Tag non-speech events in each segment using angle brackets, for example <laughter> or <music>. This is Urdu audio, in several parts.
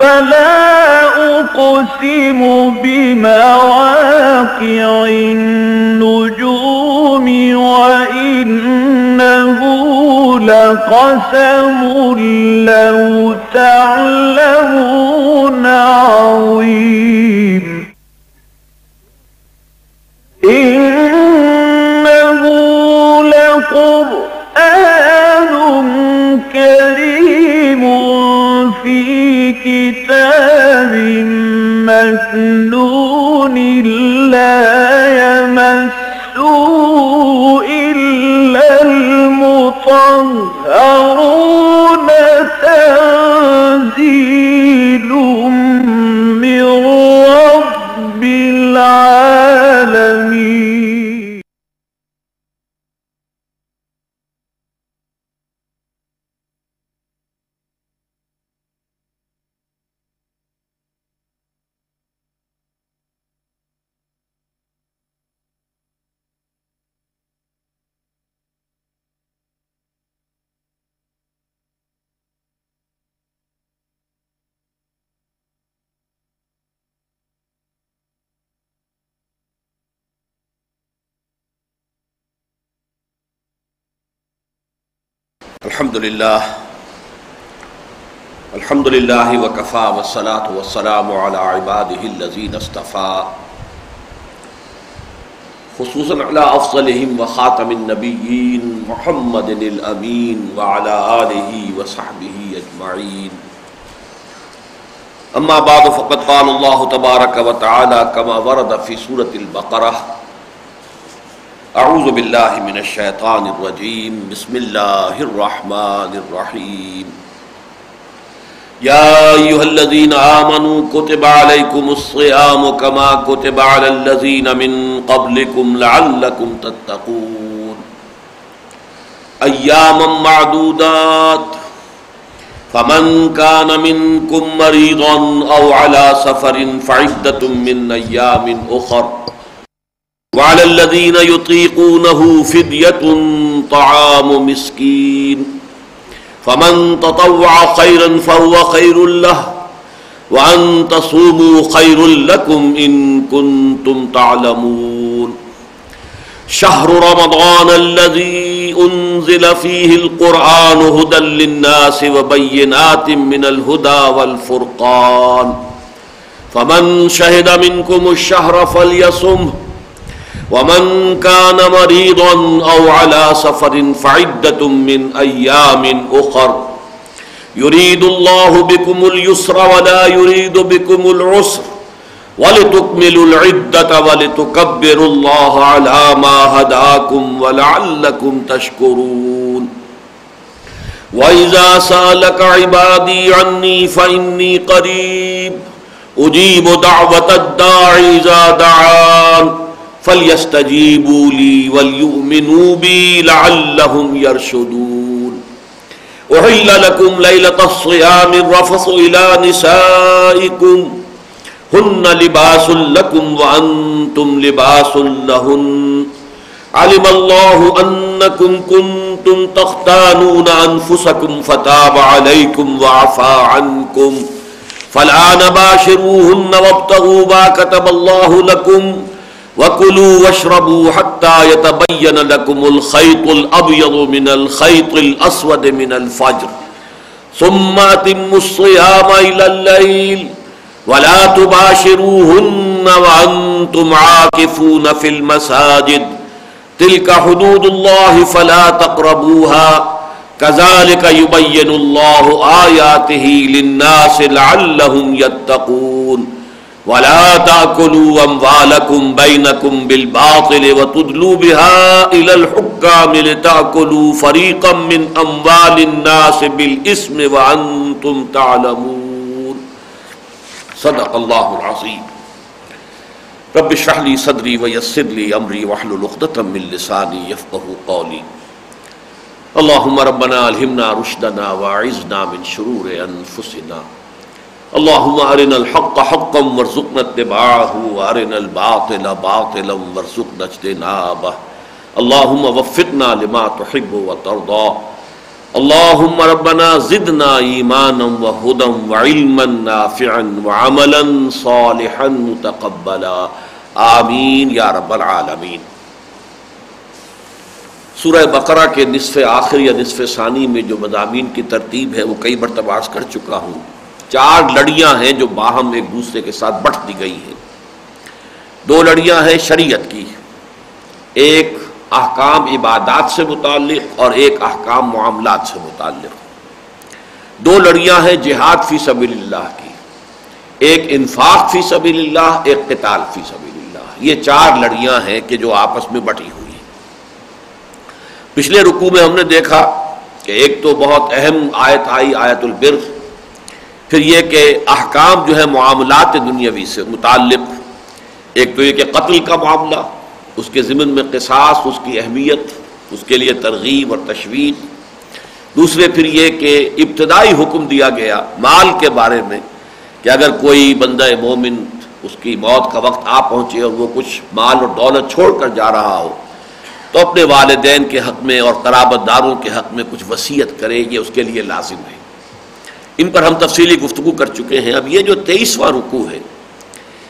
فلا أقسم بمواقع النجوم وإنه لقسم لو تعلمون عظيم. إنه لقرآن كتاب مكنون لا يمسه إلا المطهرون تنزيل من رب العالمين الحمد لله الحمد لله وكفى والصلاة والسلام على عباده الذين اصطفى، خصوصا على أفضلهم وخاتم النبيين محمد الأمين وعلى آله وصحبه أجمعين. أما بعد، فقد قال الله تبارك وتعالى كما ورد في سورة البقرة اعوذ باللہ من الشیطان الرجیم، بسم اللہ الرحمن الرحیم۔ یا ایوہ الذین آمنوا، کتب علیکم الصیام کما کتب علی الذین من قبلکم لعلکم تتقون۔ ایاما معدودات، فمن كان منكم مريضا او على سفر فعدة من ايام اخر۔ وعلى الذين يطيقونه فدية طعام مسكين. فمن تطوع خيرا فهو خير له وأن تصوموا خير لكم إن كنتم تعلمون. شهر رمضان الذي أنزل فيه القرآن هدى للناس وبينات من الهدى والفرقان. فمن شهد منكم الشهر فليصمه ومن كان مريضا أو على سفر فعدة من أيام أخر يريد الله بكم اليسر ولا يريد بكم العسر ولتكملوا العدة ولتكبروا الله على ما هداكم ولعلكم تشكرون وإذا سالك عبادي عني فإني قريب أجيب دعوة الداعي إذا دعان فَلْيَسْتَجِيبُوا لِي وَلْيُؤْمِنُوا بِي لَعَلَّهُمْ يَرْشُدُونَ أُحِلَّ لَكُمْ لَيْلَةَ الصِّيَامِ الرَّفَثُ إِلَى نِسَائِكُمْ هُنَّ لِبَاسٌ لَكُمْ وَأَنْتُمْ لِبَاسٌ لَهُنَّ علم الله أنكم كنتم تختانون أنفسكم فتاب عليكم وعفى عنكم فالآن باشروهن وابتغوا ما كتب الله لكم وَكُلُوا وَاشْرَبُوا حَتَّى يَتَبَيَّنَ لَكُمُ الْخَيْطُ الْأَبْيَضُ مِنَ الْخَيْطِ الْأَسْوَدِ مِنَ الْفَجْرِ ثُمَّ أَتِمُّوا الصِّيَامَ إِلَى اللَّيْلِ وَلَا تُبَاشِرُوهُنَّ وَأَنْتُمْ عَاكِفُونَ فِي الْمَسَاجِدِ تِلْكَ حُدُودُ اللَّهِ فَلَا تَقْرَبُوهَا كَذَلِكَ يُبَيِّنُ اللَّهُ آيَاتِهِ لِلنَّاسِ لَعَلَّهُمْ يَتَّقُونَ ولا تاكلوا اموالكم بينكم بالباطل وتدلوا بها الى الحكام لتاكلوا فريقا من اموال الناس بالاثم وانتم تعلمون. صدق الله العظيم. رب اشرح لي صدري ويسر لي امري واحلل عقدة من لساني يفقهوا قولي. اللهم ربنا الهمنا رشدنا واعذنا من شرور انفسنا اللهم ارنا الحق حقا وارزقنا اتباعه وارنا الباطل باطلا وارزقنا اجتنابه اللهم وفقنا لما تحب وترضى اللهم ربنا زدنا ایمانا وهدى وعلما نافعا وعملا صالحا متقبلا آمین یا رب العالمین سورہ بقرہ کے نصف آخر یا نصف ثانی میں جو مضامین کی ترتیب ہے وہ کئی مرتبہ عرض کر چکا ہوں چار لڑیاں ہیں جو باہم ایک دوسرے کے ساتھ بٹ دی گئی ہیں۔ دو لڑیاں ہیں شریعت کی۔ ایک احکام عبادات سے متعلق اور ایک احکام معاملات سے متعلق۔ دو لڑیاں ہیں جہاد فی سبیل اللہ کی۔ ایک انفاق فی سبیل اللہ، ایک قتال فی سبیل اللہ۔ یہ چار لڑیاں ہیں کہ جو آپس میں بٹی ہوئی ہیں۔ پچھلے رکوع میں ہم نے دیکھا کہ ایک تو بہت اہم آیت آئی، آیت البر پھر یہ کہ احکام جو ہے معاملات دنیاوی سے متعلق، ایک تو یہ کہ قتل کا معاملہ، اس کے ضمن میں قصاص، اس کی اہمیت، اس کے لیے ترغیب اور تشویش دوسرے پھر یہ کہ ابتدائی حکم دیا گیا مال کے بارے میں کہ اگر کوئی بندہ مومن اس کی موت کا وقت آ پہنچے اور وہ کچھ مال اور دولت چھوڑ کر جا رہا ہو، تو اپنے والدین کے حق میں اور قرابت داروں کے حق میں کچھ وصیت کرے، یہ اس کے لیے لازم ہے۔ ان پر ہم تفصیلی گفتگو کر چکے ہیں۔ اب یہ جو تیئیسواں رکوع ہے،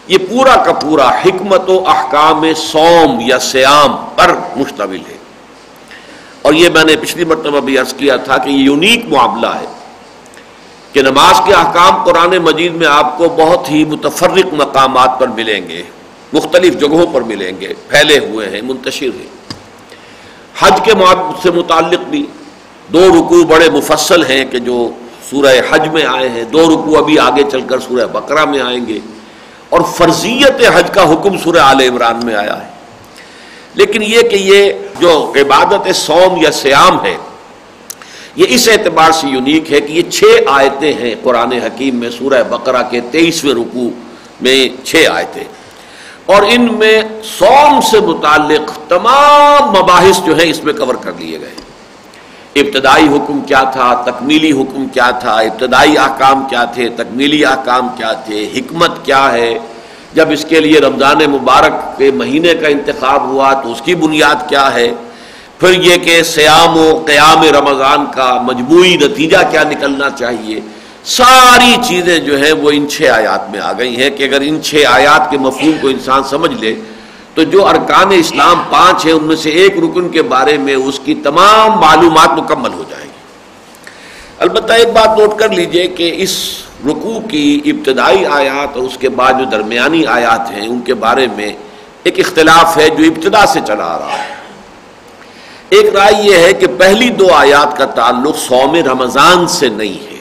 یہ پورا کا پورا حکمت و احکام سوم یا سیام پر مشتمل ہے۔ اور یہ میں نے پچھلی مرتبہ بھی عرض کیا تھا کہ یہ یونیک معاملہ ہے کہ نماز کے احکام قرآن مجید میں آپ کو بہت ہی متفرق مقامات پر ملیں گے، مختلف جگہوں پر ملیں گے، پھیلے ہوئے ہیں، منتشر ہیں۔ حج کے سے متعلق بھی دو رکوع بڑے مفصل ہیں کہ جو سورہ حج میں آئے ہیں، دو رکوع ابھی آگے چل کر سورہ بقرہ میں آئیں گے۔ اور فرضیت حج کا حکم سورہ آل عمران میں آیا ہے۔ لیکن یہ کہ یہ جو عبادت سوم یا سیام ہے، یہ اس اعتبار سے یونیک ہے کہ یہ چھ آیتیں ہیں قرآن حکیم میں سورہ بقرہ کے تیئیسویں رکوع میں چھ آیتیں۔ اور ان میں سوم سے متعلق تمام مباحث جو ہیں اس میں کور کر لیے گئے۔ ابتدائی حکم کیا تھا، تکمیلی حکم کیا تھا، ابتدائی احکام کیا تھے، تکمیلی احکام کیا تھے، حکمت کیا ہے؟ جب اس کے لیے رمضان مبارک کے مہینے کا انتخاب ہوا تو اس کی بنیاد کیا ہے؟ پھر یہ کہ سیام و قیام رمضان کا مجموعی نتیجہ کیا نکلنا چاہیے؟ ساری چیزیں جو ہیں وہ ان چھ آیات میں آ گئی ہیں کہ اگر ان چھ آیات کے مفہوم کو انسان سمجھ لے تو جو ارکان اسلام پانچ ہیں، ان میں سے ایک رکن کے بارے میں اس کی تمام معلومات مکمل ہو جائے گی۔ البتہ ایک بات نوٹ کر لیجیے کہ اس رکوع کی ابتدائی آیات اور اس کے بعد جو درمیانی آیات ہیں، ان کے بارے میں ایک اختلاف ہے جو ابتدا سے چلا آ رہا ہے۔ ایک رائے یہ ہے کہ پہلی دو آیات کا تعلق سوم رمضان سے نہیں ہے،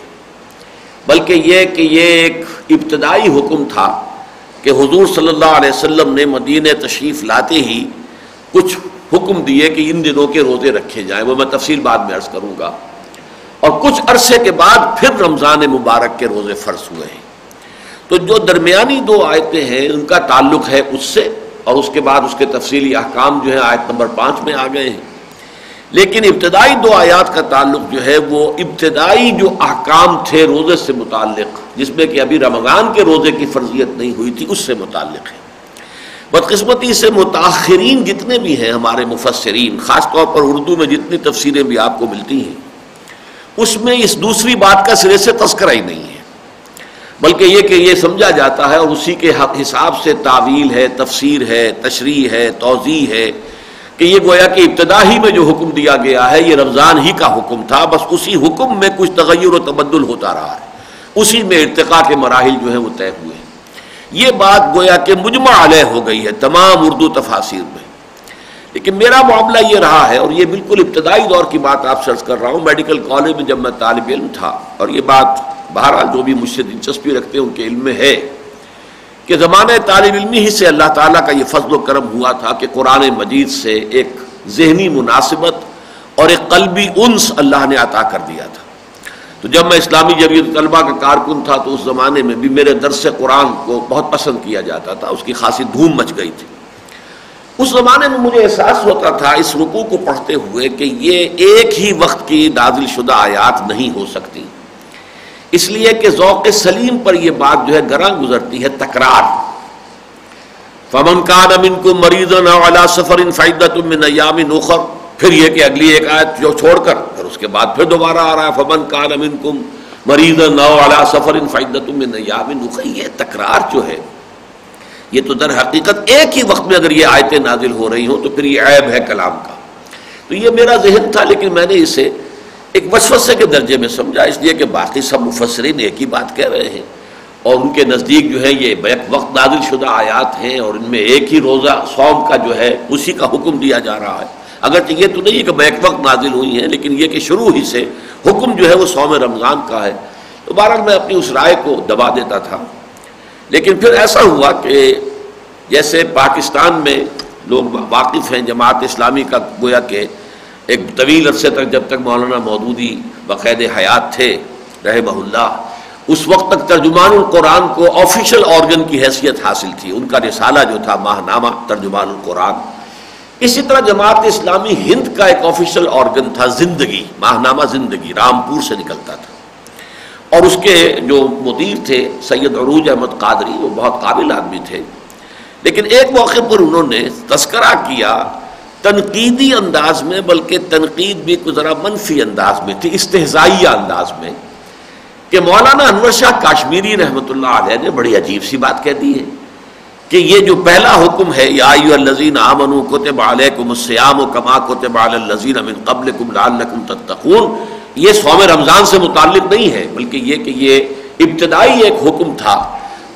بلکہ یہ کہ یہ ایک ابتدائی حکم تھا۔ کہ حضور صلی اللہ علیہ وسلم نے مدینہ تشریف لاتے ہی کچھ حکم دیے کہ ان دنوں کے روزے رکھے جائیں، وہ میں تفصیل بعد میں عرض کروں گا۔ اور کچھ عرصے کے بعد پھر رمضان مبارک کے روزے فرض ہوئے ہیں۔ تو جو درمیانی دو آیتیں ہیں، ان کا تعلق ہے اس سے اور اس کے بعد اس کے تفصیلی احکام جو ہے آیت نمبر پانچ میں آ گئے ہیں۔ لیکن ابتدائی دو آیات کا تعلق جو ہے وہ ابتدائی جو احکام تھے روزے سے متعلق، جس میں کہ ابھی رمضان کے روزے کی فرضیت نہیں ہوئی تھی، اس سے متعلق ہے۔ بدقسمتی سے متاثرین جتنے بھی ہیں ہمارے مفسرین، خاص طور پر اردو میں جتنی تفسیریں بھی آپ کو ملتی ہیں، اس میں اس دوسری بات کا سرے سے تذکرہ ہی نہیں ہے۔ بلکہ یہ کہ یہ سمجھا جاتا ہے اور اسی کے حساب سے تعویل ہے، تفسیر ہے، تشریح ہے توضیع ہے۔ کہ یہ گویا کہ ابتدا ہی میں جو حکم دیا گیا ہے، یہ رمضان ہی کا حکم تھا، بس اسی حکم میں کچھ تغیر و تبدل ہوتا رہا ہے۔ اسی میں ارتقاء کے مراحل جو ہیں وہ طے ہوئے ہیں۔ یہ بات گویا کہ مجمع علیہ ہو گئی ہے، تمام اردو تفاصیر میں۔ لیکن میرا معاملہ یہ رہا ہے اور یہ بالکل ابتدائی دور کی بات آپ سرچ کر رہا ہوں۔ میڈیکل کالج میں جب میں طالب علم تھا، اور یہ بات بہرحال جو بھی مجھ سے دلچسپی رکھتے ہیں، ان کے علم میں ہے۔ کہ زمانہ طالب علمی ہی سے اللہ تعالیٰ کا یہ فضل و کرم ہوا تھا کہ قرآن مجید سے ایک ذہنی مناسبت اور ایک قلبی انس اللہ نے عطا کر دیا تھا۔ تو جب میں اسلامی جبیت طلبہ کا کارکن تھا تو اس زمانے میں بھی میرے درس قرآن کو بہت پسند کیا جاتا تھا، اس کی خاصی دھوم مچ گئی تھی۔ اس زمانے میں مجھے احساس ہوتا تھا اس رکوع کو پڑھتے ہوئے کہ یہ ایک ہی وقت کی نازل شدہ آیات نہیں ہو سکتی۔ اس لیے کہ ذوق سلیم پر یہ بات جو ہے گراں گزرتی ہے، تکرار۔ فمن کان امن کو مریض سفر ان فائدہ تم میں نوخر پھر یہ کہ اگلی ایک آیت جو چھوڑ کر، پھر اس کے بعد پھر دوبارہ آ رہا ہے، فمن کان امن کم مریض نو علا سفر فائدت یہ تکرار جو ہے، یہ تو در حقیقت ایک ہی وقت میں اگر یہ آیتیں نازل ہو رہی ہوں، تو پھر یہ عیب ہے کلام کا۔ تو یہ میرا ذہن تھا، لیکن میں نے اسے ایک وسوسے کے درجے میں سمجھا، اس لیے کہ باقی سب مفسرین ایک ہی بات کہہ رہے ہیں۔ اور ان کے نزدیک جو ہے یہ بیک وقت نازل شدہ آیات ہیں اور ان میں ایک ہی روزہ سوم کا جو ہے، اسی کا حکم دیا جا رہا ہے۔ اگر یہ تو نہیں ہے کہ بیک وقت نازل ہوئی ہیں، لیکن یہ کہ شروع ہی سے حکم جو ہے وہ سوم رمضان کا ہے۔ تو بہرحال میں اپنی اس رائے کو دبا دیتا تھا۔ لیکن پھر ایسا ہوا کہ جیسے پاکستان میں لوگ واقف ہیں جماعت اسلامی کا، گویا کہ ایک طویل عرصے تک جب تک مولانا مودودی بقید حیات تھے، رحمہ اللہ، اس وقت تک ترجمان القرآن کو آفیشل آرگن کی حیثیت حاصل تھی۔ ان کا رسالہ جو تھا ماہ نامہ ترجمان القرآن۔ اسی طرح جماعت اسلامی ہند کا ایک آفیشل آرگن تھا، زندگی ماہ نامہ زندگی، رامپور سے نکلتا تھا۔ اور اس کے جو مدیر تھے، سید عروج احمد قادری، وہ بہت قابل آدمی تھے۔ لیکن ایک موقع پر انہوں نے تذکرہ کیا تنقیدی انداز میں، بلکہ تنقید بھی ذرا منفی انداز میں تھی استحزائیہ انداز میں، کہ مولانا انور شاہ کاشمیری رحمۃ اللہ علیہ نے بڑی عجیب سی بات کہہ دی ہے کہ یہ جو پہلا حکم ہے، یا الزین آمن علیکم السیام و کما کوتب الزین امن قبل لعلکم تتقون، یہ سوم رمضان سے متعلق نہیں ہے، بلکہ یہ کہ یہ ابتدائی ایک حکم تھا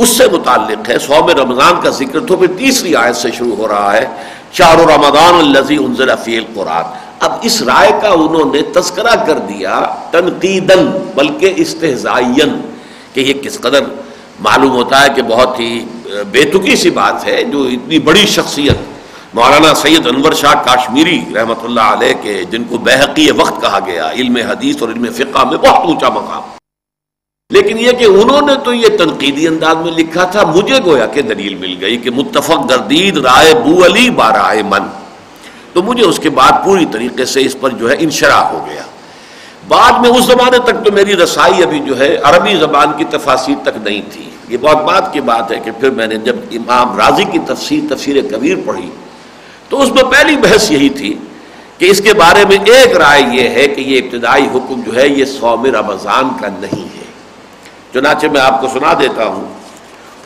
اس سے متعلق ہے سوم رمضان کا ذکر تو پھر تیسری آیت سے شروع ہو رہا ہے شاہ رمضان الزی انزل فی القرآن۔ اب اس رائے کا انہوں نے تذکرہ کر دیا تنقیدن بلکہ استحزائین کہ یہ کس قدر معلوم ہوتا ہے کہ بہت ہی بےتکی سی بات ہے، جو اتنی بڑی شخصیت۔ مولانا سید انور شاہ کاشمیری رحمۃ اللہ علیہ کے، جن کو بحقی وقت کہا گیا، علم حدیث اور علم فقہ میں بہت اونچا مقام۔ لیکن یہ کہ انہوں نے تو یہ تنقیدی انداز میں لکھا تھا، مجھے گویا کہ دلیل مل گئی کہ متفق گردید رائے بو علی بارائے من۔ تو مجھے اس کے بعد پوری طریقے سے اس پر جو ہے انشرا ہو گیا۔ بعد میں اس زمانے تک تو میری رسائی ابھی جو ہے عربی زبان کی تفاصیر تک نہیں تھی۔ یہ بہت بات کی بات ہے کہ پھر میں نے جب امام راضی کی تفسیر تفسیر کبیر پڑھی، تو اس میں پہلی بحث یہی تھی کہ اس کے بارے میں ایک رائے یہ ہے کہ یہ ابتدائی حکم جو ہے یہ سوم رمضان کا نہیں ہے چنانچہ میں آپ کو سنا دیتا ہوں۔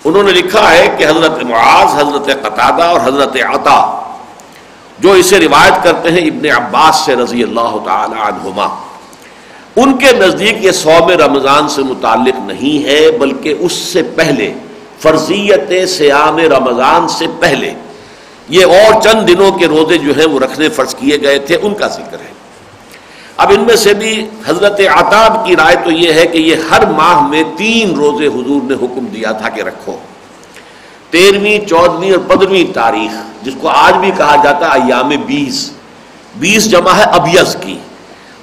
انہوں نے لکھا ہے کہ حضرت معاذ، حضرت قطادہ اور حضرت عطا جو اسے روایت کرتے ہیں ابن عباس سے رضی اللہ تعالی عنہما، ان کے نزدیک یہ سوم رمضان سے متعلق نہیں ہے، بلکہ اس سے پہلے، فرضیت سیام رمضان سے پہلے، یہ اور چند دنوں کے روزے جو ہیں وہ رکھنے فرض کیے گئے تھے، ان کا ذکر ہے۔ اب ان میں سے بھی حضرت عطاب کی رائے تو یہ ہے کہ یہ ہر ماہ میں تین روزے حضور نے حکم دیا تھا کہ رکھو۔ تیرہویں، چودہویں اور پندرہویں تاریخ، جس کو آج بھی کہا جاتا ہے ایام بیس۔ بیس جمع ہے ابیز کی۔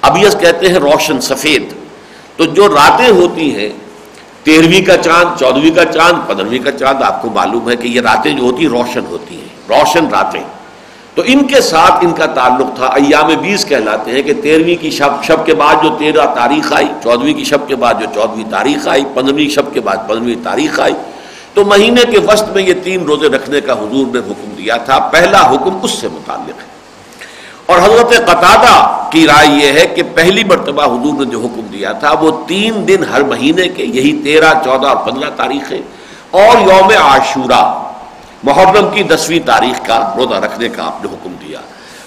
ابیز کہتے ہیں روشن سفید۔ تو جو راتیں ہوتی ہیں، تیرہویں کا چاند، چودہویں کا چاند، پندرہویں کا چاند، آپ کو معلوم ہے کہ یہ راتیں جو ہوتی ہیں، روشن ہوتی ہیں۔ روشن راتیں۔ تو ان کے ساتھ ان کا تعلق تھا۔ ایام بیس کہلاتے ہیں کہ تیرہویں کی شب شب کے بعد جو تیرہ تاریخ آئی، چودہویں کی شب کے بعد جو چودہویں تاریخ آئی، پندرہویں شب کے بعد پندرہویں تاریخ آئی۔ تو مہینے کے وسط میں یہ تین روزے رکھنے کا حضور نے حکم دیا تھا۔ پہلا حکم اس سے متعلق ہے۔ اور حضرت قطادہ کی رائے یہ ہے کہ پہلی مرتبہ حضور نے جو حکم دیا تھا، وہ تین دن ہر مہینے کے، یہی تیرہ، چودہ اور پندرہ تاریخیں، اور یوم عاشورہ۔ محرم کی دسویں تاریخ کا روزہ رکھنے کا آپ نے حکم دیا۔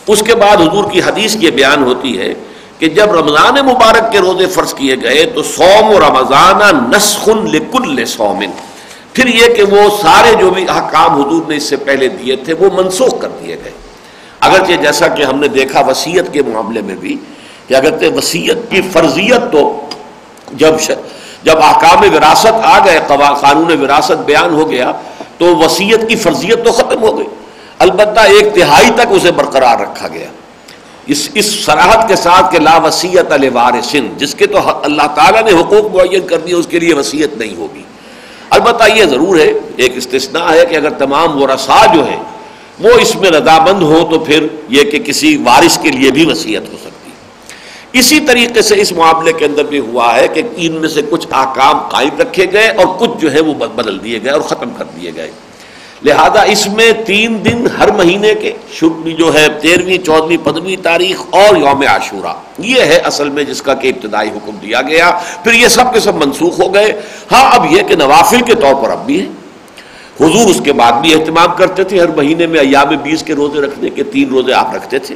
اس کے بعد حضور کی حدیث یہ بیان ہوتی ہے کہ جب رمضان مبارک کے روزے فرض کیے گئے تو سوم و رمضان نسخن لکل سومن پھر یہ کہ وہ سارے جو بھی احکام حضور نے اس سے پہلے دیے تھے وہ منسوخ کر دیے گئے۔ اگرچہ جیسا کہ ہم نے دیکھا وسیعت کے معاملے میں بھی کہ اگرچہ وسیعت کی فرضیت تو جب جب احکام وراثت آ گئے قانون وراثت بیان ہو گیا تو وسیعت کی فرضیت تو ختم ہو گئی۔ البتہ ایک تہائی تک اسے برقرار رکھا گیا۔ اس اس سراحت کے ساتھ کہ لا وسیعت الوارثن جس کے تو اللہ تعالیٰ نے حقوق معین کر دیا اس کے لیے وسیعت نہیں ہوگی۔ البتہ یہ ضرور ہے، ایک استثناء ہے کہ اگر تمام ورثاء جو ہیں وہ اس میں رضامند ہو تو پھر یہ کہ کسی وارث کے لیے بھی وسیعت ہو سکتی۔ اسی طریقے سے اس معاملے کے اندر بھی ہوا ہے کہ ان میں سے کچھ آکام قائم رکھے گئے اور کچھ جو ہے وہ بدل دیے گئے اور ختم کر دیے گئے۔ لہذا اس میں تین دن ہر مہینے کے جو ہے تیرہویں چودہویں پندرہویں تاریخ اور یوم عاشورہ۔ یہ ہے اصل میں جس کا کہ ابتدائی حکم دیا گیا۔ پھر یہ سب کے سب منسوخ ہو گئے۔ ہاں اب یہ کہ نوافل کے طور پر اب بھی ہے حضور اس کے بعد بھی اہتمام کرتے تھے۔ ہر مہینے میں ایام بیس کے روزے رکھنے کے تین روزے آپ رکھتے تھے۔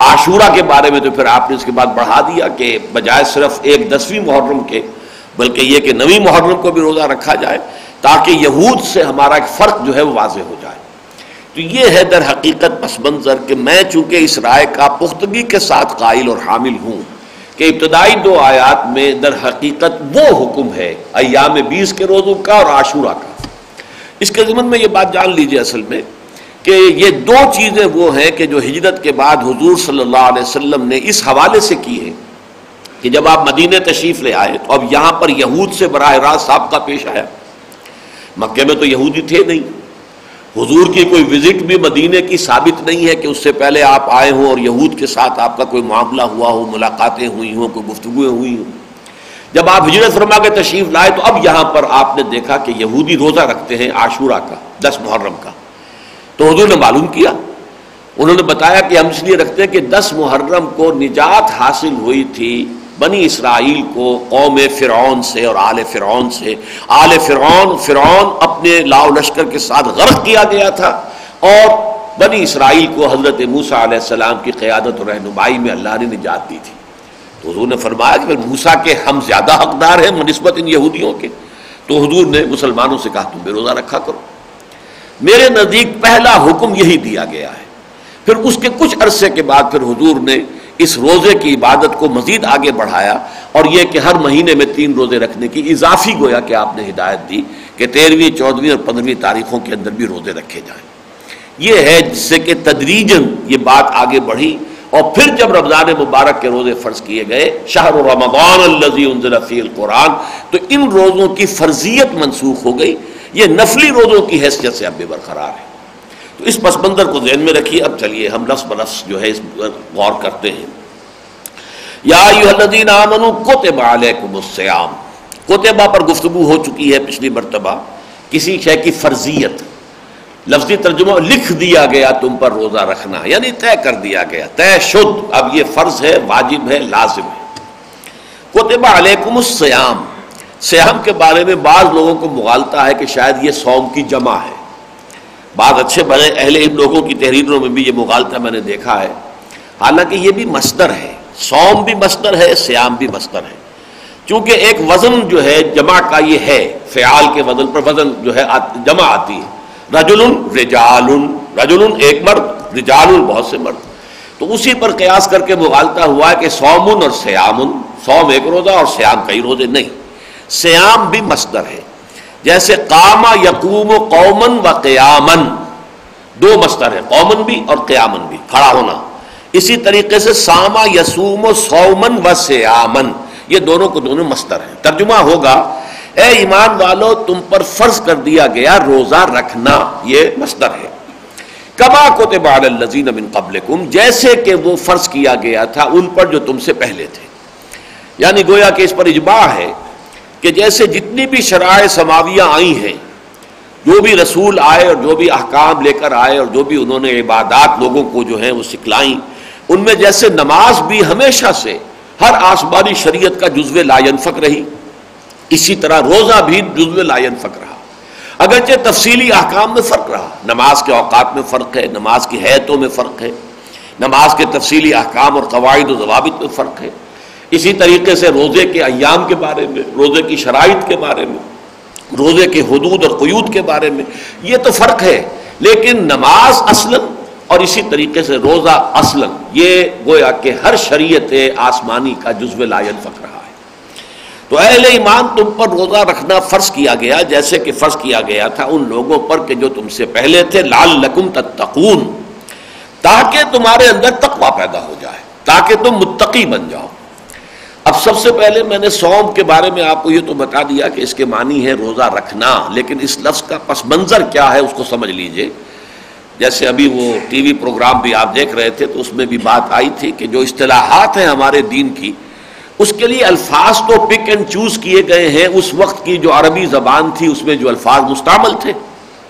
عاشورہ کے بارے میں تو پھر آپ نے اس کے بعد بڑھا دیا کہ بجائے صرف ایک دسویں محرم کے، بلکہ یہ کہ نویں محرم کو بھی روزہ رکھا جائے تاکہ یہود سے ہمارا ایک فرق جو ہے وہ واضح ہو جائے۔ تو یہ ہے در حقیقت پس منظر کہ میں چونکہ اس رائے کا پختگی کے ساتھ قائل اور حامل ہوں کہ ابتدائی دو آیات میں در حقیقت وہ حکم ہے، ایام بیس کے روزوں کا اور عاشورہ کا۔ اس کے ضمن میں یہ بات جان لیجیے اصل میں کہ یہ دو چیزیں وہ ہیں کہ جو ہجرت کے بعد حضور صلی اللہ علیہ وسلم نے اس حوالے سے کی ہے کہ جب آپ مدینہ تشریف لے آئے تو اب یہاں پر یہود سے براہ راست آپ کا پیش آیا۔ مکے میں تو یہودی تھے نہیں۔ حضور کی کوئی وزٹ بھی مدینے کی ثابت نہیں ہے کہ اس سے پہلے آپ آئے ہوں اور یہود کے ساتھ آپ کا کوئی معاملہ ہوا ہو، ملاقاتیں ہوئی ہوں، کوئی گفتگویں ہوئی ہوں۔ جب آپ ہجرت فرما کے تشریف لائے تو اب یہاں پر آپ نے دیکھا کہ یہودی روزہ رکھتے ہیں عاشورہ کا، دس محرم کا۔ تو حضور نے معلوم کیا۔ انہوں نے بتایا کہ ہم اس لیے رکھتے ہیں کہ دس محرم کو نجات حاصل ہوئی تھی بنی اسرائیل کو قوم فرعون سے اور آل فرعون سے۔ آل فرعون فرعون اپنے لاؤ لشکر کے ساتھ غرق کیا گیا تھا اور بنی اسرائیل کو حضرت موسا علیہ السلام کی قیادت و رہنمائی میں اللہ نے نجات دی تھی۔ تو حضور نے فرمایا کہ موسا کے ہم زیادہ حقدار ہیں نسبت ان یہودیوں کے۔ تو حضور نے مسلمانوں سے کہا، تم بے روزہ رکھا کرو۔ میرے نزدیک پہلا حکم یہی دیا گیا ہے۔ پھر اس کے کچھ عرصے کے بعد پھر حضور نے اس روزے کی عبادت کو مزید آگے بڑھایا اور یہ کہ ہر مہینے میں تین روزے رکھنے کی اضافی گویا کہ آپ نے ہدایت دی کہ تیرہویں چودہویں اور پندرہویں تاریخوں کے اندر بھی روزے رکھے جائیں۔ یہ ہے جس سے کہ تدریجن یہ بات آگے بڑھی اور پھر جب رمضان مبارک کے روزے فرض کیے گئے، شہر رمضان انزل فی القرآن، تو ان روزوں کی فرضیت منسوخ ہو گئی۔ یہ نفلی روزوں کی حیثیت سے اب بھی برقرار ہے۔ تو اس پس منظر کو ذہن میں رکھیے۔ اب چلیے، ہم لفظ بلفظ جو ہے اس غور کرتے ہیں۔ یا کوتبہ علیکم السیام کوتبہ پر گفتگو ہو چکی ہے پچھلی مرتبہ۔ کسی شے کی فرضیت۔ لفظی ترجمہ لکھ دیا گیا تم پر روزہ رکھنا یعنی طے کر دیا گیا۔ طے شد اب یہ فرض ہے، واجب ہے، لازم ہے۔ کوتبہ علیکم السیام سیام کے بارے میں بعض لوگوں کو مغالتا ہے کہ شاید یہ سوم کی جمع ہے۔ بعض اچھے بڑے اہل ان لوگوں کی تحریروں میں بھی یہ مغالطہ میں نے دیکھا ہے۔ حالانکہ یہ بھی مصدر ہے۔ سوم بھی مصدر ہے، سیام بھی مصدر ہے۔ چونکہ ایک وزن جو ہے، جمع کا یہ ہے۔ فعال کے وزن پر وزن جو ہے جمع آتی ہے۔ رجل رجال رجل ایک مرد رجال بہت سے مرد۔ تو اسی پر قیاس کر کے مغالطہ ہوا ہے کہ سومن اور سیامن سوم ایک روزہ اور سیام کئی روزے نہیں۔ سیام بھی مصدر ہے۔ جیسے کاما یقوم قومن و قیامن دو مصدر ہے قومن بھی اور قیامن بھی، کھڑا ہونا۔ اسی طریقے سے ساما یسوم و سومن و سیامن یہ دونوں کو دونوں مستر ہیں۔ ترجمہ ہوگا، اے ایمان والو، تم پر فرض کر دیا گیا روزہ رکھنا، یہ مستر ہے۔ کبا کو الزین من قبل جیسے کہ وہ فرض کیا گیا تھا، ان پر جو تم سے پہلے تھے۔ یعنی گویا کہ اس پر اجباع ہے کہ جیسے جتنی بھی شرائع سماویہ آئی ہیں، جو بھی رسول آئے اور جو بھی احکام لے کر آئے اور جو بھی انہوں نے عبادات لوگوں کو جو ہیں وہ سکھلائیں، ان میں جیسے نماز بھی ہمیشہ سے ہر آسمانی شریعت کا جزو لائن فک رہی۔ اسی طرح روزہ بھی جزو لائن فک رہا۔ اگرچہ تفصیلی احکام میں فرق رہا۔ نماز کے اوقات میں فرق ہے، نماز کی حیتوں میں فرق ہے۔ نماز کے تفصیلی احکام اور قواعد و ضوابط میں فرق ہے۔ اسی طریقے سے روزے کے ایام کے بارے میں، روزے کی شرائط کے بارے میں، روزے کے حدود اور قیود کے بارے میں، یہ تو فرق ہے۔ لیکن نماز اصلاً اور اسی طریقے سے روزہ اصلاً، یہ گویا کہ ہر شریعت آسمانی کا جزو لائن فق رہا ہے۔ تو اہل ایمان تم پر روزہ رکھنا فرض کیا گیا، جیسے کہ فرض کیا گیا تھا ان لوگوں پر کہ جو تم سے پہلے تھے لال لکم تتقون، تاکہ تمہارے اندر تقوی پیدا ہو جائے، تاکہ تم متقی بن جاؤ۔ اب سب سے پہلے میں نے سوم کے بارے میں آپ کو یہ تو بتا دیا کہ اس کے معنی ہے روزہ رکھنا، لیکن اس لفظ کا پس منظر کیا ہے اس کو سمجھ لیجیے۔ جیسے ابھی وہ ٹی وی پروگرام بھی آپ دیکھ رہے تھے تو اس میں بھی بات آئی تھی کہ جو اصطلاحات ہیں ہمارے دین کی، اس کے لیے الفاظ تو پک اینڈ چوز کیے گئے ہیں۔ اس وقت کی جو عربی زبان تھی، اس میں جو الفاظ مستعمل تھے،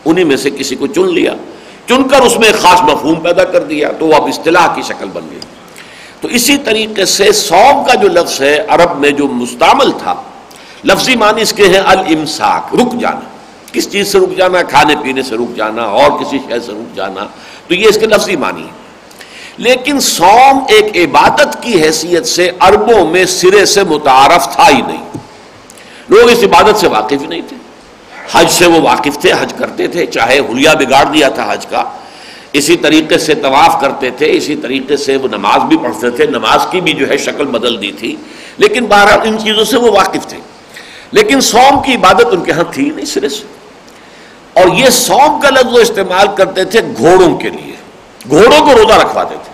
انہی میں سے کسی کو چن لیا چن کر اس میں ایک خاص مفہوم پیدا کر دیا تو وہ اب اصطلاح کی شکل بن گئی۔ تو اسی طریقے سے سوم کا جو لفظ ہے، عرب میں جو مستعمل تھا، لفظی معنی اس کے ہیں المساک رک جانا۔ کس چیز سے رک جانا؟ کھانے پینے سے رک جانا، اور کسی شہر سے رک جانا۔ تو یہ اس کے لفظی معنی ہے لیکن سوم ایک عبادت کی حیثیت سے عربوں میں سرے سے متعارف تھا ہی نہیں۔ لوگ اس عبادت سے واقف ہی نہیں تھے۔ حج سے وہ واقف تھے، حج کرتے تھے، چاہے حلیہ بگاڑ دیا تھا حج کا۔ اسی طریقے سے طواف کرتے تھے، اسی طریقے سے وہ نماز بھی پڑھتے تھے، نماز کی بھی جو ہے شکل بدل دی تھی، لیکن بہرحال ان چیزوں سے وہ واقف تھے۔ لیکن سوم کی عبادت ان کے ہاں تھی نہیں سرے سے اور یہ سوم کا لفظ وہ استعمال کرتے تھے گھوڑوں کے لیے۔ گھوڑوں کو روزہ رکھواتے تھے۔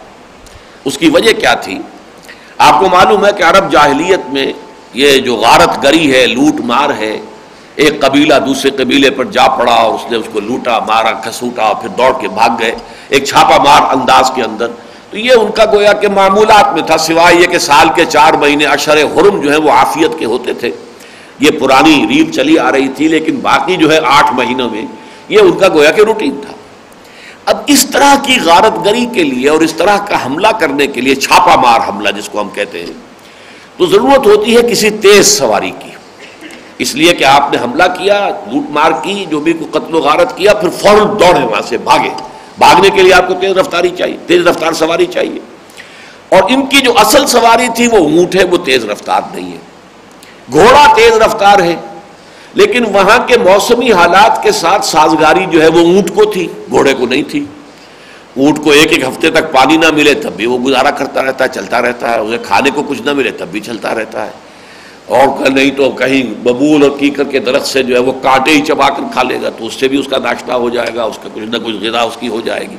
اس کی وجہ کیا تھی؟ آپ کو معلوم ہے کہ عرب جاہلیت میں یہ جو غارت گری ہے، لوٹ مار ہے ایک قبیلہ دوسرے قبیلے پر جا پڑا اور اس نے اس کو لوٹا، مارا، کھسوٹا، پھر دوڑ کے بھاگ گئے، ایک چھاپا مار انداز کے اندر۔ تو یہ ان کا گویا کہ معمولات میں تھا، سوائے یہ کہ سال کے چار مہینے اشر حرم جو ہے وہ عافیت کے ہوتے تھے۔ یہ پرانی ریت چلی آ رہی تھی، لیکن باقی جو ہے آٹھ مہینوں میں یہ ان کا گویا کہ روٹین تھا۔ اب اس طرح کی غارت گری کے لیے اور اس طرح کا حملہ کرنے کے لیے چھاپا مار حملہ جس کو ہم کہتے ہیں، تو ضرورت ہوتی ہے کسی تیز سواری کی۔ اس لیے کہ آپ نے حملہ کیا، لوٹ مار کی، جو بھی قتل و غارت کیا، پھر فوراً دوڑے وہاں سے بھاگے۔ بھاگنے کے لیے آپ کو تیز رفتاری چاہیے، تیز رفتار سواری چاہیے۔ اور ان کی جو اصل سواری تھی، وہ اونٹ ہے، وہ تیز رفتار نہیں ہے۔ گھوڑا تیز رفتار ہے، لیکن وہاں کے موسمی حالات کے ساتھ سازگاری جو ہے، وہ اونٹ کو تھی، گھوڑے کو نہیں تھی۔ اونٹ کو ایک ایک ہفتے تک پانی نہ ملے، تب بھی وہ گزارا کرتا رہتا ہے، چلتا رہتا ہے، اسے کھانے کو کچھ نہ ملے، تب بھی چلتا رہتا ہے۔ اور نہیں تو کہیں ببول اور کیکر کے درخت سے جو ہے وہ کانٹے ہی چبا کر کھا لے گا تو اس سے بھی اس کا ناشتہ ہو جائے گا، اس کا کچھ نہ کچھ غذا اس کی ہو جائے گی۔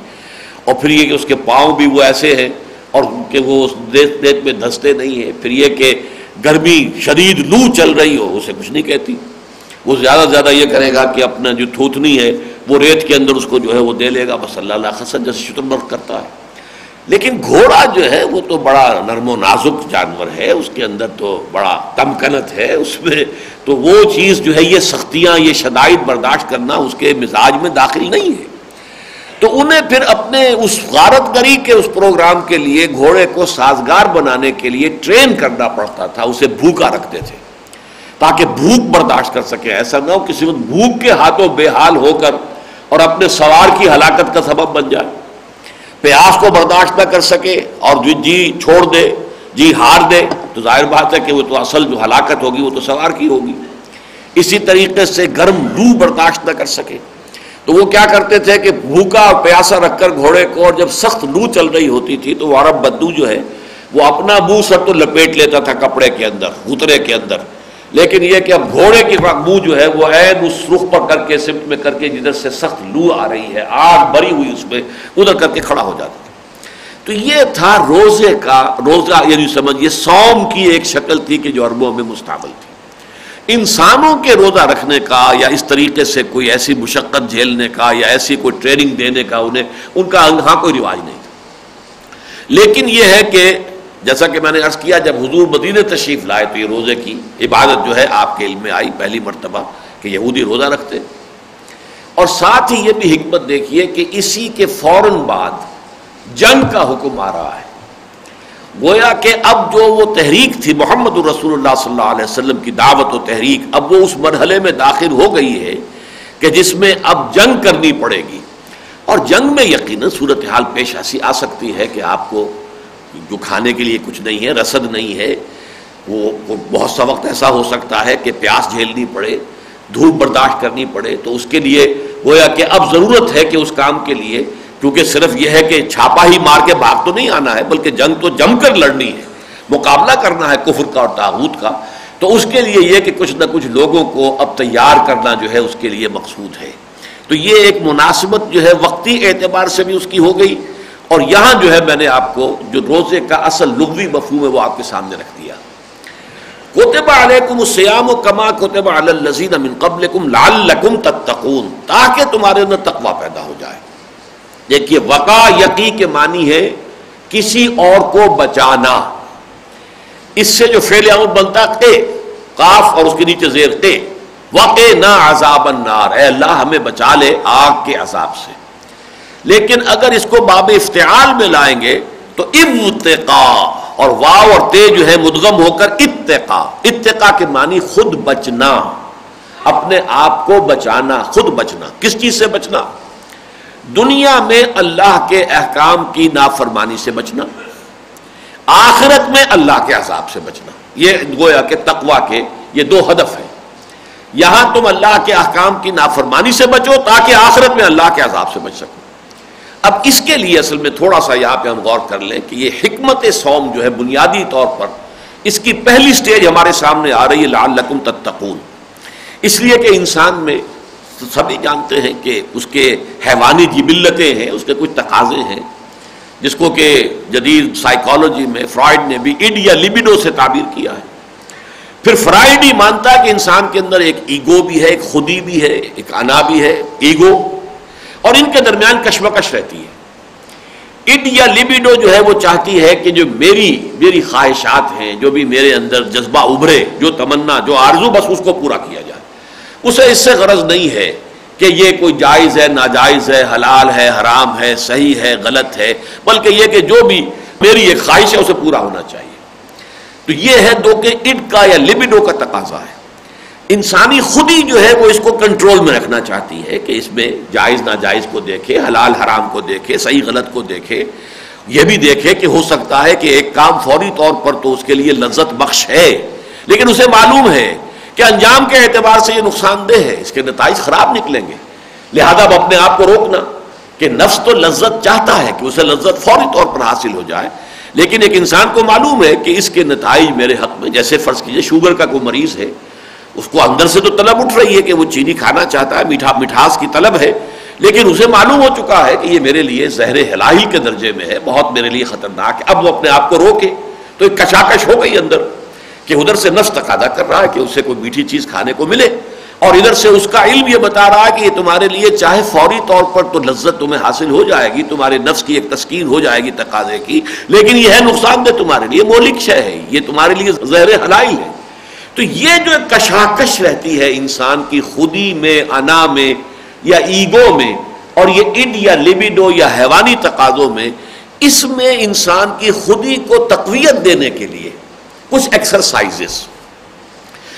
اور پھر یہ کہ اس کے پاؤں بھی وہ ایسے ہیں اور کہ وہ اس دیکھ دیکھ میں دھستے نہیں ہیں۔ پھر یہ کہ گرمی شدید لو چل رہی ہو، اسے کچھ نہیں کہتی۔ وہ زیادہ سے زیادہ یہ کرے گا کہ اپنا جو تھوتنی ہے وہ ریت کے اندر اس کو جو ہے وہ دے لے گا۔ بس اللہ اللہ خسن جیسے شتر کرتا ہے۔ لیکن گھوڑا جو ہے وہ تو بڑا نرم و نازک جانور ہے، اس کے اندر تو بڑا تمکنت ہے، اس میں تو وہ چیز جو ہے، یہ سختیاں، یہ شدائد برداشت کرنا اس کے مزاج میں داخل نہیں ہے۔ تو انہیں پھر اپنے اس غارت گری کے اس پروگرام کے لیے، گھوڑے کو سازگار بنانے کے لیے ٹرین کرنا پڑتا تھا، اسے بھوکا رکھتے تھے۔ تاکہ بھوک برداشت کر سکے، ایسا نہ ہو کسی وقت بھوک کے ہاتھوں بے حال ہو کر اور اپنے سوار کی ہلاکت کا سبب بن جائے۔ پیاس کو برداشت نہ کر سکے اور جو جی چھوڑ دے جی ہار دے، تو ظاہر بات ہے کہ وہ تو اصل جو ہلاکت ہوگی وہ تو سوار کی ہوگی۔ اسی طریقے سے گرم لو برداشت نہ کر سکے۔ تو وہ کیا کرتے تھے کہ بھوکا اور پیاسا رکھ کر گھوڑے کو اور جب سخت لو چل رہی ہوتی تھی تو وہ عرب بدو جو ہے، وہ اپنا منہ سر تو لپیٹ لیتا تھا کپڑے کے اندر اترے کے اندر۔ لیکن یہ کہ اب گھوڑے کی منہ جو ہے وہ عین اس رخ پر کر کے سمت میں کر کے جدھر سے سخت لو آ رہی ہے، آگ بری ہوئی اس میں، ادھر کر کے کھڑا ہو جاتا تھا تو یہ تھا روزے کا، روزہ یعنی سمجھیے سوم کی ایک شکل تھی کہ جو عربوں میں مستقبل تھی۔ انسانوں کے روزہ رکھنے کا یا اس طریقے سے کوئی ایسی مشقت جھیلنے کا یا ایسی کوئی ٹریننگ دینے کا، انہیں، ان کا ہاں کوئی رواج نہیں تھا۔ لیکن یہ ہے کہ جیسا کہ میں نے عرض کیا، جب حضور مدینہ تشریف لائے تو یہ روزے کی عبادت جو ہے آپ کے علم میں آئی پہلی مرتبہ کہ یہودی روزہ رکھتے۔ اور ساتھ ہی یہ بھی حکمت دیکھیے کہ اسی کے فوراً بعد جنگ کا حکم آ رہا ہے۔ گویا کہ اب جو وہ تحریک تھی، محمد الرسول اللہ صلی اللہ علیہ وسلم کی دعوت و تحریک، اب وہ اس مرحلے میں داخل ہو گئی ہے کہ جس میں اب جنگ کرنی پڑے گی۔ اور جنگ میں یقیناً صورتحال پیش ایسی آ سکتی ہے کہ آپ کو جو کھانے کے لیے کچھ نہیں ہے، رسد نہیں ہے، وہ بہت سا وقت ایسا ہو سکتا ہے کہ پیاس جھیلنی پڑے، دھوپ برداشت کرنی پڑے، تو اس کے لیے گویا کہ اب ضرورت ہے کہ اس کام کے لیے، کیونکہ صرف یہ ہے کہ چھاپا ہی مار کے بھاگ تو نہیں آنا ہے، بلکہ جنگ تو جم کر لڑنی ہے، مقابلہ کرنا ہے کفر کا اور تاغوت کا۔ تو اس کے لیے یہ کہ کچھ نہ کچھ لوگوں کو اب تیار کرنا جو ہے، اس کے لیے مقصود ہے۔ تو یہ ایک مناسبت جو ہے، وقتی اعتبار سے بھی اس کی ہو گئی۔ اور یہاں جو ہے میں نے آپ کو جو روزے کا اصل لغوی مفہوم ہے وہ آپ کے سامنے رکھ دیا۔ کوتبہ علیکم السیام و کما کوتبہ علی الذین من قبلکم لعلکم تتقون، تاکہ تمہارے اندر تقوی پیدا ہو جائے۔ دیکھیے وقا یقی کے معنی ہے کسی اور کو بچانا۔ اس سے جو فیل عمل بنتا تے قاف، اور اس کے نیچے زیر تے۔ واقع نہ عذاب النار، اے اللہ، ہمیں بچا لے آگ کے عذاب سے۔ لیکن اگر اس کو باب افتعال میں لائیں گے تو ابتقا اور واو اور تے جو ہے مدغم ہو کر اتقا اتقا کے معنی خود بچنا، اپنے آپ کو بچانا، خود بچنا. کس چیز سے بچنا؟ دنیا میں اللہ کے احکام کی نافرمانی سے بچنا، آخرت میں اللہ کے عذاب سے بچنا. یہ گویا کہ تقوا کے یہ دو ہدف ہیں. یہاں تم اللہ کے احکام کی نافرمانی سے بچو تاکہ آخرت میں اللہ کے عذاب سے بچ سکو. اب اس کے لیے اصل میں تھوڑا سا یہاں پہ ہم غور کر لیں کہ یہ حکمت سوم جو ہے بنیادی طور پر اس کی پہلی سٹیج ہمارے سامنے آ رہی ہے لال لکم تتقون۔ اس لیے کہ انسان میں سبھی جانتے ہیں کہ اس کے حیوانی جبلتیں ہیں، اس کے کچھ تقاضے ہیں۔ جس کو کہ جدید سائیکالوجی میں فرائڈ نے بھی اڈ یا لبیڈو سے تعبیر کیا ہے۔ پھر فرائڈ ہی مانتا ہے کہ انسان کے اندر ایک ایگو بھی ہے، ایک خودی بھی ہے، ایک انا بھی ہے ایگو اور ان کے درمیان کشمکش رہتی ہے۔ اڈ یا لبیڈو جو ہے وہ چاہتی ہے کہ جو میری میری خواہشات ہیں، جو بھی میرے اندر جذبہ ابھرے، جو تمنا، جو آرزو بس اس کو پورا کیا جائے۔ اسے اس سے غرض نہیں ہے کہ یہ کوئی جائز ہے، ناجائز ہے، حلال ہے، حرام ہے، صحیح ہے، غلط ہے، بلکہ یہ کہ جو بھی میری ایک خواہش ہے، اسے پورا ہونا چاہیے۔ تو یہ ہے دو کہ اڈ کا یا لبیڈو کا تقاضا ہے۔ انسانی خودی جو ہے وہ اس کو کنٹرول میں رکھنا چاہتی ہے کہ اس میں جائز ناجائز کو دیکھے، حلال حرام کو دیکھے، صحیح غلط کو دیکھے۔ یہ بھی دیکھے کہ ہو سکتا ہے کہ ایک کام فوری طور پر تو اس کے لیے لذت بخش ہے، لیکن اسے معلوم ہے کہ انجام کے اعتبار سے یہ نقصان دہ ہے، اس کے نتائج خراب نکلیں گے۔ لہذا اب اپنے آپ کو روکنا کہ نفس تو لذت چاہتا ہے کہ اسے لذت فوری طور پر حاصل ہو جائے، لیکن ایک انسان کو معلوم ہے کہ اس کے نتائج میرے حق میں، جیسے فرض کیجیے شوگر کا کوئی مریض ہے اس کو اندر سے تو طلب اٹھ رہی ہے کہ وہ چینی کھانا چاہتا ہے، میٹھا مٹھاس کی طلب ہے، لیکن اسے معلوم ہو چکا ہے کہ یہ میرے لیے زہر ہلاہی کے درجے میں ہے، بہت میرے لیے خطرناک ہے۔ اب وہ اپنے آپ کو روکے، تو ایک کشاکش ہو گئی اندر کہ ادھر سے نفس تقاضا کر رہا ہے کہ اسے کوئی میٹھی چیز کھانے کو ملے، اور ادھر سے اس کا علم یہ بتا رہا ہے کہ یہ تمہارے لیے چاہے فوری طور پر تو لذت تمہیں حاصل ہو جائے گی، تمہارے نفس کی ایک تسکین ہو جائے گی تقاضے کی، لیکن یہ ہے نقصان دہ تمہارے لیے مولک شے ہے، یہ تمہارے لیے زہر حلائی ہے۔ تو یہ جو کشاکش رہتی ہے انسان کی خودی میں، انا میں یا ایگو میں اور یہ اڈ یا لبیڈو یا حیوانی تقاضوں میں، اس میں انسان کی خودی کو تقویت دینے کے لیے کچھ ایکسرسائزز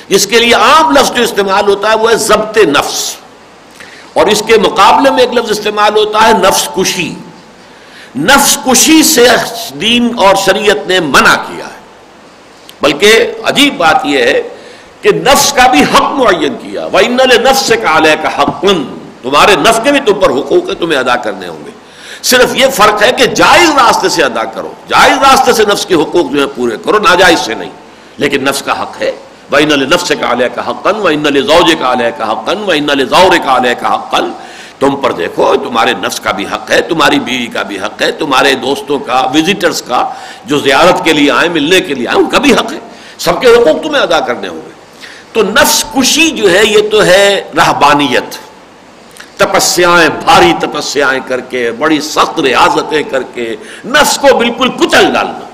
جس کے لیے عام لفظ جو استعمال ہوتا ہے وہ ہے ضبط نفس۔ اور اس کے مقابلے میں ایک لفظ استعمال ہوتا ہے نفس کشی۔ نفس کشی سے دین اور شریعت نے منع کیا۔ بلکہ عجیب بات یہ ہے کہ نفس کا بھی حق معین کیا وہ ان نفس سے کالے کا حق، تمہارے نفس کے بھی تم پر حقوق ہے تمہیں ادا کرنے ہوں گے۔ صرف یہ فرق ہے کہ جائز راستے سے ادا کرو، جائز راستے سے نفس کے حقوق جو ہے پورے کرو، ناجائز سے نہیں، لیکن نفس کا حق ہے۔ وہ ان نفس کا علیہ کا حقن و ان زوج کا علیہ کا حقن و ان کا علیہ کا حقن تم پر دیکھو، تمہارے نفس کا بھی حق ہے، تمہاری بیوی کا بھی حق ہے، تمہارے دوستوں کا وزٹرز کا، جو زیارت کے لیے آئے، ملنے کے لیے آئے، ان کا بھی حق ہے۔ سب کے حقوق تمہیں ادا کرنے ہوں گے۔ تو نفس کشی جو ہے، یہ تو ہے رہبانیت۔ تپسیاں بھاری تپسیاں کر کے، بڑی سخت ریاضتیں کر کے، نفس کو بالکل کچل ڈالنا۔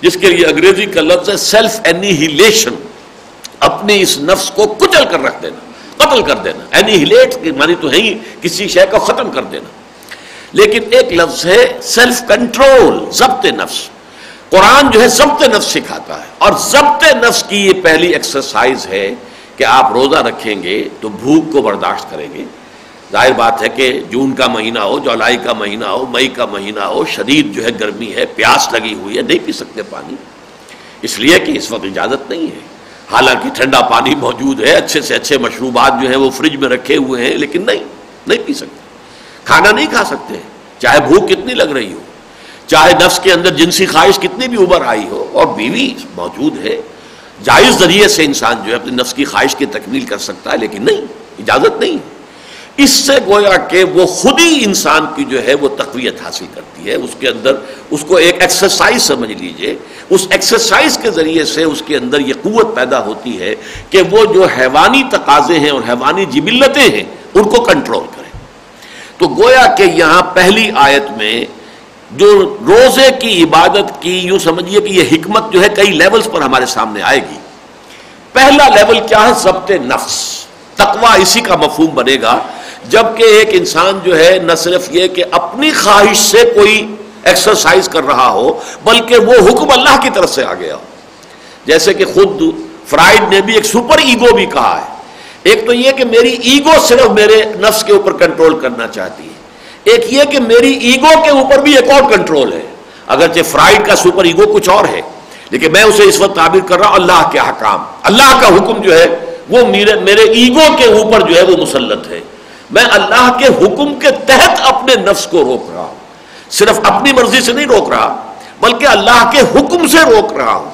جس کے لیے انگریزی کا لفظ ہے سیلف اینیہیلیشن اپنی اس نفس کو کچل کر رکھ دینا۔ قتل کر دینا۔ اینیہیلیٹ کی معنی تو ہے ہی کسی شے کو ختم کر دینا۔ لیکن ایک لفظ ہے سیلف کنٹرول ضبط نفس۔ قرآن جو ہے ضبط نفس سکھاتا ہے۔ اور ضبط نفس کی یہ پہلی ایکسرسائز ہے کہ آپ روزہ رکھیں گے تو بھوک کو برداشت کریں گے۔ ظاہر بات ہے کہ جون کا مہینہ ہو، جولائی کا مہینہ ہو، مئی کا مہینہ ہو، شدید جو ہے گرمی ہے، پیاس لگی ہوئی ہے، نہیں پی سکتے پانی۔ اس لیے کہ اس وقت اجازت نہیں ہے۔ حالانکہ ٹھنڈا پانی موجود ہے، اچھے سے اچھے مشروبات جو ہیں وہ فریج میں رکھے ہوئے ہیں، لیکن نہیں نہیں پی سکتے۔ کھانا نہیں کھا سکتے۔ چاہے بھوک کتنی لگ رہی ہو، چاہے نفس کے اندر جنسی خواہش کتنی بھی ابھر آئی ہو، اور بیوی موجود ہے۔ جائز ذریعے سے انسان جو ہے اپنی نفس کی خواہش کی تکمیل کر سکتا ہے، لیکن نہیں، اجازت نہیں۔ اس سے گویا کہ وہ خود ہی انسان کی جو ہے وہ تقویت حاصل کرتی ہے۔ اس کے اندر اس کو ایک ایکسرسائز سمجھ لیجیے۔ اس ایکسرسائز کے ذریعے سے اس کے اندر یہ قوت پیدا ہوتی ہے کہ وہ جو حیوانی تقاضے ہیں اور حیوانی جبلتیں ہیں، ان کو کنٹرول کرے تو گویا کہ یہاں پہلی آیت میں جو روزے کی عبادت کی، یوں سمجھیے کہ یہ حکمت جو ہے کئی لیولز پر ہمارے سامنے آئے گی۔ پہلا لیول کیا ہے؟ ضبط نفس۔ تقوا اسی کا مفہوم بنے گا۔ جبکہ ایک انسان جو ہے، نہ صرف یہ کہ اپنی خواہش سے کوئی ایکسرسائز کر رہا ہو، بلکہ وہ حکم اللہ کی طرف سے آ گیا۔ جیسے کہ خود فرائڈ نے بھی ایک سپر ایگو بھی کہا ہے۔ ایک تو یہ کہ میری ایگو صرف میرے نفس کے اوپر کنٹرول کرنا چاہتی ہے۔ ایک یہ کہ میری ایگو کے اوپر بھی ایک اور کنٹرول ہے۔ اگرچہ فرائڈ کا سپر ایگو کچھ اور ہے، لیکن میں اسے اس وقت تعبیر کر رہا ہوں، اللہ کے حکام اللہ کا حکم جو ہے وہ میرے میرے ایگو کے اوپر جو ہے وہ مسلط ہے۔ میں اللہ کے حکم کے تحت اپنے نفس کو روک رہا ہوں۔ صرف اپنی مرضی سے نہیں روک رہا، بلکہ اللہ کے حکم سے روک رہا ہوں۔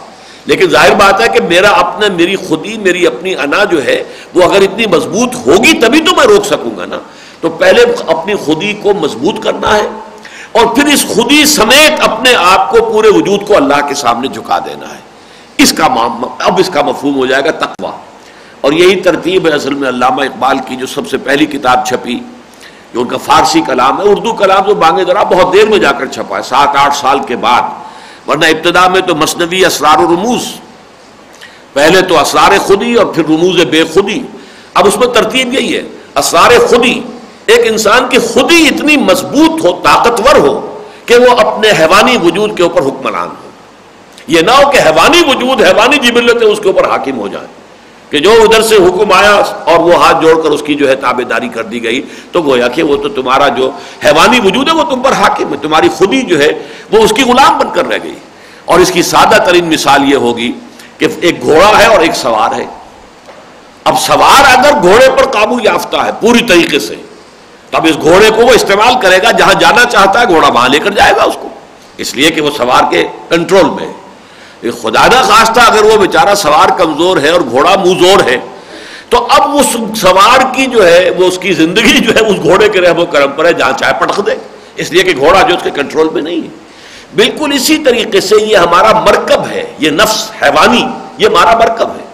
لیکن ظاہر بات ہے کہ میرا اپنا، میری خودی، میری اپنی انا جو ہے، وہ اگر اتنی مضبوط ہوگی تبھی تو میں روک سکوں گا نا۔ تو پہلے اپنی خودی کو مضبوط کرنا ہے اور پھر اس خودی سمیت اپنے آپ کو پورے وجود کو اللہ کے سامنے جھکا دینا ہے۔ اس کا اب اس کا مفہوم ہو جائے گا تقوا اور یہی ترتیب ہے اصل میں علامہ اقبال کی، جو سب سے پہلی کتاب چھپی، جو ان کا فارسی کلام ہے، اردو کلام جو بانگے ذرا بہت دیر میں جا کر چھپا ہے، سات آٹھ سال کے بعد۔ ورنہ ابتدا میں تو مصنوعی اسرار و رموز، پہلے تو اسرار خودی اور پھر رموز بے خودی۔ اب اس میں ترتیب یہی ہے، اسرار خودی۔ ایک انسان کی خودی اتنی مضبوط ہو، طاقتور ہو کہ وہ اپنے حیوانی وجود کے اوپر حکمران ہو۔ یہ نہ ہو کہ حیوانی وجود، حیوانی جی جبلتیں اس کے اوپر حاکم ہو جائیں۔ کہ جو ادھر سے حکم آیا اور وہ ہاتھ جوڑ کر اس کی جو ہے تابے داری کر دی گئی، تو گویا کہ وہ تو تمہارا جو حیوانی وجود ہے وہ تم پر حاکم ہے، تمہاری خودی جو ہے وہ اس کی غلام بن کر رہ گئی۔ اور اس کی سادہ ترین مثال یہ ہوگی کہ ایک گھوڑا ہے اور ایک سوار ہے۔ اب سوار اگر گھوڑے پر قابو یافتہ ہے پوری طریقے سے تب اس گھوڑے کو وہ استعمال کرے گا جہاں جانا چاہتا ہے، گھوڑا وہاں لے کر جائے گا اس کو۔ اس لیے کہ وہ سوار کے کنٹرول میں خدا نہ خواستہ اگر وہ بیچارہ سوار کمزور ہے اور گھوڑا موزور ہے، تو اب اس سوار کی جو ہے، وہ اس کی زندگی جو ہے، اس گھوڑے کے رحم و کرم پر ہے، جہاں چاہے پٹک دے۔ اس لیے کہ گھوڑا جو اس کے کنٹرول میں نہیں ہے۔ بالکل اسی طریقے سے یہ ہمارا مرکب ہے، یہ نفس، حیوانی، یہ ہمارا مرکب ہے۔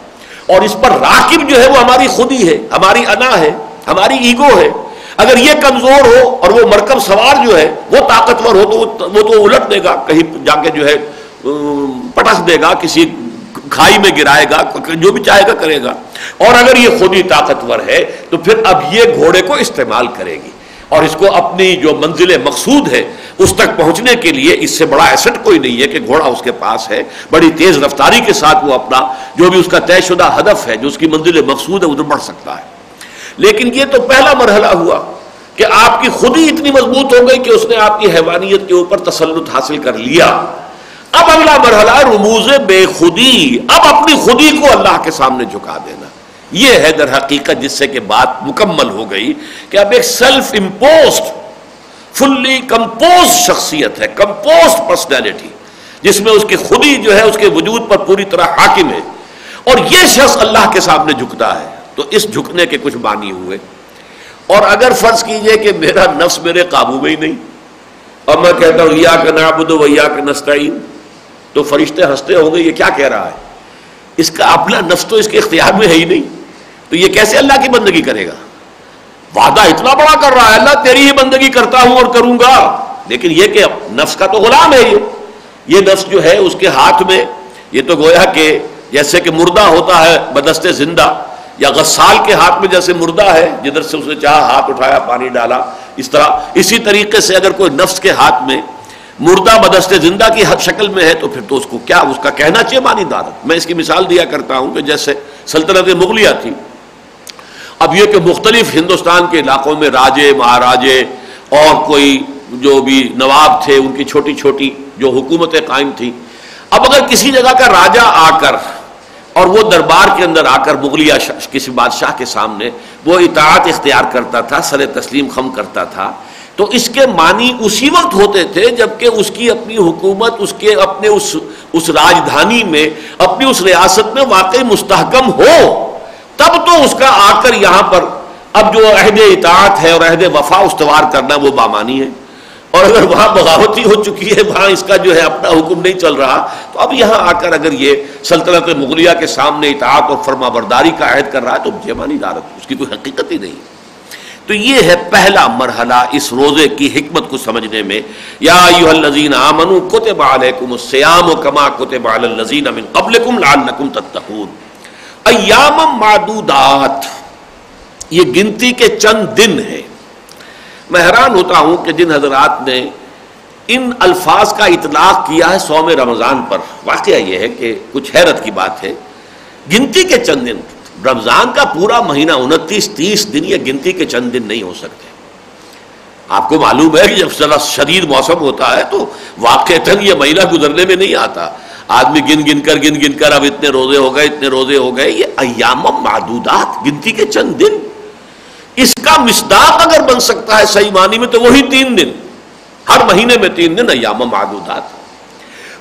اور اس پر راکب جو ہے، وہ ہماری خودی ہے، ہماری انا ہے، ہماری ایگو ہے۔ اگر یہ کمزور ہو اور وہ مرکب سوار جو ہے، وہ طاقتور ہو تو وہ تو الٹ دے گا۔ کہیں جا کے جو ہے پٹک دے گا، کسی کھائی میں گرائے گا، جو بھی چاہے گا کرے گا۔ اور اگر یہ خود ہی طاقتور ہے، تو پھر اب یہ گھوڑے کو استعمال کرے گی۔ اور اس کو اپنی جو منزل مقصود ہے، اس تک پہنچنے کے لیے اس سے بڑا ایسٹ کوئی نہیں ہے کہ گھوڑا اس کے پاس ہے۔ بڑی تیز رفتاری کے ساتھ وہ اپنا جو بھی اس کا طے شدہ ہدف ہے، جو اس کی منزل مقصود ہے ادھر بڑھ سکتا ہے۔ لیکن یہ تو پہلا مرحلہ ہوا کہ آپ کی خود ہی اتنی مضبوط ہو گئی کہ اس نے آپ کی حیوانیت کے اوپر تسلط حاصل کر لیا۔ اب اگلا مرحلہ رموز بے خودی۔ اب اپنی خودی کو اللہ کے سامنے جھکا دینا۔ یہ ہے در حقیقت جس سے کہ بات مکمل ہو گئی کہ اب ایک سیلف امپوسڈ فلی کمپوز شخصیت ہے کمپوز پرسنالٹی جس میں اس کی خودی جو ہے، اس کے وجود پر پوری طرح حاکم ہے۔ اور یہ شخص اللہ کے سامنے جھکتا ہے۔ تو اس جھکنے کے کچھ بانی ہوئے۔ اور اگر فرض کیجیے کہ میرا نفس میرے قابو میں ہی نہیں، اور میں کہتا ہوں یا کہ نابود و یا کہ نستعین تو فرشتے ہنستے ہوں گے، یہ کیا کہہ رہا ہے؟ اس کا اپنا نفس تو اس کے اختیار میں ہے ہی نہیں، تو یہ کیسے اللہ کی بندگی کرے گا؟ وعدہ اتنا بڑا کر رہا ہے، اللہ تیری ہی بندگی کرتا ہوں اور کروں گا۔ لیکن یہ کہ نفس کا تو غلام ہے یہ۔ یہ نفس جو ہے، اس کے ہاتھ میں یہ تو گویا کہ جیسے کہ مردہ ہوتا ہے بدست زندہ، یا غسال کے ہاتھ میں جیسے مردہ ہے، جدھر سے اس نے چاہا، ہاتھ اٹھایا، پانی ڈالا، اس طرح، اسی طریقے سے اگر کوئی نفس کے ہاتھ میں مردہ بدست زندہ کی حد شکل میں ہے تو پھر تو اس کو کیا اس کا کہنا چاہیے مانی دارت میں اس کی مثال دیا کرتا ہوں کہ جیسے سلطنت مغلیہ تھی۔ اب یہ کہ مختلف ہندوستان کے علاقوں میں راجے، مہاراجے اور کوئی جو بھی نواب تھے، ان کی چھوٹی چھوٹی جو حکومتیں قائم تھیں۔ اب اگر کسی جگہ کا راجہ آ کر اور وہ دربار کے اندر آ کر مغلیہ کسی بادشاہ کے سامنے وہ اطاعت اختیار کرتا تھا، سر تسلیم خم کرتا تھا تو اس کے معنی اسی وقت ہوتے تھے جبکہ اس کی اپنی حکومت، اس کے اپنے اس اس راجدھانی میں، اپنی اس ریاست میں واقعی مستحکم ہو۔ تب تو اس کا آ کر یہاں پر اب جو عہد اطاعت ہے اور عہد وفا استوار کرنا وہ بامانی ہے۔ اور اگر وہاں بغاوتی ہو چکی ہے، وہاں اس کا جو ہے اپنا حکم نہیں چل رہا، تو اب یہاں آ کر اگر یہ سلطنت مغلیہ کے سامنے اطاعت اور فرما برداری کا عہد کر رہا ہے، تو جیمانی دارت اس کی کوئی حقیقت ہی نہیں۔ تو یہ ہے پہلا مرحلہ اس روزے کی حکمت کو سمجھنے میں۔ یا ایوہ الذین آمنوا کتب علیکم السیام کما کتب علی الذین من قبلکم لعلکم تتقون۔ ایام معدودات۔ یہ گنتی کے چند دن ہیں۔ میں حیران ہوتا ہوں کہ جن حضرات نے ان الفاظ کا اطلاق کیا ہے سوم رمضان پر۔ واقعہ یہ ہے کہ کچھ حیرت کی بات ہے۔ گنتی کے چند دن۔ رمضان کا پورا مہینہ انتیس، تیس دن یا گنتی کے چند دن نہیں ہو سکتے۔ آپ کو معلوم ہے کہ جب ذرا شدید موسم ہوتا ہے تو واقع یہ مہینہ گزرنے میں نہیں آتا۔ آدمی گن گن کر، گن گن کر، اب اتنے روزے ہو گئے، اتنے روزے ہو گئے، یہ ایام معدودات، گنتی کے چند دن۔ اس کا مصداق اگر بن سکتا ہے صحیح معنی میں تو وہی تین دن۔ ہر مہینے میں تین دن ایام معدودات۔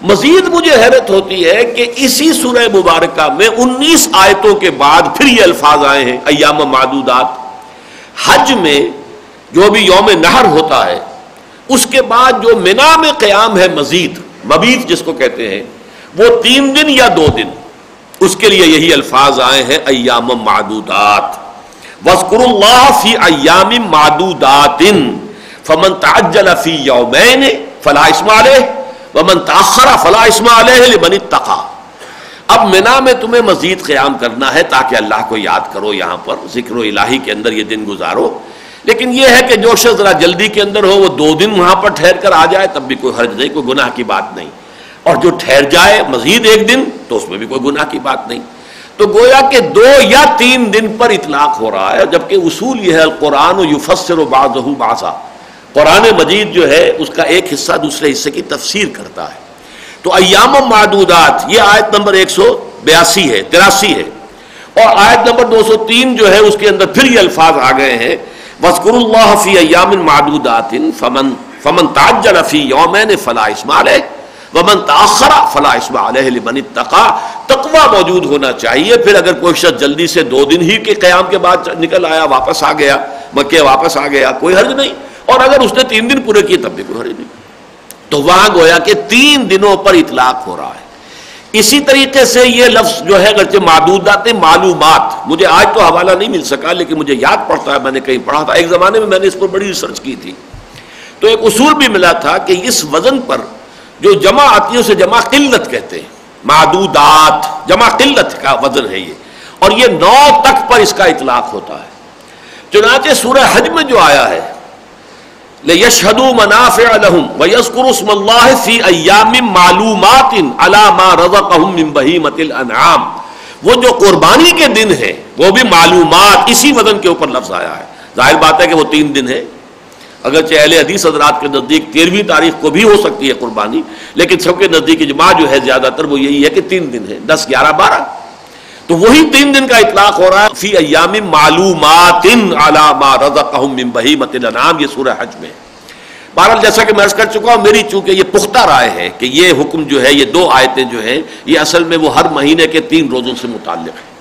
مزید مجھے حیرت ہوتی ہے کہ اسی سورہ مبارکہ میں انیس آیتوں کے بعد پھر یہ الفاظ آئے ہیں، ایام معدودات۔ حج میں جو بھی یوم نہر ہوتا ہے، اس کے بعد جو منا میں قیام ہے مزید، مبید جس کو کہتے ہیں، وہ تین دن یا دو دن۔ اس کے لیے یہی الفاظ آئے ہیں، ایام معدودات۔ وسکر اللہ فی ایام معدودات۔ فمن تعجل فی یومین فلا اسم علیہ ومن تاخر فلا اسم علیہ لمن اتقا۔ اب منا میں تمہیں مزید قیام کرنا ہے تاکہ اللہ کو یاد کرو یہاں پر، ذکر و الہی کے اندر یہ دن گزارو۔ لیکن یہ ہے کہ جو شخص ذرا جلدی کے اندر ہو، وہ دو دن وہاں پر ٹھہر کر آ جائے، تب بھی کوئی حرج نہیں، کوئی گناہ کی بات نہیں۔ اور جو ٹھہر جائے مزید ایک دن، تو اس میں بھی کوئی گناہ کی بات نہیں۔ تو گویا کہ دو یا تین دن پر اطلاق ہو رہا ہے، جبکہ اصول یہ ہے قرآن و یوفسر و باز باسا قرآن مجید جو ہے، اس کا ایک حصہ دوسرے حصے کی تفسیر کرتا ہے۔ تو ایام و معدودات، یہ آیت نمبر ایک سو بیاسی ہے، تراسی ہے۔ اور آیت نمبر دو سو تین جو ہے، اس کے اندر پھر یہ الفاظ آ گئے ہیں۔ وسکر اللہ فی ایام معدودات فمن فمن تاجر فی یومین فلا اسمال ومن تاخر فلا اسم علیہ لمن اتقا تقوی موجود ہونا چاہیے۔ پھر اگر کوئی شخص جلدی سے دو دن ہی کے قیام کے بعد نکل آیا، واپس آ گیا، مکے واپس آ گیا، کوئی حرج نہیں۔ اور اگر اس نے تین دن پورے کیے تب بھی کوئی حرج نہیں۔ تو وہاں گویا کہ تین دنوں پر اطلاق ہو رہا ہے۔ اسی طریقے سے یہ لفظ جو ہے اگرچہ معدودات معلومات، مجھے آج تو حوالہ نہیں مل سکا، لیکن مجھے یاد پڑتا ہے، میں نے کہیں پڑھا تھا۔ ایک زمانے میں میں نے اس پر بڑی ریسرچ کی تھی۔ تو ایک اصول بھی ملا تھا کہ اس وزن پر جو جمع آتی ہے اسے جمع قلت کہتے ہیں، معدودات، جمع قلت کا وزن ہے یہ۔ اور یہ نو تک پر اس کا اطلاق ہوتا ہے۔ چنانچہ سورہ حج میں جو آیا ہے لَيَشْهَدُوا مَنَافِعَ لَهُمْ وَيَذْكُرُوا اسْمَ اللَّهِ فِي أَيَّامٍ مَعْلُومَاتٍ عَلَى مَا رَزَقَهُمْ مِنْ بَهِيمَةِ الْأَنْعَامِ وہ جو قربانی کے دن ہے وہ بھی معلومات اسی وزن کے اوپر لفظ آیا ہے۔ ظاہر بات ہے کہ وہ تین دن ہے اگرچہ اہل حدیث حضرات کے نزدیک تیرہویں تاریخ کو بھی ہو سکتی ہے قربانی، لیکن سب کے نزدیک اجماع جو ہے، زیادہ تر وہ یہی ہے کہ تین دن ہے دس، گیارہ، بارہ۔ تو وہی تین دن کا اطلاق ہو رہا ہے۔ فی ایام معلومات ما رزقهم من بہیمت الانعام، یہ سورہ حج میں۔ بہرحال جیسا کہ میں عرض کر چکا ہوں، میری چونکہ یہ پختہ رائے ہے کہ یہ حکم جو ہے، یہ دو آیتیں جو ہیں، یہ اصل میں وہ ہر مہینے کے تین روزوں سے متعلق ہیں۔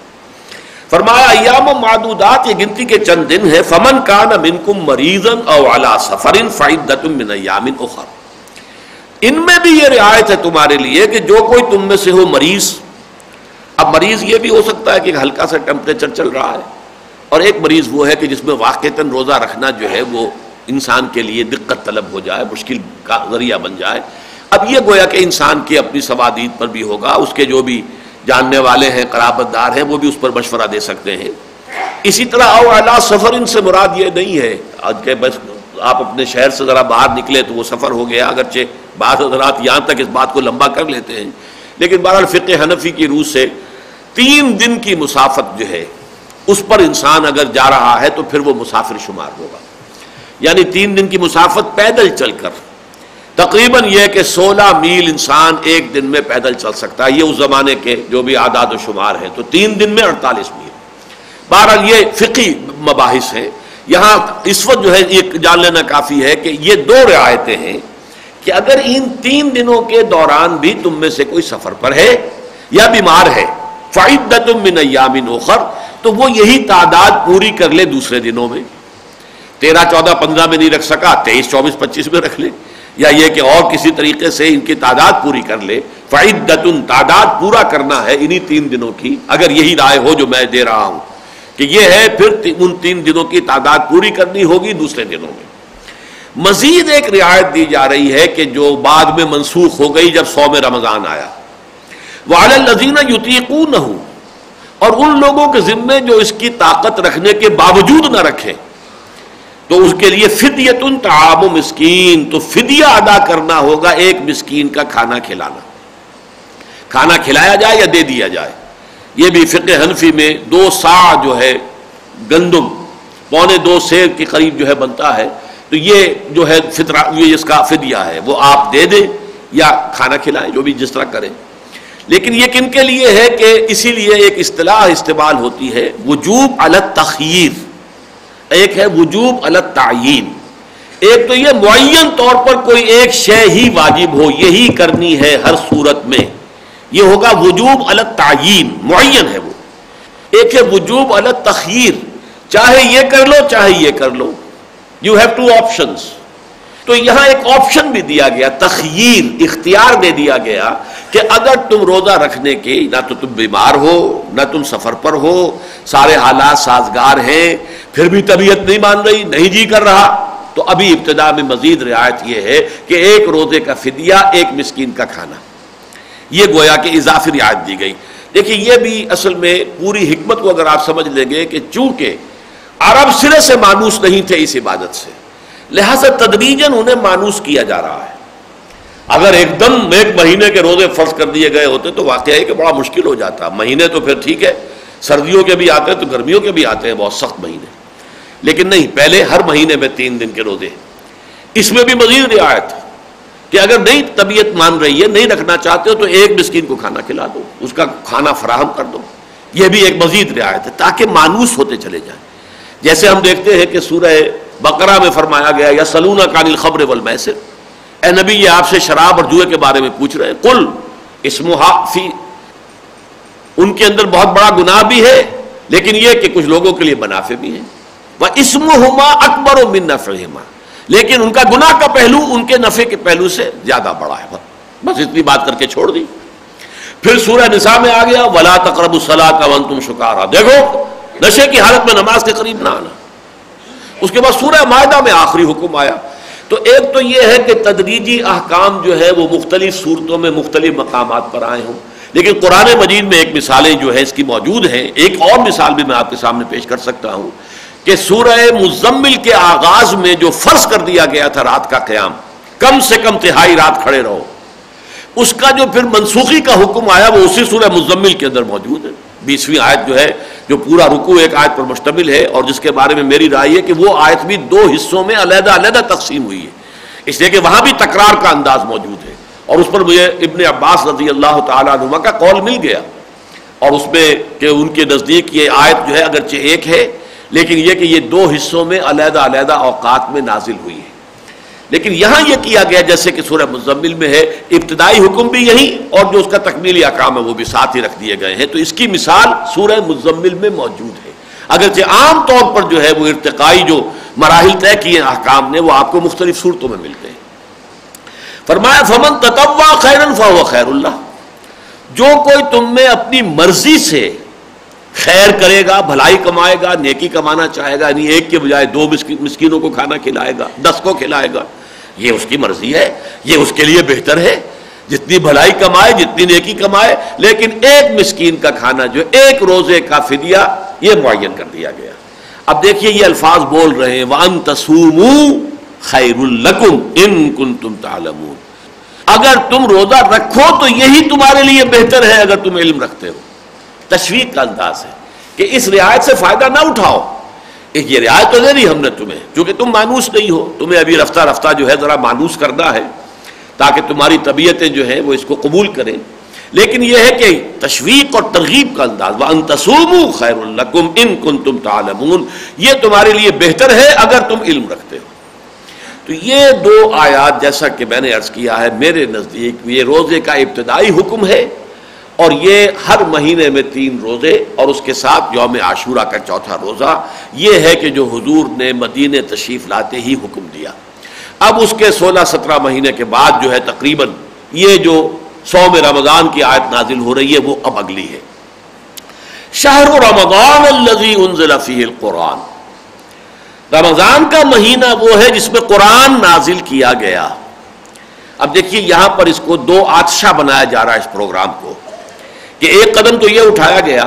فرمایا، ایام و معدودات، یہ گنتی کے چند دن ہے فمن کان منکم مریضن او علی سفر فعدۃ من ایام اخر۔ ان میں بھی یہ رعایت ہے تمہارے لیے کہ جو کوئی تم میں سے ہو مریض اب مریض یہ بھی ہو سکتا ہے کہ ہلکا سا ٹیمپریچر چل رہا ہے۔ اور ایک مریض وہ ہے کہ جس میں واقعتاً روزہ رکھنا جو ہے وہ انسان کے لیے دقت طلب ہو جائے، مشکل کا ذریعہ بن جائے۔ اب یہ گویا کہ انسان کی اپنی سوادید پر بھی ہوگا، اس کے جو بھی جاننے والے ہیں قرابت دار ہیں، وہ بھی اس پر مشورہ دے سکتے ہیں۔ اسی طرح او اعلیٰ سفر ان سے مراد یہ نہیں ہے۔ آج کے بس آپ اپنے شہر سے ذرا باہر نکلے تو وہ سفر ہو گیا، اگرچہ بعض حضرات یہاں تک اس بات کو لمبا کر لیتے ہیں۔ لیکن بہرحال فقہ حنفی کی روح سے تین دن کی مسافت جو ہے، اس پر انسان اگر جا رہا ہے تو پھر وہ مسافر شمار ہوگا۔ یعنی تین دن کی مسافت پیدل چل کر۔ تقریباً یہ کہ سولہ میل انسان ایک دن میں پیدل چل سکتا ہے۔ یہ اس زمانے کے جو بھی اعداد و شمار ہیں، تو تین دن میں اڑتالیس میل۔ بہرحال یہ فقی مباحث ہیں۔ یہاں اس وقت جو ہے، یہ جان لینا کافی ہے کہ یہ دو رعایتیں ہیں۔ کہ اگر ان تین دنوں کے دوران بھی تم میں سے کوئی سفر پر ہے یا بیمار ہے فائدت من ایام اخر، تو وہ یہی تعداد پوری کر لے دوسرے دنوں میں۔ تیرہ، چودہ، پندرہ میں نہیں رکھ سکا، تیئیس، چوبیس، پچیس میں رکھ لے۔ یا یہ کہ اور کسی طریقے سے ان کی تعداد پوری کر لے۔ فائدت تعداد پورا کرنا ہے انہی تین دنوں کی، اگر یہی رائے ہو جو میں دے رہا ہوں۔ کہ یہ ہے، پھر ان تین دنوں کی تعداد پوری کرنی ہوگی دوسرے دنوں میں۔ مزید ایک رعایت دی جا رہی ہے کہ جو بعد میں منسوخ ہو گئی جب سو میں رمضان آیا۔ وہ الزین یوتیقو نہ اور ان لوگوں کے ذمے جو اس کی طاقت رکھنے کے باوجود نہ رکھے۔ تو اس کے لیے فدیت ان تعام مسکین، تو فدیہ ادا کرنا ہوگا ایک مسکین کا کھانا کھلانا۔ کھانا کھلایا جائے یا دے دیا جائے؟ یہ بھی فقہ حنفی میں دو سا جو ہے گندم، پونے دو سیر کے قریب جو ہے بنتا ہے۔ تو یہ جو ہے فطرہ، یہ اس کا فدیہ ہے۔ وہ آپ دے دیں یا کھانا کھلائیں، جو بھی جس طرح کریں۔ لیکن یہ کن کے لیے ہے کہ اسی لیے ایک اصطلاح استعمال ہوتی ہے، وجوب الگ تخیر ایک ہے وجوب الگ تعین ایک تو یہ معین طور پر کوئی ایک شے ہی واجب ہو، یہی کرنی ہے ہر صورت میں۔ یہ ہوگا وجوب الگ تعین معین ہے وہ۔ ایک ہے وجوب الگ تخیر چاہے یہ کر لو، چاہے یہ کر لو۔ یو ہیو ٹو آپشنس تو یہاں ایک آپشن بھی دیا گیا تخیر اختیار دے دیا گیا کہ اگر تم روزہ رکھنے کے، نہ تو تم بیمار ہو، نہ تم سفر پر ہو، سارے حالات سازگار ہیں، پھر بھی طبیعت نہیں مان رہی، نہیں جی کر رہا۔ تو ابھی ابتدا میں مزید رعایت یہ ہے کہ ایک روزے کا فدیہ، ایک مسکین کا کھانا۔ یہ گویا کہ اضافی رعایت دی گئی۔ دیکھیے، یہ بھی اصل میں پوری حکمت کو اگر آپ سمجھ لیں گے کہ چونکہ عرب سرے سے مانوس نہیں تھے اس عبادت سے۔ لہذا تدریجن انہیں مانوس کیا جا رہا ہے۔ اگر ایک دم ایک مہینے کے روزے فرض کر دیے گئے ہوتے تو واقعہ ہے کہ بڑا مشکل ہو جاتا۔ مہینے تو پھر ٹھیک ہے، سردیوں کے بھی آتے ہیں تو گرمیوں کے بھی آتے ہیں، بہت سخت مہینے۔ لیکن نہیں، پہلے ہر مہینے میں تین دن کے روزے۔ اس میں بھی مزید رعایت کہ اگر نہیں طبیعت مان رہی ہے، نہیں رکھنا چاہتے ہو تو ایک مسکین کو کھانا کھلا دو، اس کا کھانا فراہم کر دو۔ یہ بھی ایک مزید رعایت ہے تاکہ مانوس ہوتے چلے جائیں۔ جیسے ہم دیکھتے ہیں کہ سورہ بقرہ میں فرمایا گیا یا سلونا کانل خبر والمیسر۔ اے نبی، یہ آپ سے شراب اور جوئے کے بارے میں پوچھ رہے ہیں۔ کل اسمہا فی۔ ان کے اندر بہت بڑا گناہ بھی ہے، لیکن یہ کہ کچھ لوگوں کے لیے منافع بھی ہیں وہ اسم ہوما اکبر و من نفرما لیکن ان کا گناہ کا پہلو، ان کے نفع کے پہلو سے زیادہ بڑا ہے۔ بس اتنی بات کر کے چھوڑ دی۔ پھر سورہ نساء میں آ گیا، ولا تقرب الصلاۃ کا ون تم شکارا دیکھو نشے کی حالت میں نماز کے قریب نہ آنا۔ اس کے بعد سورہ معاہدہ میں آخری حکم آیا۔ تو ایک تو یہ ہے کہ تدریجی احکام جو ہے وہ مختلف صورتوں میں مختلف مقامات پر آئے ہوں۔ لیکن قرآن مجید میں ایک مثالیں جو ہے اس کی موجود ہیں۔ ایک اور مثال بھی میں آپ کے سامنے پیش کر سکتا ہوں کہ سورہ مزمل کے آغاز میں جو فرض کر دیا گیا تھا رات کا قیام، کم سے کم تہائی رات کھڑے رہو۔ اس کا جو پھر منسوخی کا حکم آیا وہ اسی سورہ مزمل کے اندر موجود ہے۔ بیسویں آیت جو ہے، جو پورا رکو ایک آیت پر مشتمل ہے، اور جس کے بارے میں میری رائے ہے کہ وہ آیت بھی دو حصوں میں علیحدہ علیحدہ تقسیم ہوئی ہے۔ اس لیے کہ وہاں بھی تکرار کا انداز موجود ہے۔ اور اس پر مجھے ابن عباس رضی اللہ تعالیٰ عنہ کا قول مل گیا۔ اور اس میں کہ ان کے نزدیک یہ آیت جو ہے، اگرچہ ایک ہے، لیکن یہ کہ یہ دو حصوں میں علیحدہ علیحدہ اوقات میں نازل ہوئی ہے۔ لیکن یہاں یہ کیا گیا، جیسے کہ سورہ مزمل میں ہے، ابتدائی حکم بھی یہی اور جو اس کا تکمیلی احکام ہے وہ بھی ساتھ ہی رکھ دیے گئے ہیں۔ تو اس کی مثال سورہ مزمل میں موجود ہے۔ اگرچہ عام طور پر جو ہے وہ ارتقائی جو مراحل طے کیے احکام نے، وہ آپ کو مختلف صورتوں میں ملتے ہیں۔ فرمایا، فمن تتوا خیر الفا خیر اللہ جو کوئی تم میں اپنی مرضی سے خیر کرے گا، بھلائی کمائے گا، نیکی کمانا چاہے گا یعنی ایک کے بجائے دو مسکینوں کو کھانا کھلائے گا، دس کو کھلائے گا یہ اس کی مرضی ہے، یہ اس کے لیے بہتر ہے۔ جتنی بھلائی کمائے، جتنی نیکی کمائے، لیکن ایک مسکین کا کھانا جو ایک روزے کا فدیہ، یہ معین کر دیا گیا۔ اب دیکھیے، یہ الفاظ بول رہے ہیں وَأَن تَسُومُوا خَيْرُ لَكُمْ إِن كُنْتُمْ تَعْلَمُونَ۔ اگر تم روزہ رکھو تو یہی تمہارے لیے بہتر ہے، اگر تم علم رکھتے ہو۔ تشویق کا انداز ہے کہ اس رعایت سے فائدہ نہ اٹھاؤ۔ یہ رعایت تو دے دی ہم نے تمہیں، کیونکہ تم مانوس نہیں ہو۔ تمہیں ابھی رفتہ رفتہ جو ہے ذرا مانوس کرنا ہے، تاکہ تمہاری طبیعتیں جو ہیں وہ اس کو قبول کریں۔ لیکن یہ ہے کہ تشویق اور ترغیب کا انداز وہ انتصوم خیر القم ان کن تم تعلمون۔ یہ تمہارے لیے بہتر ہے اگر تم علم رکھتے ہو۔ تو یہ دو آیات جیسا کہ میں نے عرض کیا ہے، میرے نزدیک یہ روزے کا ابتدائی حکم ہے۔ اور یہ ہر مہینے میں تین روزے اور اس کے ساتھ یوم عاشورہ کا چوتھا روزہ، یہ ہے کہ جو حضور نے مدینہ تشریف لاتے ہی حکم دیا۔ اب اس کے سولہ سترہ مہینے کے بعد جو ہے تقریباً یہ جو سو میں رمضان کی آیت نازل ہو رہی ہے، وہ اب اگلی ہے۔ شہر رمضان الزی انزل فیہ القرآن۔ رمضان کا مہینہ وہ ہے جس میں قرآن نازل کیا گیا۔ اب دیکھیے، یہاں پر اس کو دو آتشا بنایا جا رہا ہے اس پروگرام کو۔ کہ ایک قدم تو یہ اٹھایا گیا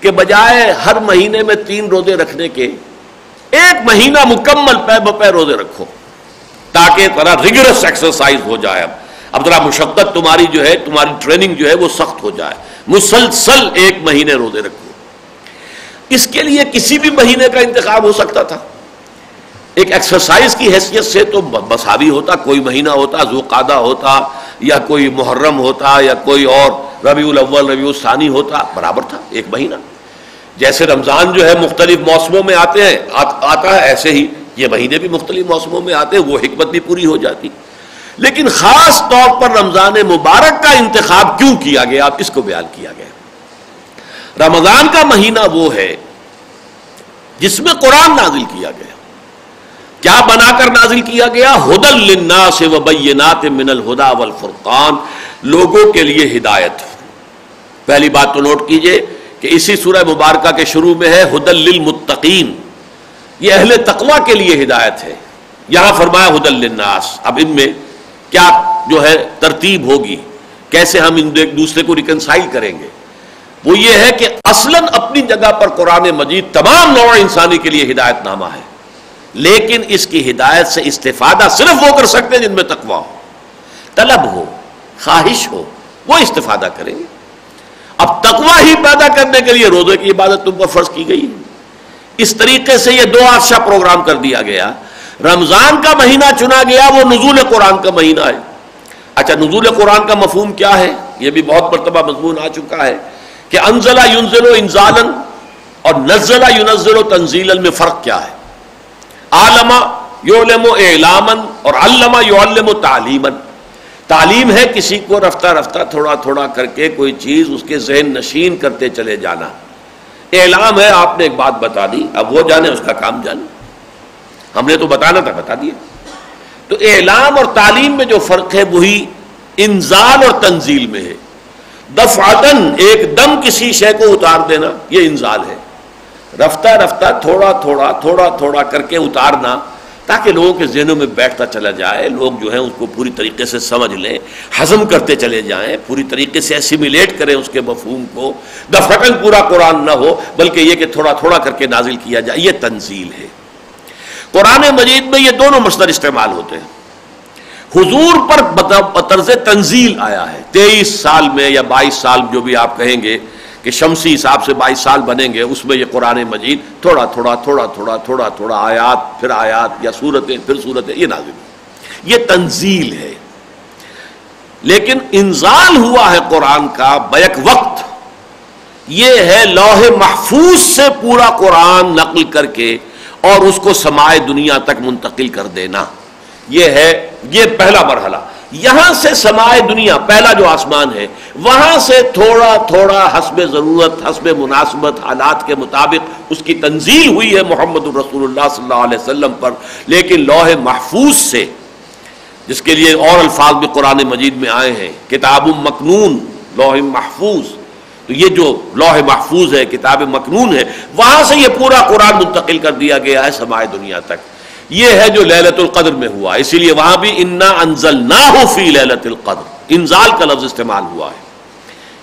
کہ بجائے ہر مہینے میں تین روزے رکھنے کے ایک مہینہ مکمل پے بپے روزے رکھو تاکہ ذرا ریگولرس ایکسرسائز ہو جائے اب۔ اب ذرا مشقت تمہاری جو ہے، تمہاری ٹریننگ جو ہے وہ سخت ہو جائے۔ مسلسل ایک مہینے روزے رکھو۔ اس کے لیے کسی بھی مہینے کا انتخاب ہو سکتا تھا۔ ایک ایکسرسائز کی حیثیت سے تو بساوی ہوتا، کوئی مہینہ ہوتا ذوقادہ ہوتا یا کوئی محرم ہوتا یا کوئی اور ربیع الاول، ربیع الثانی ہوتا، برابر تھا، ایک مہینہ۔ جیسے رمضان جو ہے مختلف موسموں میں آتے ہیں آتا ہے، ایسے ہی یہ مہینے بھی مختلف موسموں میں آتے ہیں، وہ حکمت بھی پوری ہو جاتی۔ لیکن خاص طور پر رمضان مبارک کا انتخاب کیوں کیا گیا؟ آپ اس کو بیان کیا گیا۔ رمضان کا مہینہ وہ ہے جس میں قرآن نازل کیا گیا۔ کیا بنا کر نازل کیا گیا؟ ہدل للناس و من الہدا والفرقان، لوگوں کے لیے ہدایت۔ پہلی بات تو نوٹ کیجیے کہ اسی سورہ مبارکہ کے شروع میں ہے، ہدل للمتقین۔ یہ اہل تقوی کے لیے ہدایت ہے۔ یہاں فرمایا، ہدل للناس۔ اب ان میں کیا جو ہے ترتیب ہوگی؟ کیسے ہم ان ایک دوسرے کو ریکنسائل کریں گے؟ وہ یہ ہے کہ اصلاً اپنی جگہ پر قرآن مجید تمام نوع انسانی کے لیے ہدایت نامہ ہے۔ لیکن اس کی ہدایت سے استفادہ صرف وہ کر سکتے ہیں جن میں تقوا ہو۔ طلب ہو، خواہش ہو، وہ استفادہ کریں گے۔ اب تقوا ہی پیدا کرنے کے لیے روزے کی عبادت تم پر فرض کی گئی۔ اس طریقے سے یہ دو عرصہ پروگرام کر دیا گیا۔ رمضان کا مہینہ چنا گیا، وہ نزول قرآن کا مہینہ ہے۔ اچھا نزول قرآن کا مفہوم کیا ہے؟ یہ بھی بہت مرتبہ مضمون آ چکا ہے کہ انزلہ ینزل و انزالن اور نزلہ ینزل و تنزیل میں فرق کیا ہے۔ عالمہ یولم و اعلامن اور علامہ یعلم و تعلیمن تعلیم ہے کسی کو رفتہ رفتہ تھوڑا تھوڑا کر کے کوئی چیز اس کے ذہن نشین کرتے چلے جانا۔ اعلام ہے، آپ نے ایک بات بتا دی، اب وہ جانے، اس کا کام جانے۔ ہم نے تو بتانا تھا، بتا دیا۔ تو اعلام اور تعلیم میں جو فرق ہے، وہی انزال اور تنزیل میں ہے۔ دفعتن ایک دم کسی شے کو اتار دینا، یہ انزال ہے۔ رفتہ رفتہ تھوڑا تھوڑا تھوڑا تھوڑا کر کے اتارنا تاکہ لوگوں کے ذہنوں میں بیٹھتا چلا جائے، لوگ جو ہیں اس کو پوری طریقے سے سمجھ لیں، ہضم کرتے چلے جائیں، پوری طریقے سے ایسیمیلیٹ کریں اس کے مفہوم کو۔ دفتن پورا قرآن نہ ہو، بلکہ یہ کہ تھوڑا تھوڑا کر کے نازل کیا جائے، یہ تنزیل ہے۔ قرآن مجید میں یہ دونوں مصدر استعمال ہوتے ہیں۔ حضور پر مطلب طرز تنزیل آیا ہے۔ تیئیس سال میں یا بائیس سال جو بھی آپ کہیں گے کہ شمسی حساب سے بائیس سال بنیں گے، اس میں یہ قرآن مجید تھوڑا تھوڑا تھوڑا تھوڑا تھوڑا تھوڑا آیات، پھر آیات یا صورتیں پھر صورتیں یہ نازل یہ تنزیل ہے۔ لیکن انزال ہوا ہے قرآن کا بیک وقت۔ یہ ہے لوح محفوظ سے پورا قرآن نقل کر کے اور اس کو سمائے دنیا تک منتقل کر دینا۔ یہ ہے، یہ پہلا مرحلہ۔ یہاں سے سمائے دنیا، پہلا جو آسمان ہے، وہاں سے تھوڑا تھوڑا حسب ضرورت، حسب مناسبت، حالات کے مطابق اس کی تنزیل ہوئی ہے محمد الرسول اللہ صلی اللہ علیہ وسلم پر، لیکن لوح محفوظ سے جس کے لیے اور الفاظ بھی قرآن مجید میں آئے ہیں، کتاب مکنون، لوح محفوظ۔ تو یہ جو لوح محفوظ ہے، کتاب مکنون ہے، وہاں سے یہ پورا قرآن منتقل کر دیا گیا ہے سمائے دنیا تک۔ یہ ہے جو للت القدر میں ہوا اسی لیے وہاں بھی انا انزل نہ ہو فی للت القدر۔ انزال کا لفظ استعمال ہوا ہے۔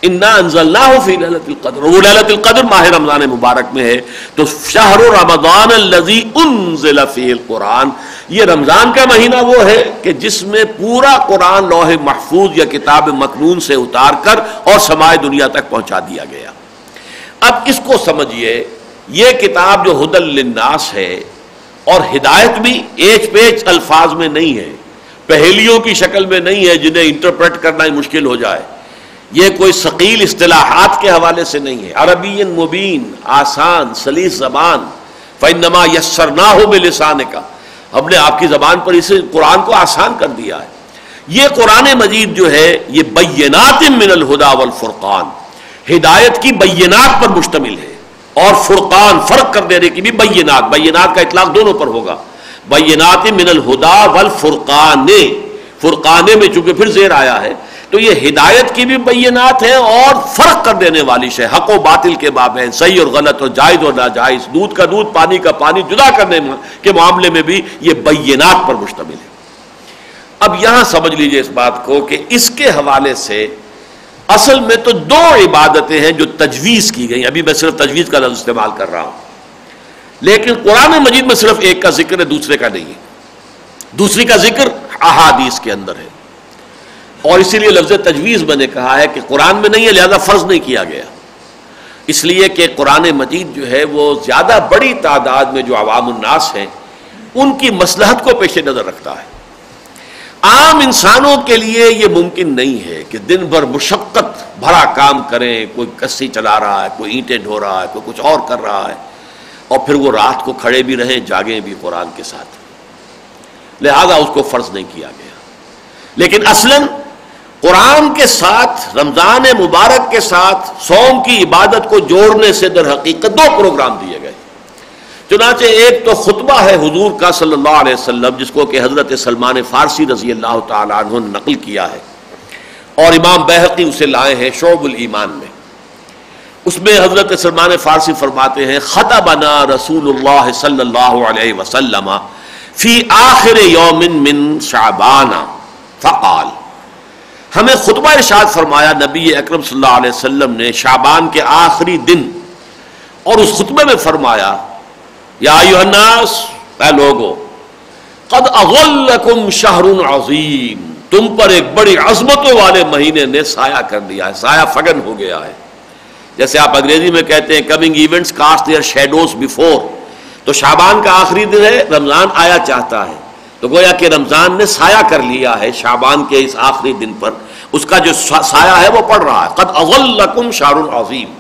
انا انزل نہ ہو فی للت القدر وہ للت القدر ماہ رمضان مبارک میں ہے۔ تو شہر رمضان الذي انزل فی القرآن۔ یہ رمضان کا مہینہ وہ ہے کہ جس میں پورا قرآن لوح محفوظ یا کتاب مقنون سے اتار کر اور سمائے دنیا تک پہنچا دیا گیا۔ اب اس کو سمجھیے، یہ کتاب جو حدل للناس ہے اور ہدایت بھی ایچ پیچ الفاظ میں نہیں ہے پہلیوں کی شکل میں نہیں ہے جنہیں انٹرپریٹ کرنا ہی مشکل ہو جائے۔ یہ کوئی ثقیل اصطلاحات کے حوالے سے نہیں ہے۔ عربی مبین، آسان، سلیس زبان فنما یسر نہ ہو بے لسان کا ہم نے آپ کی زبان پر اسے، قرآن کو آسان کر دیا ہے۔ یہ قرآن مجید جو ہے، یہ بینات من الہدا والفرقان۔ ہدایت کی بینات پر مشتمل ہے۔ اور فرقان فرق کر دینے کی بھی بینات بینات کا اطلاق دونوں پر ہوگا۔ بینات من الہدا والفرقان فرقانے میں چونکہ پھر زیر آیا ہے، تو یہ ہدایت کی بھی بینات ہیں اور فرق کر دینے والی شے، حق و باطل کے باب ہیں، صحیح اور غلط اور جائز اور ناجائز، دودھ کا دودھ، پانی کا پانی، جدا کرنے کے معاملے میں بھی یہ بینات پر مشتمل ہے۔ اب یہاں سمجھ لیجیے اس بات کو کہ اس کے حوالے سے اصل میں تو دو عبادتیں ہیں جو تجویز کی گئی ابھی میں صرف تجویز کا لفظ استعمال کر رہا ہوں۔ لیکن قرآن مجید میں صرف ایک کا ذکر ہے، دوسرے کا نہیں ہے۔ دوسری کا ذکر احادیث کے اندر ہے۔ اور اسی لیے لفظ تجویز میں نے کہا ہے کہ قرآن میں نہیں ہے، لہذا فرض نہیں کیا گیا۔ اس لیے کہ قرآن مجید جو ہے وہ زیادہ بڑی تعداد میں جو عوام الناس ہیں، ان کی مسلحت کو پیش نظر رکھتا ہے۔ عام انسانوں کے لیے یہ ممکن نہیں ہے کہ دن بھر مشقت بھرا کام کریں، کوئی کسی چلا رہا ہے، کوئی اینٹیں ڈھو رہا ہے، کوئی کچھ اور کر رہا ہے، اور پھر وہ رات کو کھڑے بھی رہیں، جاگیں بھی قرآن کے ساتھ۔ لہذا اس کو فرض نہیں کیا گیا۔ لیکن اصلاً قرآن کے ساتھ، رمضان مبارک کے ساتھ سوم کی عبادت کو جوڑنے سے در حقیقت دو پروگرام دیے گئے۔ چنانچہ ایک تو خطبہ ہے حضور کا صلی اللہ علیہ وسلم، جس کو کہ حضرت سلمان فارسی رضی اللہ تعالیٰ عنہ نے نقل کیا ہے۔ اور امام بحقی اسے لائے ہیں شعب الایمان میں۔ اس میں حضرت سلمان فارسی فرماتے ہیں، خطبنا رسول اللہ صلی اللہ علیہ وسلم فی آخر یوم من شعبان، فقال۔ ہمیں خطبہ ارشاد فرمایا، نبی اکرم صلی اللہ علیہ وسلم نے شعبان کے آخری دن اور اس خطبے میں فرمایا یا الناس، اے لوگو، قد اغلکم شہر عظیم، تم پر ایک بڑی عظمتوں والے مہینے نے سایہ کر دیا ہے، سایہ فگن ہو گیا ہے۔ جیسے آپ انگریزی میں کہتے ہیں coming events cast their shadows before تو شابان کا آخری دن ہے، رمضان آیا چاہتا ہے۔ تو گویا کہ رمضان نے سایہ کر لیا ہے شابان کے اس آخری دن پر۔ اس کا جو سایہ ہے، وہ پڑ رہا ہے۔ قد اغلکم شہر عظیم،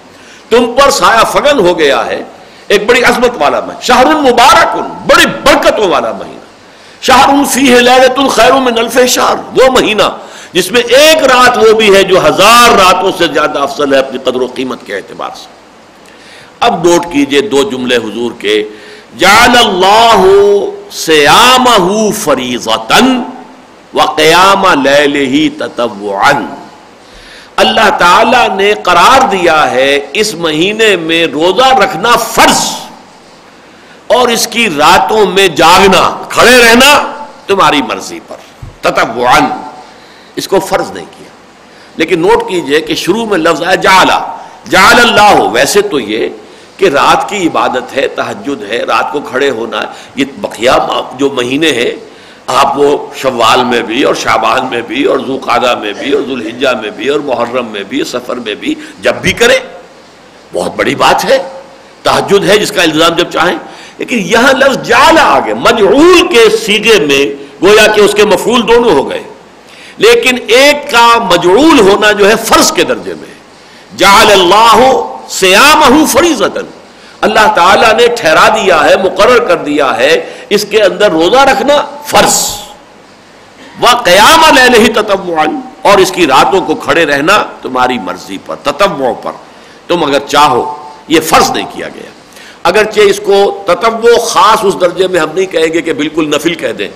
تم پر سایہ فگن ہو گیا ہے۔ ایک بڑی عظمت والا مہینہ۔ شہر المبارک بڑی برکتوں والا مہینہ۔ شہر فی ہے لہرت الخیر میں نلف شہر۔ وہ مہینہ جس میں ایک رات وہ بھی ہے جو ہزار راتوں سے زیادہ افضل ہے اپنی قدر و قیمت کے اعتبار سے۔ اب نوٹ کیجیے دو جملے حضور کے۔ جعل اللہ سیامہ فریضتن و قیام تتوعن اللہ تعالی نے قرار دیا ہے اس مہینے میں روزہ رکھنا فرض اور اس کی راتوں میں جاگنا، کھڑے رہنا تمہاری مرضی پر تتبعن اس کو فرض نہیں کیا۔ لیکن نوٹ کیجیے کہ شروع میں لفظ ہے جالا جال اللہ۔ ہو ویسے تو یہ کہ رات کی عبادت ہے تحجد ہے، رات کو کھڑے ہونا ہے یہ بقیہ جو مہینے ہیں آپ وہ شوال میں بھی اور شابان میں بھی اور ذوقادہ میں بھی اور ذوالحجہ میں بھی اور محرم میں بھی سفر میں بھی جب بھی کرے بہت بڑی بات ہے۔ تحجد ہے جس کا الزام جب چاہیں۔ لیکن یہاں لفظ جال آگے، مجعول کے سیگے میں گویا کہ اس کے مفول دونوں ہو گئے۔ لیکن ایک کا مجعول ہونا جو ہے فرض کے درجے میں۔ جال اللہ سیام فریضتن اللہ تعالیٰ نے ٹھہرا دیا ہے، مقرر کر دیا ہے، اس کے اندر روزہ رکھنا فرض۔ وہ قیام ہی تتوان اور اس کی راتوں کو کھڑے رہنا تمہاری مرضی پر تتو پر۔ تم اگر چاہو، یہ فرض نہیں کیا گیا۔ اگرچہ اس کو تتو خاص اس درجے میں ہم نہیں کہیں گے کہ بالکل نفل کہہ دیں،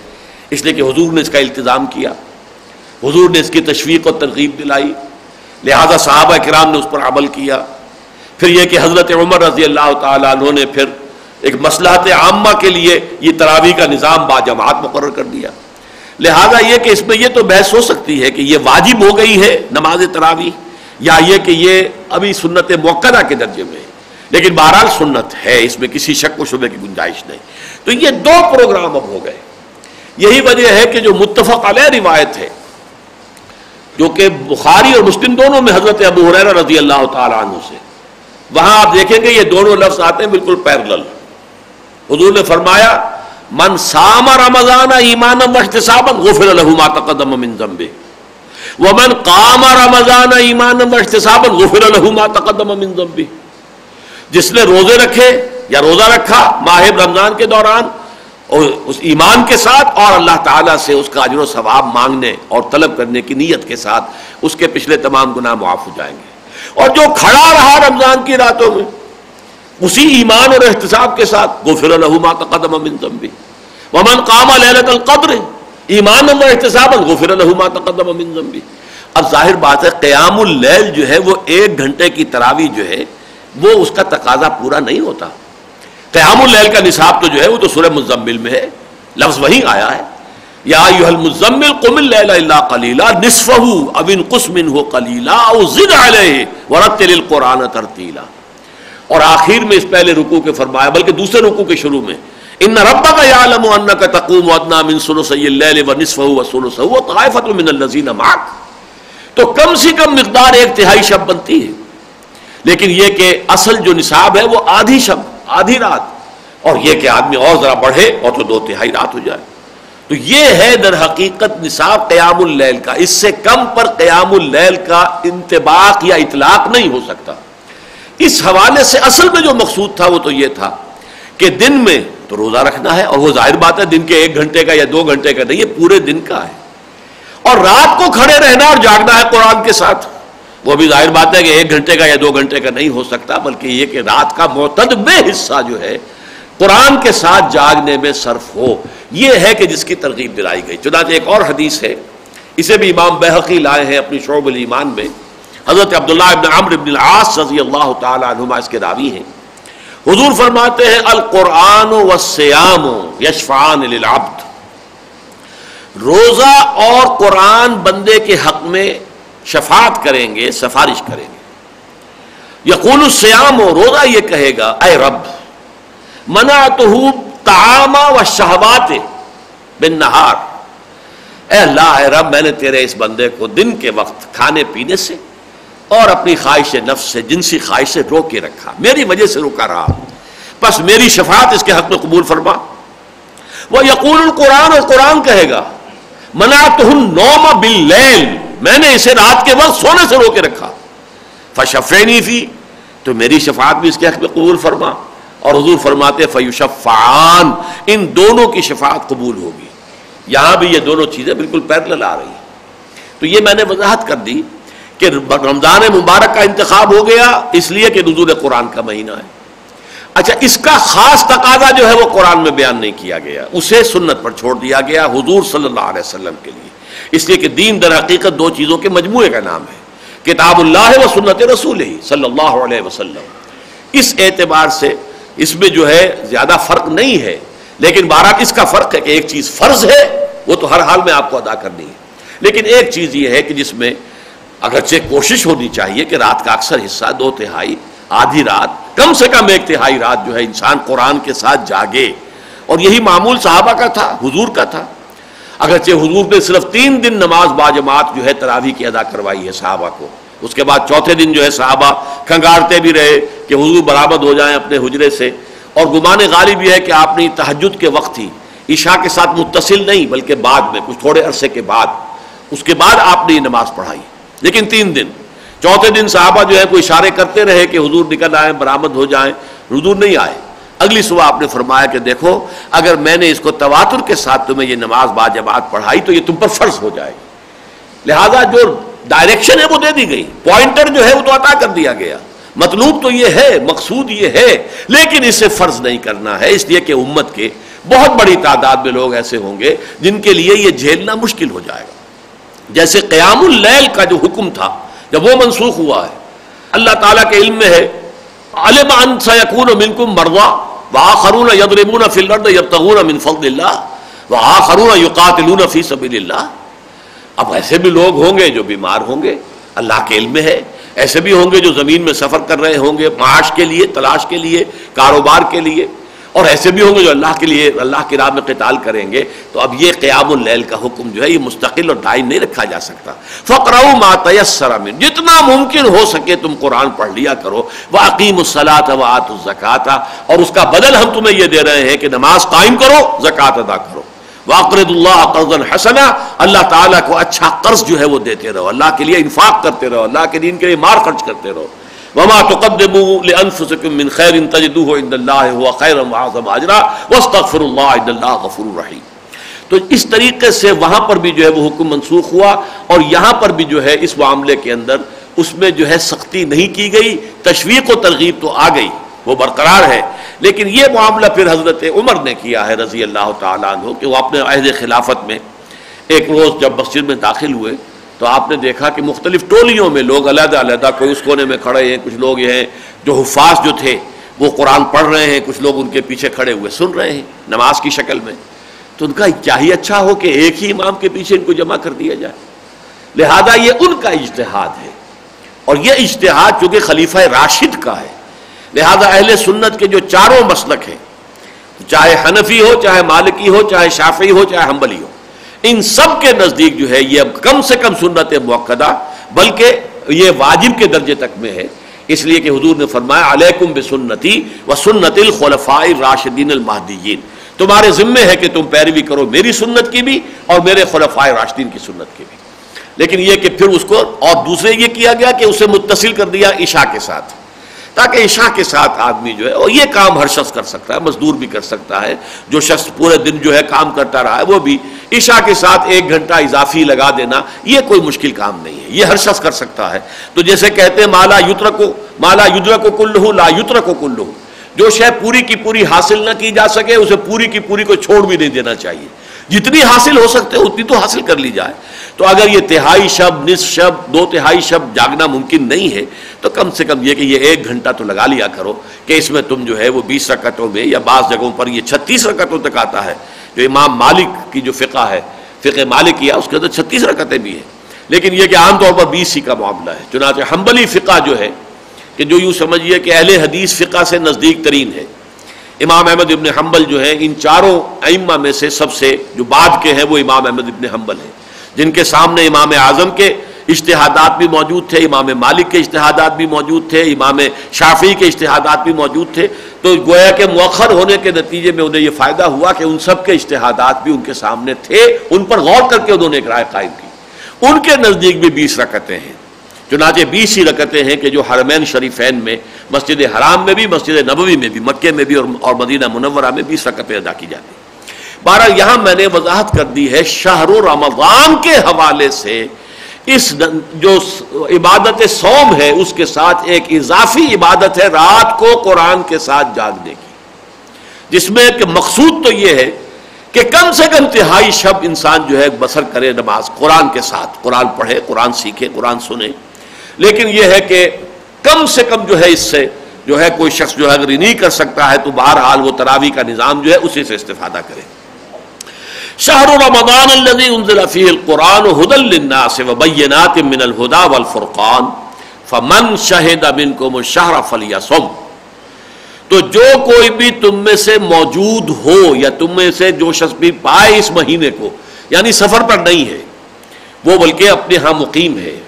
اس لیے کہ حضور نے اس کا التظام کیا۔ حضور نے اس کی تشویق و ترغیب دلائی۔ لہذا صحابہ کرام نے اس پر عمل کیا۔ پھر یہ کہ حضرت عمر رضی اللہ تعالیٰ عنہ نے پھر ایک مسلحت عامہ کے لیے یہ تراویح کا نظام با جماعت مقرر کر دیا۔ لہذا یہ کہ اس میں یہ تو بحث ہو سکتی ہے کہ یہ واجب ہو گئی ہے نماز تراویح یا یہ کہ یہ ابھی سنت موقع کے درجے میں لیکن بہرحال سنت ہے، اس میں کسی شک و شبے کی گنجائش نہیں۔ تو یہ دو پروگرام اب ہو گئے۔ یہی وجہ ہے کہ جو متفق علیہ روایت ہے، جو کہ بخاری اور مسلم دونوں میں حضرت ابو حریر رضی اللہ تعالیٰ عنہ سے۔ وہاں آپ دیکھیں گے یہ دونوں لفظ آتے ہیں بالکل پیرل حضور نے فرمایا، من سام رمضان ایمان احتساب غفر له ما تقدم من ذنبه. ومن قام رمضان ایمان احتساب غفر له ما تقدم من ذنبه. جس نے روزے رکھے یا روزہ رکھا ماہ رمضان کے دوران اس ایمان کے ساتھ، اور اللہ تعالیٰ سے اس کا اجر و ثواب مانگنے اور طلب کرنے کی نیت کے ساتھ، اس کے پچھلے تمام گناہ معاف ہو جائیں گے۔ اور جو کھڑا رہا رمضان کی راتوں میں، اسی ایمان اور احتساب کے ساتھ، غفر له ما تقدم من ذنبه ومن قام ليله القدر، ایمان اور احتساب، غفر له ما تقدم من ذنبه اب ظاہر بات ہے، قیام اللیل جو ہے، وہ ایک گھنٹے کی تراوی جو ہے، وہ اس کا تقاضا پورا نہیں ہوتا۔ قیام اللیل کا نصاب تو جو ہے، وہ تو سورہ مزمل میں ہے۔ لفظ وہی آیا ہے۔ یا ایوہ المزمل قم اللیل الا قلیلا نصفہ اب انقص منہ قلیلا او زد علیہ ورتل القرآن ترتیلا۔ اور آخر میں اس پہلے رکوع کے فرمایا، بلکہ دوسرے رکوع کے شروع میں، ان ربک یعلم انک تقوم ادنا من ثلثی اللیل ونصفہ وثلثہ وطائفۃ من الذین معک۔ تو کم سے کم مقدار ایک تہائی شب بنتی ہے۔ لیکن یہ کہ اصل جو نصاب ہے وہ آدھی شب، آدھی رات۔ اور یہ کہ آدمی اور ذرا بڑھے اور تو دو تہائی رات ہو جائے۔ تو یہ ہے در حقیقت نصاب قیام اللیل کا۔ اس سے کم پر قیام اللیل کا انتباق یا اطلاق نہیں ہو سکتا۔ اس حوالے سے اصل میں جو مقصود تھا وہ تو یہ تھا کہ دن میں تو روزہ رکھنا ہے اور وہ ظاہر بات ہے دن کے ایک گھنٹے کا یا دو گھنٹے کا نہیں، یہ پورے دن کا ہے۔ اور رات کو کھڑے رہنا اور جاگنا ہے قرآن کے ساتھ۔ وہ بھی ظاہر بات ہے کہ ایک گھنٹے کا یا دو گھنٹے کا نہیں ہو سکتا، بلکہ یہ کہ رات کا معتدب حصہ جو ہے قرآن کے ساتھ جاگنے میں صرف ہو۔ یہ ہے کہ جس کی ترغیب دلائی گئی۔ چنانچہ ایک اور حدیث ہے۔ اسے بھی امام بحقی لائے ہیں اپنی شعب الایمان میں۔ حضرت عبداللہ ابن عمر ابن العاص رضی اللہ تعالی عنہما اس کے راوی ہیں۔ حضور فرماتے ہیں، القرآن و سیام یشفان للعبد۔ روزہ اور قرآن بندے کے حق میں شفاعت کریں گے، سفارش کریں گے۔ یقول السیام و روزہ یہ کہے گا، اے رب منا تو تاما و شہبات بن نہار اے اللہ، اے رب، میں نے تیرے اس بندے کو دن کے وقت کھانے پینے سے اور اپنی خواہش نفس سے، جنسی خواہش سے روک کے رکھا۔ میری وجہ سے رکا رہا۔ بس میری شفاعت اس کے حق میں قبول فرما۔ وہ یقول القرآن، اور قرآن کہے گا منا تو نوم بل میں نے اسے رات کے وقت سونے سے رو کے رکھا۔ فشفینی فی، تو میری شفاعت بھی اس کے حق میں قبول فرما۔ اور حضور فرماتے فیوشفان ان دونوں کی شفاعت قبول ہوگی۔ یہاں بھی یہ دونوں چیزیں بالکل پیرل آ رہی ہیں۔ تو یہ میں نے وضاحت کر دی کہ رمضان مبارک کا انتخاب ہو گیا، اس لیے کہ نزول قرآن کا مہینہ ہے۔ اچھا اس کا خاص تقاضا جو ہے وہ قرآن میں بیان نہیں کیا گیا۔ اسے سنت پر چھوڑ دیا گیا حضور صلی اللہ علیہ وسلم کے لیے۔ اس لیے کہ دین در حقیقت دو چیزوں کے مجموعے کا نام ہے۔ کتاب اللہ و سنت رسول ہی صلی اللہ علیہ وسلم۔ اس اعتبار سے اس میں جو ہے زیادہ فرق نہیں ہے، لیکن بہرحال اس کا فرق ہے کہ ایک چیز فرض ہے، وہ تو ہر حال میں آپ کو ادا کرنی ہے۔ لیکن ایک چیز یہ ہے کہ جس میں اگرچہ کوشش ہونی چاہیے کہ رات کا اکثر حصہ دو تہائی، آدھی رات، کم سے کم ایک تہائی رات جو ہے انسان قرآن کے ساتھ جاگے۔ اور یہی معمول صحابہ کا تھا، حضور کا تھا۔ اگرچہ حضور نے صرف تین دن نماز باجماعت جو ہے تراوی کی ادا کروائی ہے صحابہ کو۔ اس کے بعد چوتھے دن جو ہے صحابہ کھنگارتے بھی رہے کہ حضور برآمد ہو جائیں اپنے حجرے سے۔ اور گمان غالب یہ ہے کہ آپ نے تحجد کے وقت ہی عشاء کے ساتھ متصل نہیں بلکہ بعد میں، کچھ تھوڑے عرصے کے بعد۔ اس کے بعد آپ نے یہ نماز پڑھائی۔ لیکن تین دن۔ چوتھے دن صحابہ جو ہے کوئی اشارے کرتے رہے کہ حضور نکل آئیں، برآمد ہو جائیں حضور نہیں آئے۔ اگلی صبح آپ نے فرمایا کہ دیکھو، اگر میں نے اس کو تواتر کے ساتھ تمہیں یہ نماز با جماعت پڑھائی تو یہ تم پر فرض ہو جائے گی۔ لہذا جو ڈائریکشن ہے وہ دے دی گئی۔ پوائنٹر جو ہے وہ تو عطا کر دیا گیا۔ مطلوب تو یہ ہے، مقصود یہ ہے، لیکن اسے فرض نہیں کرنا ہے۔ اس لیے کہ امت کے بہت بڑی تعداد میں لوگ ایسے ہوں گے جن کے لیے یہ جھیلنا مشکل ہو جائے گا۔ جیسے قیام اللیل کا جو حکم تھا، جب وہ منسوخ ہوا ہے۔ اللہ تعالیٰ کے علم میں ہے، علم ان سیکون منکم مروا وآخرون یضربون فی الارض یبتغون من فضل اللہ، وآخرون یقاتلون فی سبیل اللہ۔ اب ایسے بھی لوگ ہوں گے جو بیمار ہوں گے، اللہ کے علم میں ہے۔ ایسے بھی ہوں گے جو زمین میں سفر کر رہے ہوں گے، معاش کے لیے، تلاش کے لیے، کاروبار کے لیے۔ اور ایسے بھی ہوں گے جو اللہ کے لیے، اللہ کی راہ میں قتال کریں گے۔ تو اب یہ قیام اللیل کا حکم جو ہے، یہ مستقل اور دائم نہیں رکھا جا سکتا۔ فقرا ما تیسر من، جتنا ممکن ہو سکے تم قرآن پڑھ لیا کرو۔ وہ عقیم الصلاۃ و آت الزکات اور اس کا بدل ہم تمہیں یہ دے رہے ہیں کہ نماز قائم کرو زکوٰۃ ادا کرو۔ واقرد اللہ قرض حسنا اللہ تعالیٰ کو اچھا قرض جو ہے وہ دیتے رہو، اللہ کے لیے انفاق کرتے رہو، اللہ کے دین کے لیے مار خرچ کرتے رہو۔ وما تقدموا لانفسكم من خير تجدوه عند الله هو خيرا واعظم اجرا واستغفر الله عند الله غفور رحيم۔ تو اس طریقے سے وہاں پر بھی جو ہے وہ حکم منسوخ ہوا اور یہاں پر بھی جو ہے اس معاملے کے اندر اس میں جو ہے سختی نہیں کی گئی، تشویق و ترغیب تو آ گئی۔ وہ برقرار ہے۔ لیکن یہ معاملہ پھر حضرت عمر نے کیا ہے رضی اللہ تعالیٰ عنہ کہ وہ اپنے عہد خلافت میں ایک روز جب مسجد میں داخل ہوئے تو آپ نے دیکھا کہ مختلف ٹولیوں میں لوگ علیحدہ علیحدہ کوئی اس کونے میں کھڑے ہیں، کچھ لوگ یہ ہیں جو حفاظ جو تھے، وہ قرآن پڑھ رہے ہیں، کچھ لوگ ان کے پیچھے کھڑے ہوئے سن رہے ہیں نماز کی شکل میں۔ تو ان کا کیا ہی اچھا ہو کہ ایک ہی امام کے پیچھے ان کو جمع کر دیا جائے۔ لہذا یہ ان کا اجتہاد ہے۔ اور یہ اجتہاد چونکہ خلیفہ راشد کا ہے۔ لہذا اہل سنت کے جو چاروں مسلک ہیں، چاہے حنفی ہو، چاہے مالکی ہو، چاہے شافی ہو، چاہے حنبلی ہو، ان سب کے نزدیک جو ہے یہ اب کم سے کم سنت موقع بلکہ یہ واجب کے درجے تک میں ہے۔ اس لیے کہ حضور نے فرمایا، علیکم بسنتی و سنت الخلفاء راشدین المہدیین۔ تمہارے ذمے ہے کہ تم پیروی کرو میری سنت کی بھی اور میرے خلفاء راشدین کی سنت کی بھی۔ لیکن یہ کہ پھر اس کو اور دوسرے یہ کیا گیا کہ اسے متصل کر دیا عشاء کے ساتھ۔ تاکہ عشاء کے ساتھ آدمی جو ہے، اور یہ کام ہر شخص کر سکتا ہے، مزدور بھی کر سکتا ہے، جو شخص پورے دن جو ہے کام کرتا رہا ہے، وہ بھی عشاء کے ساتھ ایک گھنٹہ اضافی لگا دینا، یہ کوئی مشکل کام نہیں ہے، یہ ہر شخص کر سکتا ہے۔ تو جیسے کہتے ہیں، مالا یوتر کو مالا یدر کو کلو لا یوتر کو کلو جو شے پوری کی پوری حاصل نہ کی جا سکے، اسے پوری کی پوری کو چھوڑ بھی نہیں دینا چاہیے۔ جتنی حاصل ہو سکتے اتنی تو حاصل کر لی جائے۔ تو اگر یہ تہائی شب، نصف شب، دو تہائی شب جاگنا ممکن نہیں ہے، تو کم سے کم یہ کہ یہ ایک گھنٹہ تو لگا لیا کرو کہ اس میں تم جو ہے وہ بیس رکعتوں میں یا بعض جگہوں پر یہ چھتیس رکعتوں تک آتا ہے۔ جو امام مالک کی جو فقہ ہے، فقہ مالک کیا اس کے اندر چھتیس رکعتیں بھی ہیں۔ لیکن یہ کہ عام طور پر بیس ہی کا معاملہ ہے۔ چنانچہ حنبلی فقہ جو ہے، کہ جو یوں سمجھیے کہ اہل حدیث فقہ سے نزدیک ترین ہے۔ امام احمد ابن حنبل جو ہے ان چاروں ائمہ میں سے سب سے جو بعد کے ہیں، وہ امام احمد ابن حنبل ہیں۔ جن کے سامنے امام اعظم کے اشتہادات بھی موجود تھے، امام مالک کے اشتہادات بھی موجود تھے، امام شافی کے اشتہادات بھی موجود تھے۔ تو گویا کے مؤخر ہونے کے نتیجے میں انہیں یہ فائدہ ہوا کہ ان سب کے اشتہادات بھی ان کے سامنے تھے، ان پر غور کر کے انہوں نے ایک رائے قائم کی۔ ان کے نزدیک بھی بیس رکتیں ہیں۔ چنانچہ بیس ہی رکتیں ہیں کہ جو حرمین شریفین میں، مسجد حرام میں بھی، مسجد نبوی میں بھی مکے میں بھی اور مدینہ منورہ میں بیس رکتیں ادا کی جاتی ہیں۔ بارہ یہاں میں نے وضاحت کر دی ہے شہر رمضان کے حوالے سے اس جو عبادت سوم ہے، اس کے ساتھ ایک اضافی عبادت ہے رات کو قرآن کے ساتھ جاگنے کی۔ جس میں کہ مقصود تو یہ ہے کہ کم سے کم تہائی شب انسان جو ہے بسر کرے نماز، قرآن کے ساتھ، قرآن پڑھے، قرآن سیکھے، قرآن سنے۔ لیکن یہ ہے کہ کم سے کم جو ہے اس سے جو ہے کوئی شخص جو ہے اگر نہیں کر سکتا ہے تو بہرحال وہ تراوی کا نظام جو ہے اسی سے استفادہ کرے۔ شہر رمضان الذي انزل فيه القرآن هدى للناس وبينات من الهدى والفرقان فمن شهد منكم الشهر فليصم۔ تو جو کوئی بھی تم میں سے موجود ہو یا تم میں سے جو شخص بھی پائے اس مہینے کو یعنی سفر پر نہیں ہے، وہ بلکہ اپنے ہاں مقیم ہے۔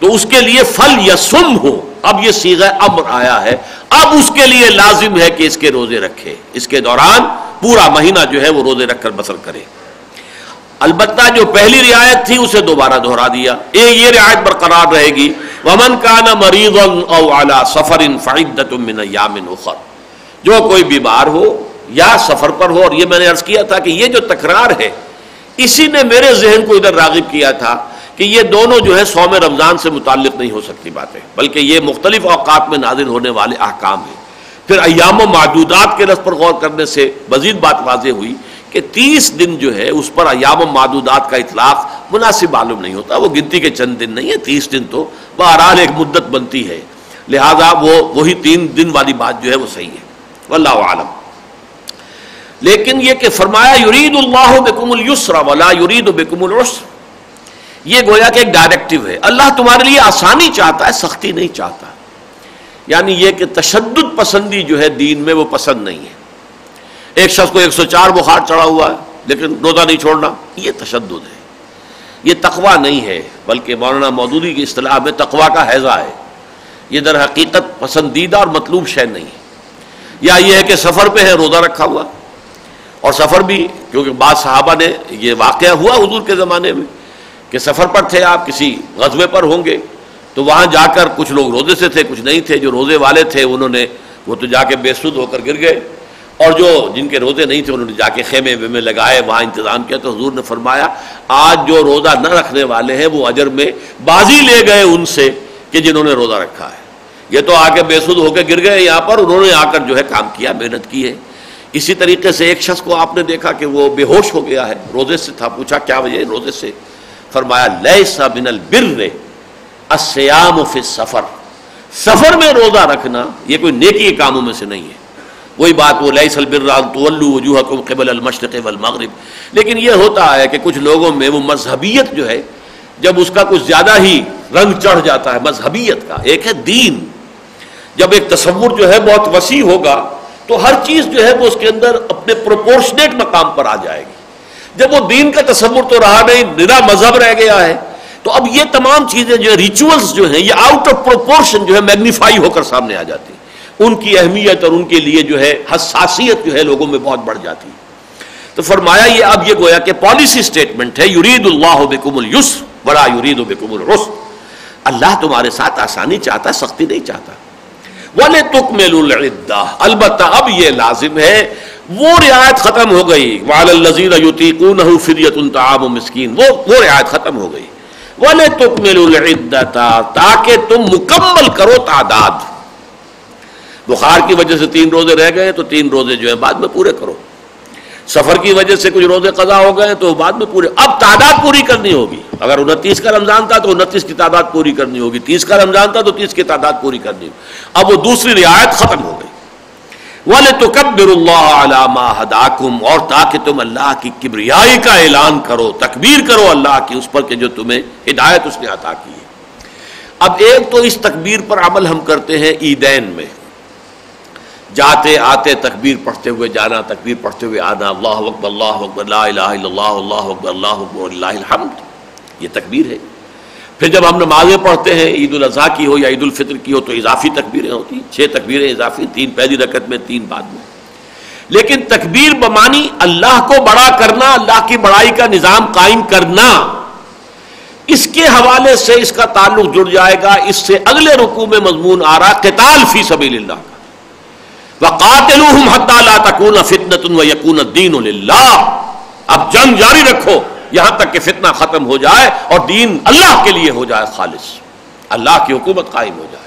تو اس کے لیے فل یا سم ہو۔ اب یہ سیغ امر آیا ہے۔ اب اس کے لیے لازم ہے کہ اس کے روزے رکھے۔ اس کے دوران پورا مہینہ جو ہے وہ روزے رکھ کر بسر کرے۔ البتہ جو پہلی رعایت تھی اسے دوبارہ دہرا دیا۔ اے، یہ رعایت برقرار رہے گی۔ ومن کان مریض او علی سفر فعدت من ایام اخر جو کوئی بیمار ہو یا سفر پر ہو، اور یہ میں نے عرض کیا تھا کہ یہ جو تکرار ہے، اسی نے میرے ذہن کو ادھر راغب کیا تھا۔ کہ یہ دونوں جو ہے سوم رمضان سے متعلق نہیں ہو سکتی باتیں، بلکہ یہ مختلف اوقات میں نازل ہونے والے احکام ہیں۔ پھر ایام و معدودات کے رس پر غور کرنے سے مزید بات واضح ہوئی کہ تیس دن جو ہے اس پر ایام و معدودات کا اطلاق مناسب معلوم نہیں ہوتا، وہ گنتی کے چند دن نہیں ہے تیس دن تو بہرحال ایک مدت بنتی ہے۔ لہذا وہ، وہی تین دن والی بات جو ہے وہ صحیح ہے۔ واللہ عالم لیکن یہ کہ فرمایا، یرید اللہ بکم السر ولا یرید بکم العسر۔ یہ گویا کہ ایک ڈائریکٹو ہے۔ اللہ تمہارے لیے آسانی چاہتا ہے، سختی نہیں چاہتا۔ یعنی یہ کہ تشدد پسندی جو ہے دین میں وہ پسند نہیں ہے۔ ایک شخص کو ایک سو چار بخار چڑھا ہوا ہے، لیکن روزہ نہیں چھوڑنا، یہ تشدد ہے۔ یہ تقوا نہیں ہے، بلکہ مولانا مودودی کی اصطلاح میں تقوا کا حیضہ ہے۔ یہ در حقیقت پسندیدہ اور مطلوب شے نہیں ہے۔ یا یہ ہے کہ سفر پہ ہے، روزہ رکھا ہوا۔ اور سفر بھی، کیونکہ بعض صحابہ نے یہ واقعہ ہوا حضور کے زمانے میں۔ کہ سفر پر تھے آپ، کسی غزبے پر ہوں گے، تو وہاں جا کر کچھ لوگ روزے سے تھے، کچھ نہیں تھے، جو روزے والے تھے، انہوں نے، وہ تو جا کے بے سود ہو کر گر گئے۔ اور جو جن کے روزے نہیں تھے، انہوں نے جا کے خیمے ویمے لگائے، وہاں انتظام کیا۔ تو حضور نے فرمایا، آج جو روزہ نہ رکھنے والے ہیں، وہ اجر میں بازی لے گئے ان سے کہ جنہوں نے روزہ رکھا ہے۔ یہ تو آ کے بے سود ہو کے گر گئے یہاں پر، انہوں نے آ کر جو ہے کام کیا، محنت کی ہے۔ اسی طریقے سے ایک شخص کو آپ نے دیکھا کہ وہ بے ہوش ہو گیا ہے، روزے سے تھا، پوچھا کیا وجہ روزے سے؟ فرمایا لیے سا بن البر السیام فی سفر سفر میں روزہ رکھنا، یہ کوئی نیکی کاموں میں سے نہیں ہے۔ وہی بات وہ لئی سلبران تو وجوہ کو قبل المشرق والمغرب۔ لیکن یہ ہوتا ہے کہ کچھ لوگوں میں وہ مذہبیت جو ہے، جب اس کا کچھ زیادہ ہی رنگ چڑھ جاتا ہے، مذہبیت کا۔ ایک ہے دین۔ جب ایک تصور جو ہے بہت وسیع ہوگا، تو ہر چیز جو ہے وہ اس کے اندر اپنے پروپورشنیٹ مقام پر آ جائے گی۔ جب وہ دین کا تصور تو رہا نہیں، نرا مذہب رہ گیا ہے۔ تو اب یہ تمام چیزیں جو ریچولس جو ہیں، یہ آؤٹ آف پروپورشن جو ہے میگنیفائی ہو کر سامنے آ جاتی۔ ان کی اہمیت اور ان کے لیے جو ہے، حساسیت جو ہے لوگوں میں بہت بڑھ جاتی۔ تو فرمایا یہ اب یہ گویا کہ پالیسی سٹیٹمنٹ ہے، یرید اللہ بکم الس بڑا یرید بکم الرس اللہ تمہارے ساتھ آسانی چاہتا، سختی نہیں چاہتا۔ والے تک میل البتہ اب یہ لازم ہے وہ رعایت ختم ہو گئی۔ وال الزیر فریت الطعام مسکین وہ وہ رعایت ختم ہو گئی۔ والے تک میل تاکہ تم مکمل کرو تعداد۔ بخار کی وجہ سے تین روزے رہ گئے تو تین روزے جو ہیں بعد میں پورے کرو۔ سفر کی وجہ سے کچھ روزے قضا ہو گئے تو بعد میں پورے۔ اب تعداد پوری کرنی ہوگی۔ اگر انتیس کا رمضان تھا تو انتیس کی تعداد پوری کرنی ہوگی۔ تیس کا رمضان تھا تو تیس کی تعداد پوری کرنی ہوگی۔ اب وہ دوسری رعایت ختم ہو گئی۔ والے تو کبر اللہ علامہ ہداکم اور تاکہ تم اللہ کی کبریائی کا اعلان کرو، تکبیر کرو اللہ کی، اس پر کہ جو تمہیں ہدایت اس نے عطا کی ہے۔ اب ایک تو اس تکبیر پر عمل ہم کرتے ہیں عیدین میں۔ جاتے، آتے، تکبیر پڑھتے ہوئے جانا، تکبیر پڑھتے ہوئے آنا، اللہ اکبر اللہ اکبر، لا الہ الا اللہ اللہ اکبر اللہ اکبر اللہ الحمد۔ یہ تکبیر ہے۔ پھر جب ہم نمازیں پڑھتے ہیں، عید الاضحیٰ کی ہو یا عید الفطر کی ہو تو اضافی تکبیریں ہوتی ہیں، چھ تکبیریں اضافی تین پہلی رکعت میں، تین بعد میں۔ لیکن تکبیر بمانی اللہ کو بڑا کرنا، اللہ کی بڑائی کا نظام قائم کرنا، اس کے حوالے سے اس کا تعلق جڑ جائے گا، اس سے اگلے رکوع میں مضمون آ رہا، قتال فی سبیل اللہ کا۔ تکون فتنت یقون الدین اللہ اب جنگ جاری رکھو۔ یہاں تک کہ فتنہ ختم ہو جائے اور دین اللہ کے لیے ہو جائے خالص۔ اللہ کی حکومت قائم ہو جائے۔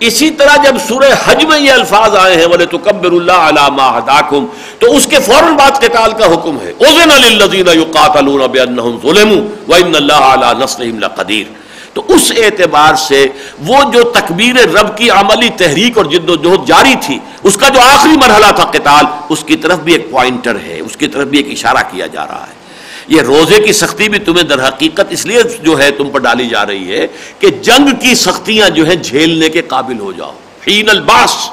اسی طرح جب سورہ حج میں یہ الفاظ آئے ہیں بولے تو کبر اللہ علامہ ہداکم تو اس کے فوراً بعد قتال کا حکم ہے۔ اوزن للذین یقاتلون بانہم ظلموا وان اللہ علی نصرہم لقدیر تو اس اعتبار سے وہ جو تکبیر رب کی عملی تحریک اور جد و جہد جاری تھی، اس کا جو آخری مرحلہ تھا قتال، اس کی طرف بھی ایک پوائنٹر ہے، اس کی طرف بھی ایک اشارہ کیا جا رہا ہے۔ یہ روزے کی سختی بھی تمہیں در حقیقت اس لیے جو ہے تم پر ڈالی جا رہی ہے کہ جنگ کی سختیاں جو ہیں جھیلنے کے قابل ہو جاؤ۔ حین الباس،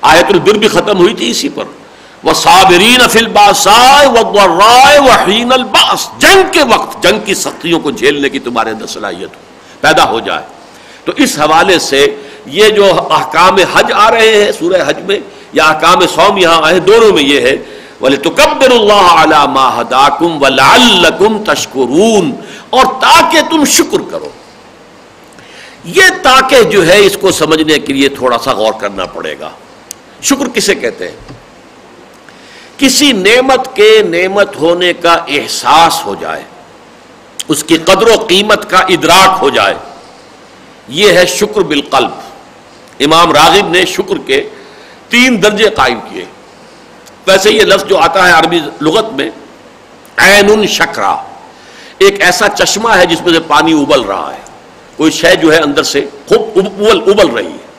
آیت البر بھی ختم ہوئی تھی اسی پر۔ وہ صابرین افل باسائے حین الباس جنگ کے وقت، جنگ کی سختیوں کو جھیلنے کی تمہارے اندر صلاحیت پیدا ہو جائے۔ تو اس حوالے سے یہ جو احکام حج آ رہے ہیں، سورہ حج میں، یا احکام سوم یہاں آئے، دونوں میں یہ ہے بولے تو کبر اللہ علامہ ہداکم و تشکرون اور تاکہ تم شکر کرو۔ یہ تاکہ جو ہے اس کو سمجھنے کے لیے تھوڑا سا غور کرنا پڑے گا۔ شکر کسے کہتے ہیں؟ کسی نعمت کے نعمت ہونے کا احساس ہو جائے، اس کی قدر و قیمت کا ادراک ہو جائے، یہ ہے شکر بالقلب۔ امام راغب نے شکر کے تین درجے قائم کیے۔ ویسے یہ لفظ جو آتا ہے عربی لغت میں، عین شکرا۔ ایک ایسا چشمہ ہے جس میں سے پانی ابل رہا ہے۔ کوئی شے جو ہے اندر سے خوب ابل ابل رہی ہے۔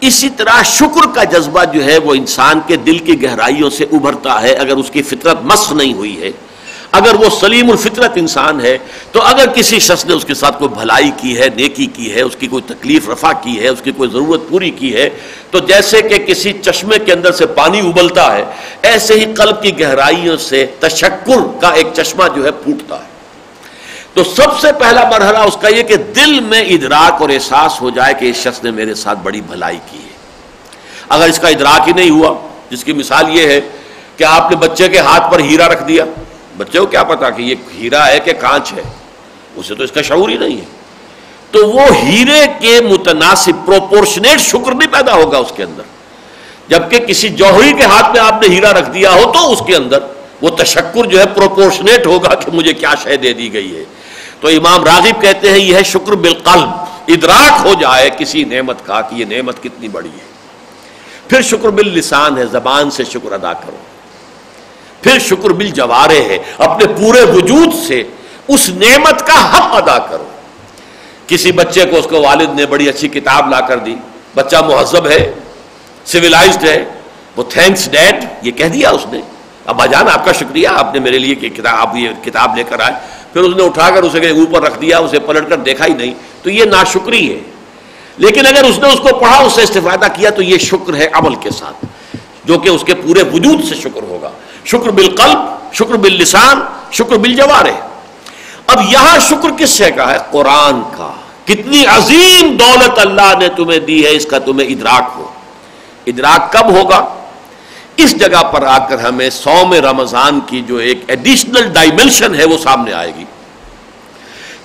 اسی طرح شکر کا جذبہ جو ہے وہ انسان کے دل کی گہرائیوں سے ابھرتا ہے، اگر اس کی فطرت مس نہیں ہوئی ہے۔ اگر وہ سلیم الفطرت انسان ہے، تو اگر کسی شخص نے اس کے ساتھ کوئی بھلائی کی ہے، نیکی کی ہے، اس کی کوئی تکلیف رفع کی ہے، اس کی کوئی ضرورت پوری کی ہے، تو جیسے کہ کسی چشمے کے اندر سے پانی ابلتا ہے، ایسے ہی قلب کی گہرائیوں سے تشکر کا ایک چشمہ جو ہے پھوٹتا ہے۔ تو سب سے پہلا مرحلہ اس کا یہ کہ دل میں ادراک اور احساس ہو جائے کہ اس شخص نے میرے ساتھ بڑی بھلائی کی ہے۔ اگر اس کا ادراک ہی نہیں ہوا، جس کی مثال یہ ہے کہ آپ نے بچے کے ہاتھ پر ہیرا رکھ دیا بچے کو کیا پتا کہ یہ ہیرا ہے کہ کانچ ہے؟ اسے تو اس کا شعور ہی نہیں ہے۔ تو وہ ہیرے کے متناسب پروپورشنیٹ شکر نہیں پیدا ہوگا اس کے اندر۔ جبکہ کسی جوہری کے ہاتھ میں آپ نے ہیرا رکھ دیا ہو تو اس کے اندر وہ تشکر جو ہے پروپورشنیٹ ہوگا کہ مجھے کیا شے دے دی گئی ہے۔ تو امام راغب کہتے ہیں، یہ ہے شکر بالقلب۔ ادراک ہو جائے کسی نعمت کا کہ یہ نعمت کتنی بڑی ہے۔ پھر شکر باللسان ہے، زبان سے شکر ادا کرو۔ پھر شکر بل جوارے ہے اپنے پورے وجود سے اس نعمت کا حق ادا کرو۔ کسی بچے کو اس کو والد نے بڑی اچھی کتاب لا کر دی۔ بچہ مہذب ہے سویلائزڈ ہے، وہ تھینکس ڈیڈ یہ کہہ دیا اس نے۔ ابا جان، آپ کا شکریہ، آپ نے میرے لیے کہ کتاب، آپ یہ کتاب لے کر آئے۔ پھر اس نے اٹھا کر اسے اوپر رکھ دیا، اسے پلٹ کر دیکھا ہی نہیں۔ تو یہ ناشکری ہے۔ لیکن اگر اس نے اس کو پڑھا، اس سے استفادہ کیا، تو یہ شکر ہے عمل کے ساتھ۔ جو کہ اس کے پورے وجود سے شکر ہوگا۔ شکر بالقلب، شکر باللسان، شکر بالجوار اب یہاں شکر کس سے کا ہے؟ قرآن کا۔ کتنی عظیم دولت اللہ نے تمہیں دی ہے، اس کا تمہیں ادراک ہو۔ ادراک کب ہوگا؟ اس جگہ پر آ کر ہمیں سوم رمضان کی جو ایک ایڈیشنل ڈائمنشن ہے، وہ سامنے آئے گی۔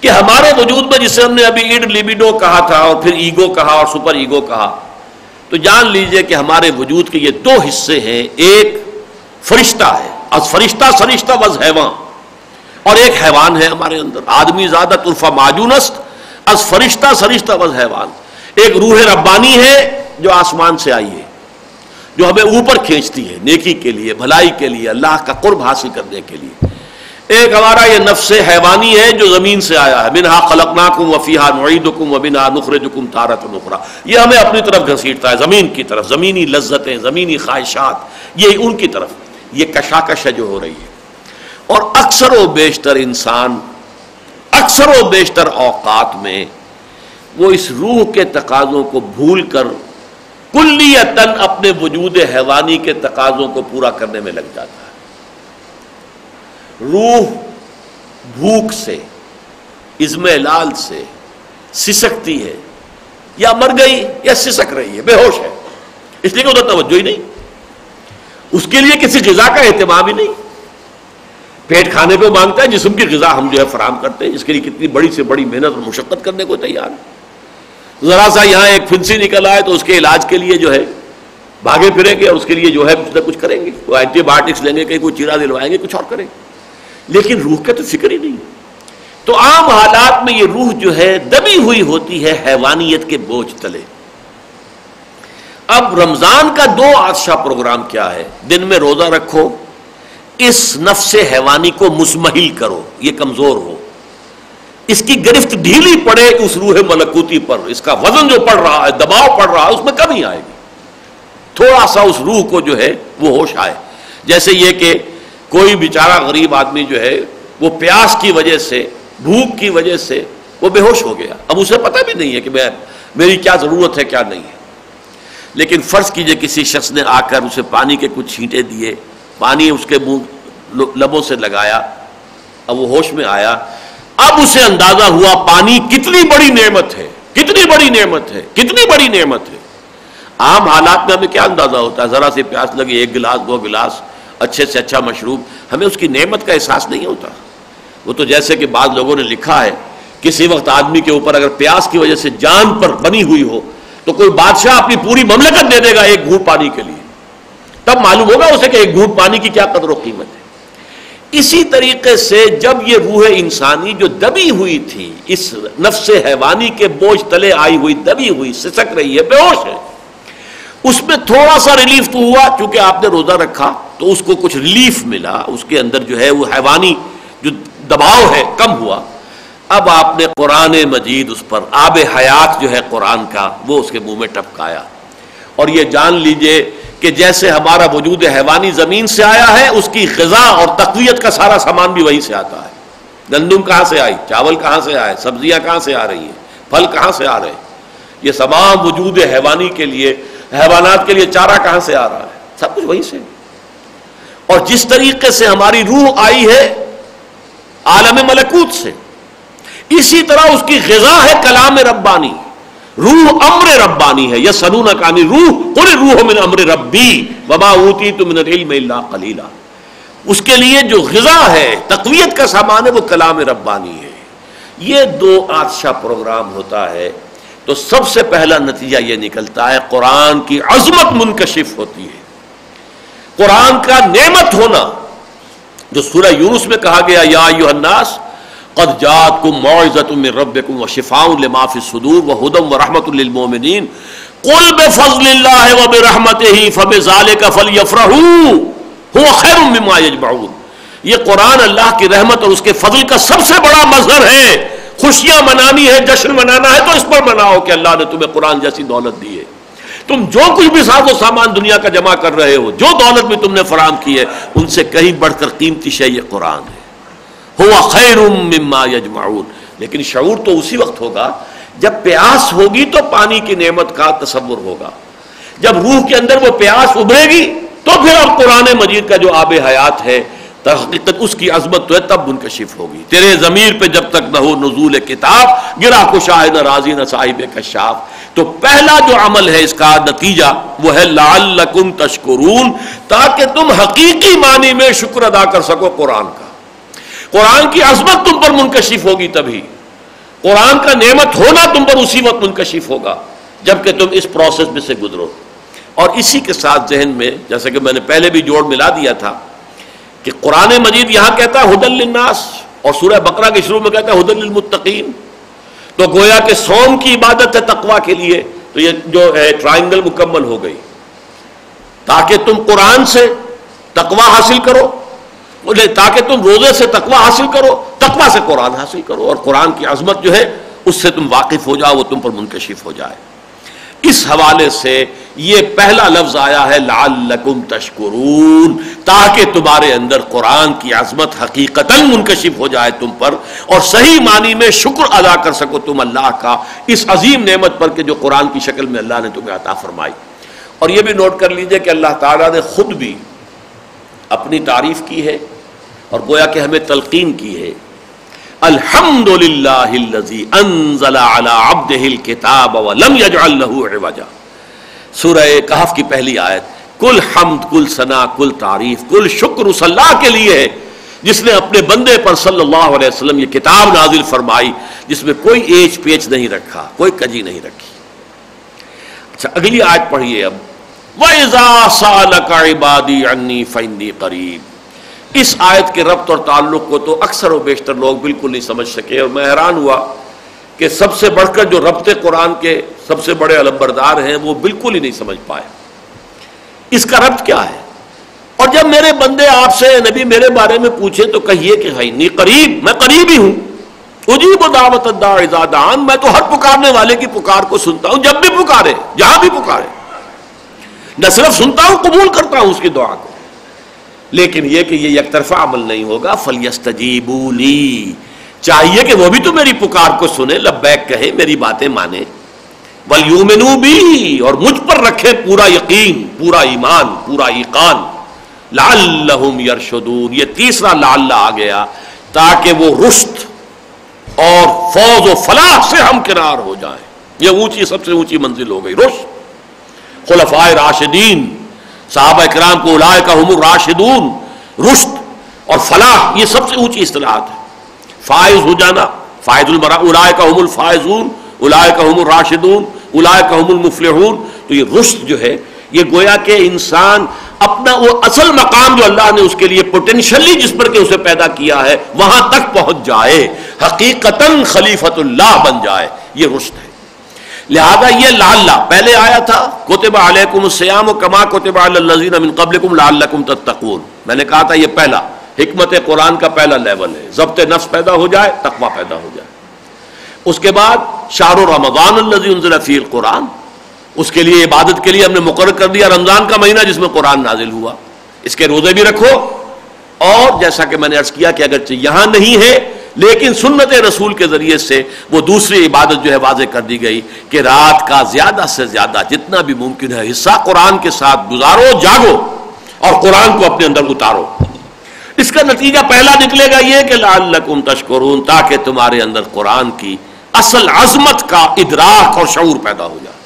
کہ ہمارے وجود میں جسے ہم نے ابھی ایڈ لیبیڈو کہا تھا اور پھر ایگو کہا اور سپر ایگو کہا، تو جان لیجیے کہ ہمارے وجود کے یہ دو حصے ہیں۔ ایک فرشتہ ہے۔ از فرشتہ سرشتہ، وز حیوان۔ اور ایک حیوان ہے ہمارے اندر۔ آدمی زیادہ طرفہ معجونست از فرشتہ سرشتہ، وز حیوان۔ ایک روح ربانی ہے جو آسمان سے آئی ہے، جو ہمیں اوپر کھینچتی ہے، نیکی کے لیے، بھلائی کے لیے، اللہ کا قرب حاصل کرنے کے لیے۔ ایک ہمارا یہ نفس حیوانی ہے جو زمین سے آیا ہے۔ منہا خلقناکم وفیہا نعیدکم وبنہا نخرجکم تارت نخرا یہ ہمیں اپنی طرف گھسیٹتا ہے، زمین کی طرف۔ زمینی لذتیں، زمینی خواہشات یہ ان کی طرف۔ یہ کشاکش ہے جو ہو رہی ہے۔ اور اکثر و بیشتر انسان، اکثر و بیشتر اوقات میں وہ اس روح کے تقاضوں کو بھول کر کلیتن اپنے وجود حیوانی کے تقاضوں کو پورا کرنے میں لگ جاتا ہے۔ روح بھوک سے ازم لال سے سسکتی ہے، یا مر گئی یا سسک رہی ہے، بے ہوش ہے۔ اس لیے کہ ادھر توجہ ہی نہیں۔ اس کے لیے کسی غذا کا اہتمام ہی نہیں۔ پیٹ کھانے پہ مانگتا ہے، جسم کی غذا ہم جو ہے فراہم کرتے ہیں۔ جس کے لیے کتنی بڑی سے بڑی محنت اور مشقت کرنے کو تیار ہے ذرا سا یہاں ایک فنسی نکل آئے تو اس کے علاج کے لیے جو ہے بھاگے پھریں گے اور اس کے لیے جو ہے کچھ نہ کچھ کریں گے۔ وہ اینٹی بایوٹکس لیں گے، کہیں کوئی چیرا دلوائیں گے، کچھ اور کریں۔ گے لیکن روح کا تو فکر ہی نہیں۔ تو عام حالات میں یہ روح جو ہے دبی ہوئی ہوتی ہے، حیوانیت کے بوجھ تلے۔ اب رمضان کا دو آدشاہ پروگرام کیا ہے؟ دن میں روزہ رکھو، اس نفس حیوانی کو مسمحل کرو، یہ کمزور ہو۔ اس کی گرفت ڈھیلی پڑے اس روح ملکوتی پر، اس کا وزن جو پڑ رہا ہے، دباؤ پڑ رہا ہے، اس میں کمی آئے گی۔ تھوڑا سا اس روح کو جو ہے، وہ ہوش آئے۔ جیسے یہ کہ کوئی بیچارہ غریب آدمی جو ہے، وہ پیاس کی وجہ سے، بھوک کی وجہ سے وہ بے ہوش ہو گیا۔ اب اسے پتہ بھی نہیں ہے کہ میں، میری کیا ضرورت ہے، کیا نہیں ہے۔ لیکن فرض کیجیے کسی شخص نے آ کر اسے پانی کے کچھ چھینٹے دیے، پانی اس کے منہ لبوں سے لگایا، اب وہ ہوش میں آیا، اب اسے اندازہ ہوا پانی کتنی بڑی نعمت ہے، کتنی بڑی نعمت ہے، کتنی بڑی نعمت ہے۔ عام حالات میں ہمیں کیا اندازہ ہوتا ہے؟ ذرا سی پیاس لگی، ایک گلاس، دو گلاس، اچھے سے اچھا مشروب، ہمیں اس کی نعمت کا احساس نہیں ہوتا۔ وہ تو جیسے کہ بعض لوگوں نے لکھا ہے، کسی وقت آدمی کے اوپر اگر پیاس کی وجہ سے جان پر بنی ہوئی ہو تو کوئی بادشاہ اپنی پوری مملکت دے دے گا ایک گھوٹ پانی کے لیے۔ تب معلوم ہوگا اسے کہ ایک گھوٹ پانی کی کیا قدر و قیمت ہے۔ اسی طریقے سے جب یہ روح انسانی جو دبی ہوئی تھی، اس نفس حیوانی کے بوجھ تلے آئی ہوئی، دبی ہوئی، سسک رہی ہے بے ہوش ہے۔ اس میں تھوڑا سا ریلیف تو ہوا کیونکہ آپ نے روزہ رکھا، تو اس کو کچھ ریلیف ملا۔ اس کے اندر جو ہے وہ حیوانی جو دباؤ ہے، کم ہوا۔ اب آپ نے قرآن مجید اس پر آب حیات جو ہے قرآن کا وہ اس کے منہ میں ٹپکایا۔ اور یہ جان لیجیے کہ جیسے ہمارا وجود حیوانی زمین سے آیا ہے، اس کی غذا اور تقویت کا سارا سامان بھی وہیں سے آتا ہے۔ گندم کہاں سے آئی؟ چاول کہاں سے آئے؟ سبزیاں کہاں سے آ رہی ہیں؟ پھل کہاں سے آ رہے ہیں؟ یہ تمام وجود حیوانی کے لیے، حیوانات کے لیے چارہ کہاں سے آ رہا ہے؟ سب کچھ وہیں سے۔ اور جس طریقے سے ہماری روح آئی ہے، عالم ملکوت سے اسی طرح اس کی غذا ہے کلام ربانی، روح امر ربانی ہے یا سنون کانی روح قل روح من امر ربی، وما اوتی تو من العلم الا قلیلا۔ اس کے لیے جو غذا ہے، تقویت کا سامان ہے، وہ کلام ربانی ہے۔ یہ دو آدشاہ پروگرام ہوتا ہے، تو سب سے پہلا نتیجہ یہ نکلتا ہے، قرآن کی عظمت منکشف ہوتی ہے۔ قرآن کا نعمت ہونا، جو سورہ یونس میں کہا گیا، یا الناس قد جاتکم معزت من ربکم و شفاء لما فی الصدور و ہدم و رحمت للمومنین قل بفضل اللہ و برحمتہ فبذالک فلیفرحوا هو خیر مما یجمعون یہ قرآن اللہ کی رحمت اور اس کے فضل کا سب سے بڑا مظہر ہے خوشیاں منانی ہے، جشن منانا ہے، تو اس پر مناؤ کہ اللہ نے تمہیں قرآن جیسی دولت دی ہے۔ تم جو کچھ بھی ساز و سامان دنیا کا جمع کر رہے ہو، جو دولت بھی تم نے فراہم کی ہے، ان سے کہیں بڑھ کر قیمتی شے یہ قرآن ہے۔ ہوا خیر مما یجمعون۔ لیکن شعور تو اسی وقت ہوگا جب پیاس ہوگی تو پانی کی نعمت کا تصور ہوگا۔ جب روح کے اندر وہ پیاس ابھرے گی تو پھر اب قرآن مجید کا جو آب حیات ہے حقیقت اس کی عظمت تو ہے، تب منکشف ہوگی۔ تیرے ضمیر پہ جب تک نہ ہو نزول کتاب، گرا کو شاہد راضی نہ صاحب کشاف۔ تو پہلا جو عمل ہے اس کا نتیجہ وہ ہے لعلکم تشکرون، تاکہ تم حقیقی معنی میں شکر ادا کر سکو قرآن کا۔ قرآن کی عظمت تم پر منکشف ہوگی تبھی۔ قرآن کا نعمت ہونا تم پر اسی وقت منکشف ہوگا، جبکہ تم اس پروسیس میں سے گزرو۔ اور اسی کے ساتھ ذہن میں جیسے کہ میں نے پہلے بھی جوڑ ملا دیا تھا، کہ قرآن مجید یہاں کہتا ہے ہدل للناس اور سورہ بقرہ کے شروع میں کہتا ہے ہدل للمتقین تو گویا کہ سوم کی عبادت ہے تقوا کے لیے، تو یہ جو ہے ٹرائنگل مکمل ہو گئی۔ تاکہ تم قرآن سے تقوا حاصل کرو تاکہ تم روزے سے تقوا حاصل کرو تقوا سے قرآن حاصل کرو اور قرآن کی عظمت جو ہے، اس سے تم واقف ہو جاؤ، وہ تم پر منکشف ہو جائے۔ اس حوالے سے یہ پہلا لفظ آیا ہے، لعلکم تشکرون، تاکہ تمہارے اندر قرآن کی عظمت حقیقت منکشف ہو جائے تم پر اور صحیح معنی میں شکر ادا کر سکو تم اللہ کا اس عظیم نعمت پر کہ جو قرآن کی شکل میں اللہ نے تمہیں عطا فرمائی۔ اور یہ بھی نوٹ کر لیجیے کہ اللہ تعالیٰ نے خود بھی اپنی تعریف کی ہے اور گویا کہ ہمیں تلقین کی ہے۔ الحمد للہ سورہ کہف کی پہلی آیت، کل حمد، کل ثنا، کل تعریف، کل شکر اس اللہ کے لیے ہے، جس نے اپنے بندے پر صلی اللہ علیہ وسلم یہ کتاب نازل فرمائی، جس میں کوئی ایچ پیچ نہیں رکھا، کوئی کجی نہیں رکھی۔ اچھا اگلی آیت پڑھیے اب۔ وَإِذَا سَالَكَ عِبَادِي عَنِّي فَإِنِّي قَرِيب۔ اس آیت کے ربط اور تعلق کو تو اکثر و بیشتر لوگ بالکل نہیں سمجھ سکے اور میں حیران ہوا کہ سب سے بڑھ کر جو ربط قرآن کے سب سے بڑے علمبردار ہیں وہ بالکل ہی نہیں سمجھ پائے۔ اس کا ربط کیا ہے؟ اور جب میرے بندے آپ سے نبی میرے بارے میں پوچھے تو کہیے کہ نہیں قریب میں قریب ہی ہوں۔ اجیب دعوت دان میں تو ہر پکارنے والے کی پکار کو سنتا ہوں جب بھی پکارے، جہاں بھی پکارے۔ نہ صرف سنتا ہوں قبول کرتا ہوں اس کی دعا کو، لیکن یہ کہ یہ یک طرفہ عمل نہیں ہوگا فلیستجیبولی چاہیے کہ وہ بھی تو میری پکار کو سنے، لبیک کہے، میری باتیں مانے۔ ولیومنو بھی اور مجھ پر رکھے پورا یقین، پورا ایمان، پورا ایقان۔ لعلہم یرشدون یہ تیسرا لعلہ آ گیا، تاکہ وہ رشت اور فوز و فلاح سے ہم کنار ہو جائیں۔ یہ اونچی، سب سے اونچی منزل ہو گئی رشت خلفائے راشدین، صحابہ کرام کو الائے کا ہم راشدون رشت اور فلاح، یہ سب سے اونچی اصطلاحات ہے فائز ہو جانا، فائز المرا الائے کا ہم الفائزون الائے کا ہم الراشدون الائے کا ہم المفلحون۔ تو یہ رشت جو ہے، یہ گویا کہ انسان اپنا وہ اصل مقام جو اللہ نے اس کے لیے پوٹینشلی جس پر کہ اسے پیدا کیا ہے، وہاں تک پہنچ جائے، حقیقتا خلیفت اللہ بن جائے، یہ رشت ہے۔ لہذا یہ لال پہلے آیا تھا کوتب علیکم السیام و کما کوتب الزین من قبلکم لعلکم تتقون۔ میں نے کہا تھا یہ پہلا، حکمت قرآن کا پہلا لیول ہے۔ ضبط نفس پیدا ہو جائے، تقوی پیدا ہو جائے۔ اس کے بعد شاہ رمضان الزی انزل فی القرآن۔ اس کے لیے عبادت کے لیے ہم نے مقرر کر دیا رمضان کا مہینہ، جس میں قرآن نازل ہوا۔ اس کے روزے بھی رکھو۔ اور جیسا کہ میں نے عرض کیا کہ اگر یہاں نہیں ہے لیکن سنت رسول کے ذریعے سے وہ دوسری عبادت جو ہے واضح کر دی گئی کہ رات کا زیادہ سے زیادہ جتنا بھی ممکن ہے حصہ قرآن کے ساتھ گزارو، جاگو اور قرآن کو اپنے اندر اتارو۔ اس کا نتیجہ پہلا نکلے گا یہ کہ لعلکم تشکرون، تاکہ تمہارے اندر قرآن کی اصل عظمت کا ادراک اور شعور پیدا ہو جائے۔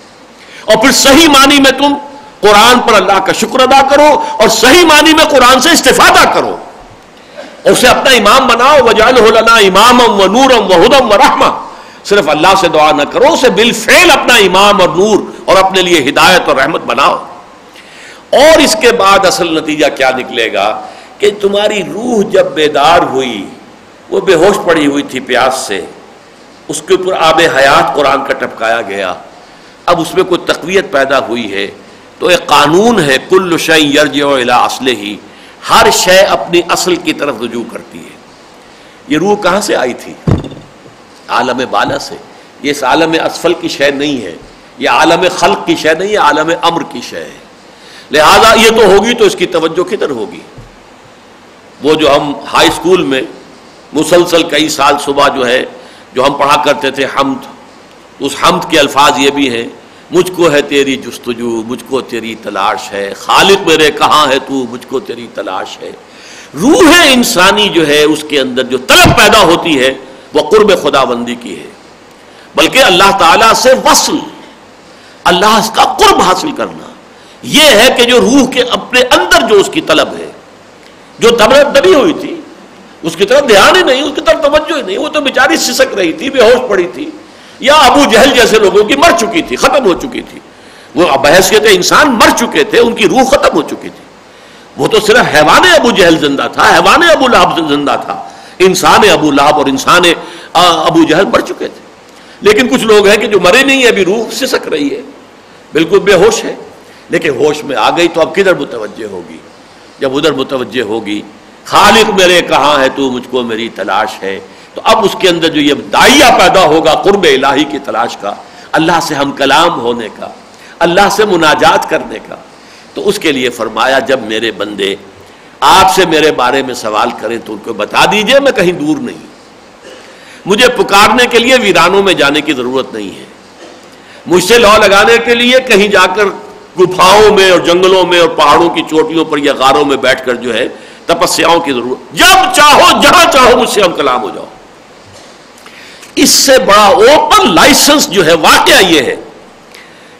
اور پھر صحیح معنی میں تم قرآن پر اللہ کا شکر ادا کرو اور صحیح معنی میں قرآن سے استفادہ کرو۔ اسے اپنا امام بناؤ وجال لنا امام و نورم و ہدم و رحمہ صرف اللہ سے دعا نہ کرو، اسے بالفعل اپنا امام اور نور اور اپنے لیے ہدایت اور رحمت بناؤ۔ اور اس کے بعد اصل نتیجہ کیا نکلے گا کہ تمہاری روح جب بیدار ہوئی، وہ بے ہوش پڑی ہوئی تھی پیاس سے۔ اس کے اوپر آب حیات قرآن کا ٹپکایا گیا۔ اب اس میں کوئی تقویت پیدا ہوئی ہے۔ تو ایک قانون ہے، کل شعی یرج و الا اصل ہی ہر شے اپنی اصل کی طرف رجوع کرتی ہے۔ یہ روح کہاں سے آئی تھی؟ عالم بالا سے۔ یہ اس عالم اسفل کی شے نہیں ہے۔ یہ عالم خلق کی شے نہیں یہ عالم امر کی شے ہے۔ لہذا یہ تو ہوگی تو اس کی توجہ کدھر ہوگی؟ وہ جو ہم ہائی اسکول میں مسلسل کئی سال صبح جو ہے، جو ہم پڑھا کرتے تھے حمد، اس حمد کے الفاظ یہ بھی ہیں۔ مجھ کو ہے تیری جستجو، مجھ کو تیری تلاش ہے۔ خالق میرے کہاں ہے تو؟ مجھ کو تیری تلاش ہے۔ روح انسانی جو ہے، اس کے اندر جو طلب پیدا ہوتی ہے، وہ قرب خدا بندی کی ہے۔ بلکہ اللہ تعالیٰ سے وصل، اللہ کا قرب حاصل کرنا۔ یہ ہے کہ جو روح کے اپنے اندر جو اس کی طلب ہے، جو طبیعت دبی ہوئی تھی، اس کی طرف دھیان ہی نہیں، اس کی طرف توجہ ہی نہیں۔ وہ تو بیچاری سسک رہی تھی، بے ہوش پڑی تھی۔ یا ابو جہل جیسے لوگوں کی مر چکی تھی، ختم ہو چکی تھی۔ وہ بحثیت انسان مر چکے تھے، ان کی روح ختم ہو چکی تھی۔ وہ تو صرف حیوان ابو جہل زندہ تھا، حیوان ابو لہب زندہ تھا۔ انسان ابو لہب اور انسان ابو جہل مر چکے تھے۔ لیکن کچھ لوگ ہیں کہ جو مرے نہیں، ابھی روح سسک رہی ہے۔ بالکل بے ہوش ہے۔ لیکن ہوش میں آ گئی تو اب کدھر متوجہ ہوگی؟ جب ادھر متوجہ ہوگی، خالق میرے کہاں ہے؟ تو مجھ کو میری تلاش ہے۔ تو اب اس کے اندر جو یہ دائیا پیدا ہوگا قرب الہی کی تلاش کا، اللہ سے ہم کلام ہونے کا، اللہ سے مناجات کرنے کا، تو اس کے لیے فرمایا جب میرے بندے آپ سے میرے بارے میں سوال کریں تو ان کو بتا دیجیے، میں کہیں دور نہیں۔ مجھے پکارنے کے لیے ویرانوں میں جانے کی ضرورت نہیں ہے۔ مجھ سے لو لگانے کے لیے کہیں جا کر گفاؤں میں اور جنگلوں میں اور پہاڑوں کی چوٹیوں پر یا غاروں میں بیٹھ کر جو ہے تپسیاؤں کی ضرورت۔ جب چاہو، جہاں چاہو، مجھ سے ہم کلام ہو جاؤ۔ اس سے بڑا اوپن لائسنس جو ہے واقعہ یہ ہے۔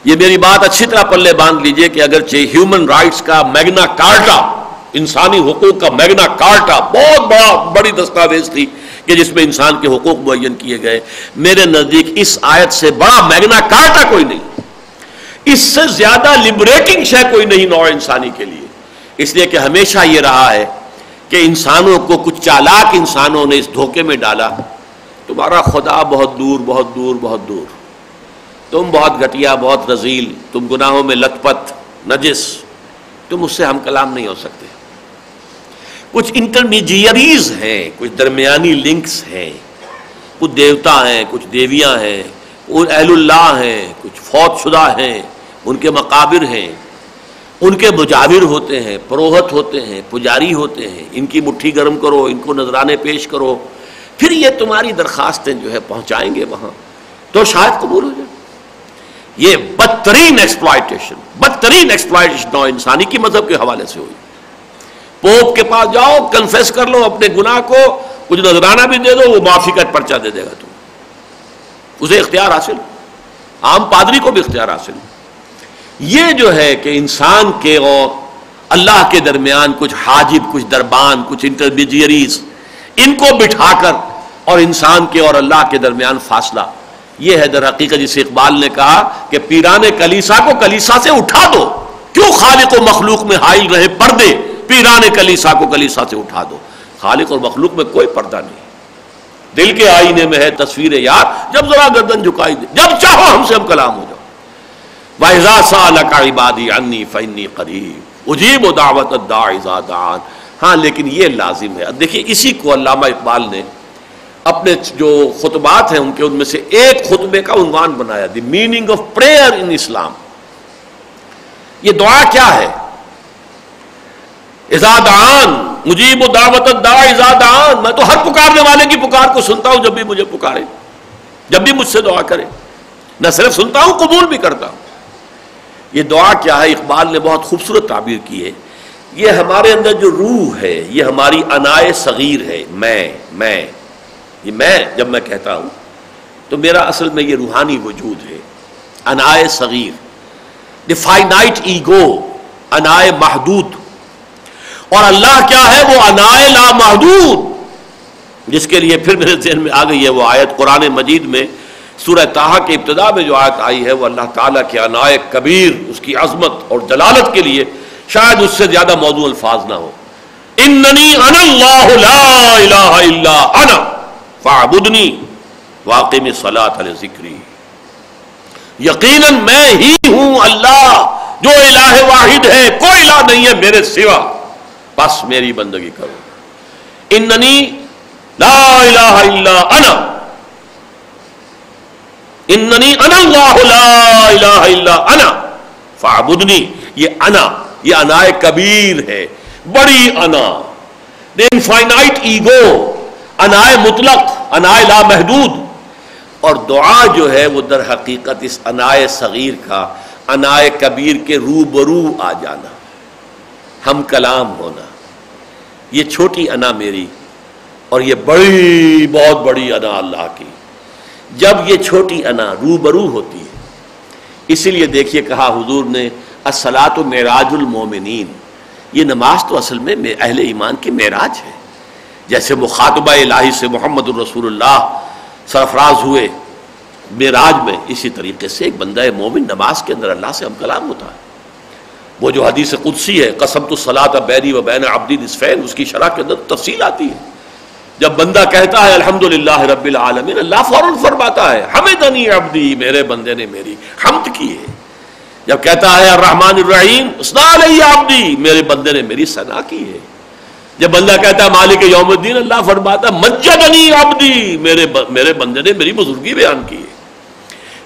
یہ میری بات اچھی طرح پلے باندھ لیجیے کہ اگرچہ ہیومن رائٹس کا میگنا کارٹا، انسانی حقوق کا میگنا کارٹا بہت بڑا بڑی دستاویز تھی کہ جس میں انسان کے حقوق معین کیے گئے۔ میرے نزدیک اس آیت سے بڑا میگنا کارٹا کوئی نہیں۔ اس سے زیادہ لبریٹنگ شے کوئی نہیں نوع انسانی کے لیے۔ اس لیے کہ ہمیشہ یہ رہا ہے کہ انسانوں کو کچھ چالاک انسانوں نے اس دھوکے میں ڈالا۔ تمہارا خدا بہت دور بہت دور بہت دور۔ تم بہت گھٹیا، بہت رزیل، تم گناہوں میں لت پت نجس۔ تم اس سے ہم کلام نہیں ہو سکتے۔ کچھ انٹرمیڈیریز ہیں، کچھ درمیانی لنکس ہیں۔ کچھ دیوتا ہیں، کچھ دیویاں ہیں۔ اہل اللہ ہیں، کچھ فوت شدہ ہیں۔ ان کے مقابر ہیں۔ ان کے مجاور ہوتے ہیں، پروہت ہوتے ہیں، پجاری ہوتے ہیں۔ ان کی مٹھی گرم کرو، ان کو نذرانے پیش کرو۔ پھر یہ تمہاری درخواستیں جو ہے پہنچائیں گے وہاں۔ تو شاید قبول ہو جائے۔ یہ بدترین ایکسپلائٹیشن بدترین ایکسپلائٹیشن نو انسانی کی مذہب کے حوالے سے ہوئی۔ پوپ کے پاس جاؤ کنفیس کر لو اپنے گناہ کو، کچھ نذرانہ بھی دے دو، وہ معافی کا پرچہ دے دے گا تم اسے اختیار حاصل۔ عام پادری کو بھی اختیار حاصل۔ یہ جو ہے کہ انسان کے اور اللہ کے درمیان کچھ حاجب، کچھ دربان، کچھ انٹرمیڈیریز ان کو بٹھا کر اور انسان کے اور اللہ کے درمیان فاصلہ۔ یہ ہے در حقیقت، جسے اقبال نے کہا کہ پیران کلیسا کو کلیسا سے اٹھا دو۔ کیوں خالق و مخلوق میں حائل رہے پردے؟ پیران کلیسا کو کلیسا سے اٹھا دو۔ خالق اور مخلوق میں کوئی پردہ نہیں۔ دل کے آئینے میں ہے تصویر یار، جب ذرا گردن جھکائی دے، جب چاہو ہم سے ہم کلام ہو جاؤ۔ واحضا سال کا عبادی انی فنی قریب اجیب و دعوت دان ہاں لیکن یہ لازم ہے۔ دیکھیے، اسی کو علامہ اقبال نے اپنے جو خطبات ہیں، ان کے ان میں سے ایک خطبے کا عنوان بنایا the meaning of prayer in Islam یہ دعا کیا ہے؟ ازادان مجیب و دعوت دا ازادان میں تو ہر پکارنے والے کی پکار کو سنتا ہوں، جب بھی مجھے پکارے، جب بھی مجھ سے دعا کرے۔ نہ صرف سنتا ہوں، قبول بھی کرتا ہوں۔ یہ دعا کیا ہے؟ اقبال نے بہت خوبصورت تعبیر کی ہے۔ یہ ہمارے اندر جو روح ہے، یہ ہماری انائے صغیر ہے، میں میں، یہ میں جب میں کہتا ہوں، تو میرا اصل میں یہ روحانی وجود ہے، انائے صغیر ڈیفائنائٹ ایگو انائے محدود۔ اور اللہ کیا ہے؟ وہ انائے لا محدود جس کے لیے پھر میرے ذہن میں آ گئی ہے، وہ آیت قرآن مجید میں، سورہ تاہا کے ابتدا میں جو آیت آئی ہے، وہ اللہ تعالیٰ کے انائے کبیر، اس کی عظمت اور جلالت کے لیے شاید اس سے زیادہ موضوع الفاظ نہ ہو۔ اننی انا اللہ لا الہ الا انا فعبدنی واقع میں صلاة علی ذکری۔ یقیناً میں ہی ہوں اللہ جو الہ واحد ہے، کوئی الہ نہیں ہے میرے سوا۔ بس میری بندگی کرو۔ اننی لا الہ الا انا۔ اننی انا اللہ لا الہ الا انا۔ فعبدنی یہ انا۔ یہ انا کبیر ہے، بڑی انا۔ انفائنائٹ ایگو انا مطلق، انا لا محدود اور دعا جو ہے وہ در حقیقت اس انا صغیر کا، انا کبیر کے رو برو آ جانا، ہم کلام ہونا۔ یہ چھوٹی انا میری، اور یہ بڑی، بہت بڑی انا اللہ کی۔ جب یہ چھوٹی انا رو برو ہوتی ہے، اسی لیے دیکھیے کہا حضور نے اسلاط و معراج المومنین یہ نماز تو اصل میں اہل ایمان کی معراج ہے۔ جیسے مخاطبہ الہی سے محمد الرسول اللہ سرفراز ہوئے معراج میں، اسی طریقے سے ایک بندہ مومن نماز کے اندر اللہ سے ہم کلام ہوتا ہے۔ وہ جو حدیث قدسی ہے قسم تو سلاط بینی و بین عبدی نصفین، اس کی شرح کے اندر تفصیل آتی ہے۔ جب بندہ کہتا ہے الحمد رب العالمین، اللہ فوراً فرماتا ہے ہمیں دنی عبدی، میرے بندے نے میری حمد کی ہے۔ جب کہتا ہے الرحمن الرحیم عبدی، میرے بندے نے میری ثنا کی ہے۔ جب بندہ کہتا ہے مالک یوم الدین، اللہ فرماتا مجدنی عبدی، میرے میرے بندے نے میری بزرگی بیان کی ہے۔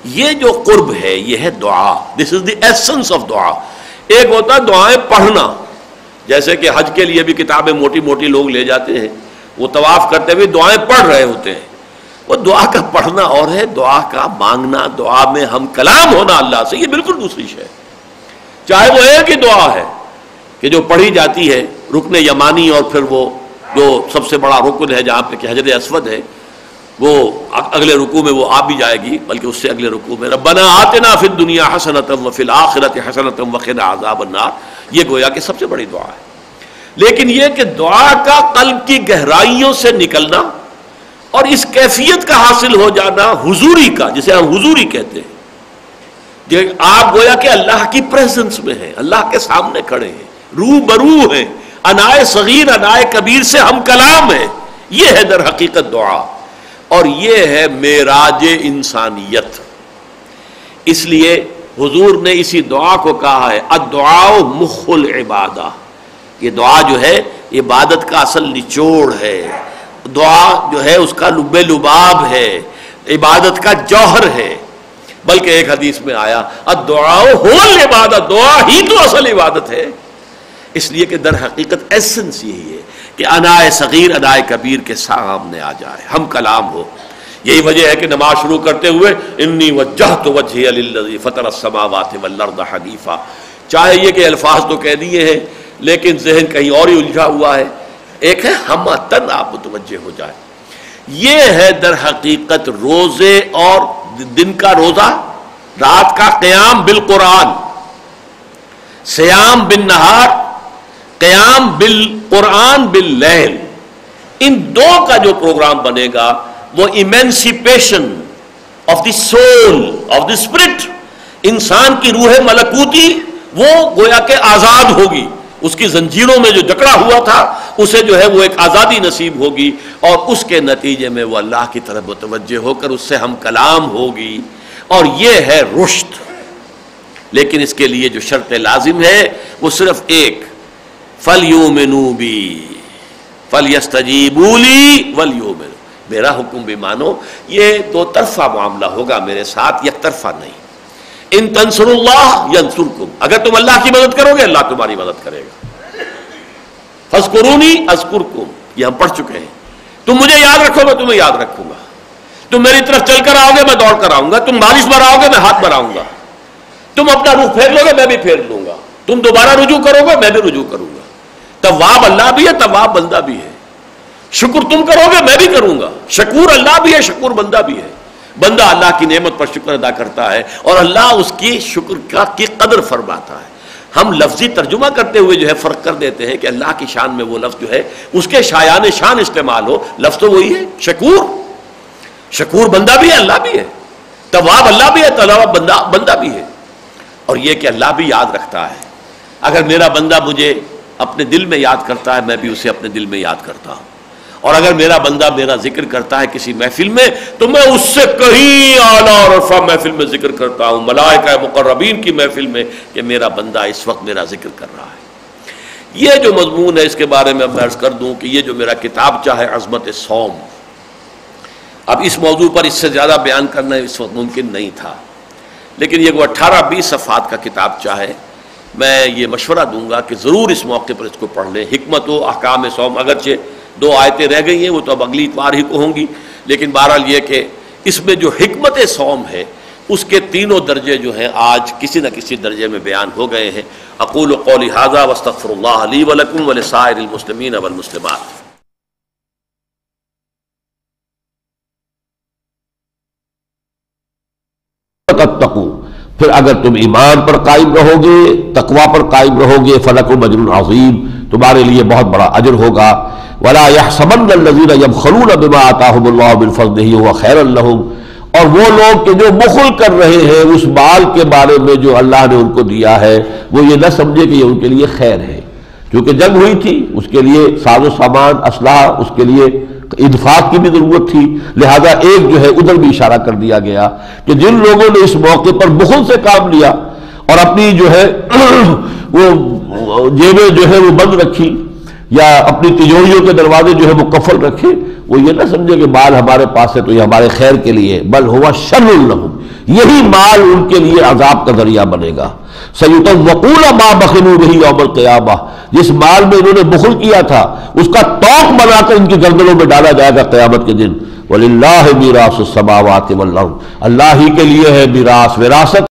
یہ جو قرب ہے، یہ ہے دعا۔ دس از دی ایسنس آف دعا۔ ایک ہوتا ہے دعائیں پڑھنا۔ جیسے کہ حج کے لیے بھی کتابیں موٹی موٹی لوگ لے جاتے ہیں۔ وہ طواف کرتے ہوئے دعائیں پڑھ رہے ہوتے ہیں۔ وہ دعا کا پڑھنا اور ہے، دعا کا مانگنا، دعا میں ہم کلام ہونا اللہ سے، یہ بالکل دوسری شے چاہے وہ ایک ہی دعا ہے کہ جو پڑھی جاتی ہے رکن یمانی اور پھر وہ جو سب سے بڑا رکن ہے جہاں پہ کہ حضرت اسود ہے، وہ اگلے رکو میں وہ آ بھی جائے گی، بلکہ اس سے اگلے رکو میں ربنا آتنا فی الدنیا حسنتم وفی الاخرت حسنتم وقنا عذاب النار۔ یہ گویا کہ سب سے بڑی دعا ہے۔ لیکن یہ کہ دعا کا قلب کی گہرائیوں سے نکلنا اور اس کیفیت کا حاصل ہو جانا حضوری کا، جسے ہم حضوری کہتے ہیں۔ آپ گویا کہ اللہ کی پریزنس میں ہیں، اللہ کے سامنے کھڑے ہیں رو برو ہیں۔ انائے صغیر، انائے کبیر سے ہم کلام ہیں۔ یہ ہے در حقیقت دعا۔ اور یہ ہے میراج انسانیت۔ اس لیے حضور نے اسی دعا کو کہا ہے ادعا مخ العبادہ۔ یہ دعا جو ہے، عبادت کا اصل نچوڑ ہے۔ دعا جو ہے، اس کا لب لباب ہے، عبادت کا جوہر ہے۔ بلکہ ایک حدیث میں آیا دعا ہو عبادت دعا ہی تو اصل عبادت ہے۔ اس لیے کہ در حقیقت ایسنس یہی ہے کہ انائے صغیر انائے کبیر کے سامنے آ جائے، ہم کلام ہو۔ یہی وجہ ہے کہ نماز شروع کرتے ہوئے، انی وجہ تو وجہ فطر السماوات والارض حنیفہ چاہے یہ کہ الفاظ تو کہہ دیے ہیں، لیکن ذہن کہیں اور ہی الجھا ہوا ہے۔ ایک ہے ہم تن آپ متوجہ ہو جائے یہ ہے در حقیقت روزے اور دن کا روزہ، رات کا قیام بالقرآن۔ سیام بن نہار قیام بال قرآن بل ان دو کا جو پروگرام بنے گا، وہ emancipation of the soul, of the spirit انسان کی روح ملکوتی، وہ گویا کہ آزاد ہوگی۔ اس کی زنجیروں میں جو جکڑا ہوا تھا، اسے جو ہے وہ ایک آزادی نصیب ہوگی اور اس کے نتیجے میں وہ اللہ کی طرف متوجہ ہو کر اس سے ہم کلام ہوگی۔ اور یہ ہے رشت لیکن اس کے لیے جو شرط لازم ہے، وہ صرف ایک۔ فل یو مینو بی فل یستجیبولی ول یو میرا حکم بھی مانو، یہ دو طرفہ معاملہ ہوگا میرے ساتھ یک طرفہ نہیں۔ ان تنسر اللہ ینسرکم اگر تم اللہ کی مدد کرو گے، اللہ تمہاری مدد کرے گا۔ فسکرونی ازکرکم یہ ہم پڑھ چکے ہیں۔ تم مجھے یاد رکھو، میں تمہیں یاد رکھوں گا۔ تم میری طرف چل کر آؤ گے، میں دوڑ کر آؤں گا۔ تم بارش بھراؤ گے، میں ہاتھ بھراؤں گا۔ تم اپنا روح پھیر لو گے، میں بھی پھیر لوں گا۔ تم دوبارہ رجوع کرو گے، میں بھی رجوع کروں گا۔ طواب اللہ بھی ہے طواب بندہ بھی ہے۔ شکر تم کرو گے، میں بھی کروں گا۔ شکور اللہ بھی ہے، شکور بندہ بھی ہے۔ بندہ اللہ کی نعمت پر شکر ادا کرتا ہے اور اللہ اس کی شکر کا کی قدر فرماتا ہے۔ ہم لفظی ترجمہ کرتے ہوئے جو ہے فرق کر دیتے ہیں کہ اللہ کی شان میں وہ لفظ جو ہے، اس کے شایان شان استعمال ہو۔ لفظ تو وہی ہے، شکور۔ شکور بندہ بھی ہے، اللہ بھی ہے۔ طواب اللہ بھی ہے، طلاب بندہ بندہ بھی ہے۔ اور یہ کہ اللہ بھی یاد رکھتا ہے۔ اگر میرا بندہ مجھے اپنے دل میں یاد کرتا ہے، میں بھی اسے اپنے دل میں یاد کرتا ہوں۔ اور اگر میرا بندہ میرا ذکر کرتا ہے کسی محفل میں، تو میں اس سے کہیں اعلیٰ اور عرفہ محفل میں ذکر کرتا ہوں، ملائکہ مقربین کی محفل میں کہ میرا بندہ اس وقت میرا ذکر کر رہا ہے۔ یہ جو مضمون ہے، اس کے بارے میں میں عرض کر دوں کہ یہ جو میرا کتاب چاہے، عظمت سوم اب اس موضوع پر اس سے زیادہ بیان کرنا اس وقت ممکن نہیں تھا۔ لیکن یہ وہ اٹھارہ بیس صفحات کا کتاب چاہے، میں یہ مشورہ دوں گا کہ ضرور اس موقع پر اس کو پڑھ لیں۔ حکمت و احکام سوم اگرچہ دو آیتیں رہ گئی ہیں، وہ تو اب اگلی اتوار ہی کو ہوں گی۔ لیکن بہرحال یہ کہ اس میں جو حکمت سوم ہے، اس کے تینوں درجے جو ہیں آج کسی نہ کسی درجے میں بیان ہو گئے ہیں۔ اقول و قول حاضہ وصطفر اللہ علی ولکم ولسائر المسلمین والمسلمات۔ تتقو پھر اگر تم ایمان پر قائم رہو گے تقوا پر قائم رہو گے، فلک مجر عظیم تمہارے لیے بہت بڑا اجر ہوگا۔ ولا يحسبن الذين يبخلون بما آتاهم الله من فضله هو خير لهم۔ اور وہ لوگ کہ جو بخل کر رہے ہیں اس مال کے بارے میں جو اللہ نے ان کو دیا ہے، وہ یہ نہ سمجھے کہ یہ ان کے لیے خیر ہے۔ کیونکہ جنگ ہوئی تھی، اس کے لیے ساز و سامان، اسلحہ، اس کے لیے ادفاق کی بھی ضرورت تھی۔ لہذا ایک جو ہے، ادھر بھی اشارہ کر دیا گیا کہ جن لوگوں نے اس موقع پر بخل سے کام لیا اور اپنی جو ہے، <clears throat> وہ جیبیں جو ہے وہ بند رکھی یا اپنی تجوریوں کے دروازے جو ہے وہ کفل رکھے، وہ یہ نہ سمجھے کہ مال ہمارے پاس ہے تو یہ ہمارے خیر کے لیے بل ہوا شر الحم یہی مال ان کے لیے عذاب کا ذریعہ بنے گا۔ سید وقول ماں بخلو رہی یوم القیامہ۔ جس مال میں انہوں نے بخل کیا تھا، اس کا توق بنا کر ان کی گردنوں میں ڈالا جائے گا قیامت کے دن۔ ولی اللہ میراث السماوات والارض اللہ ہی کے لیے ہے میراث وراثت۔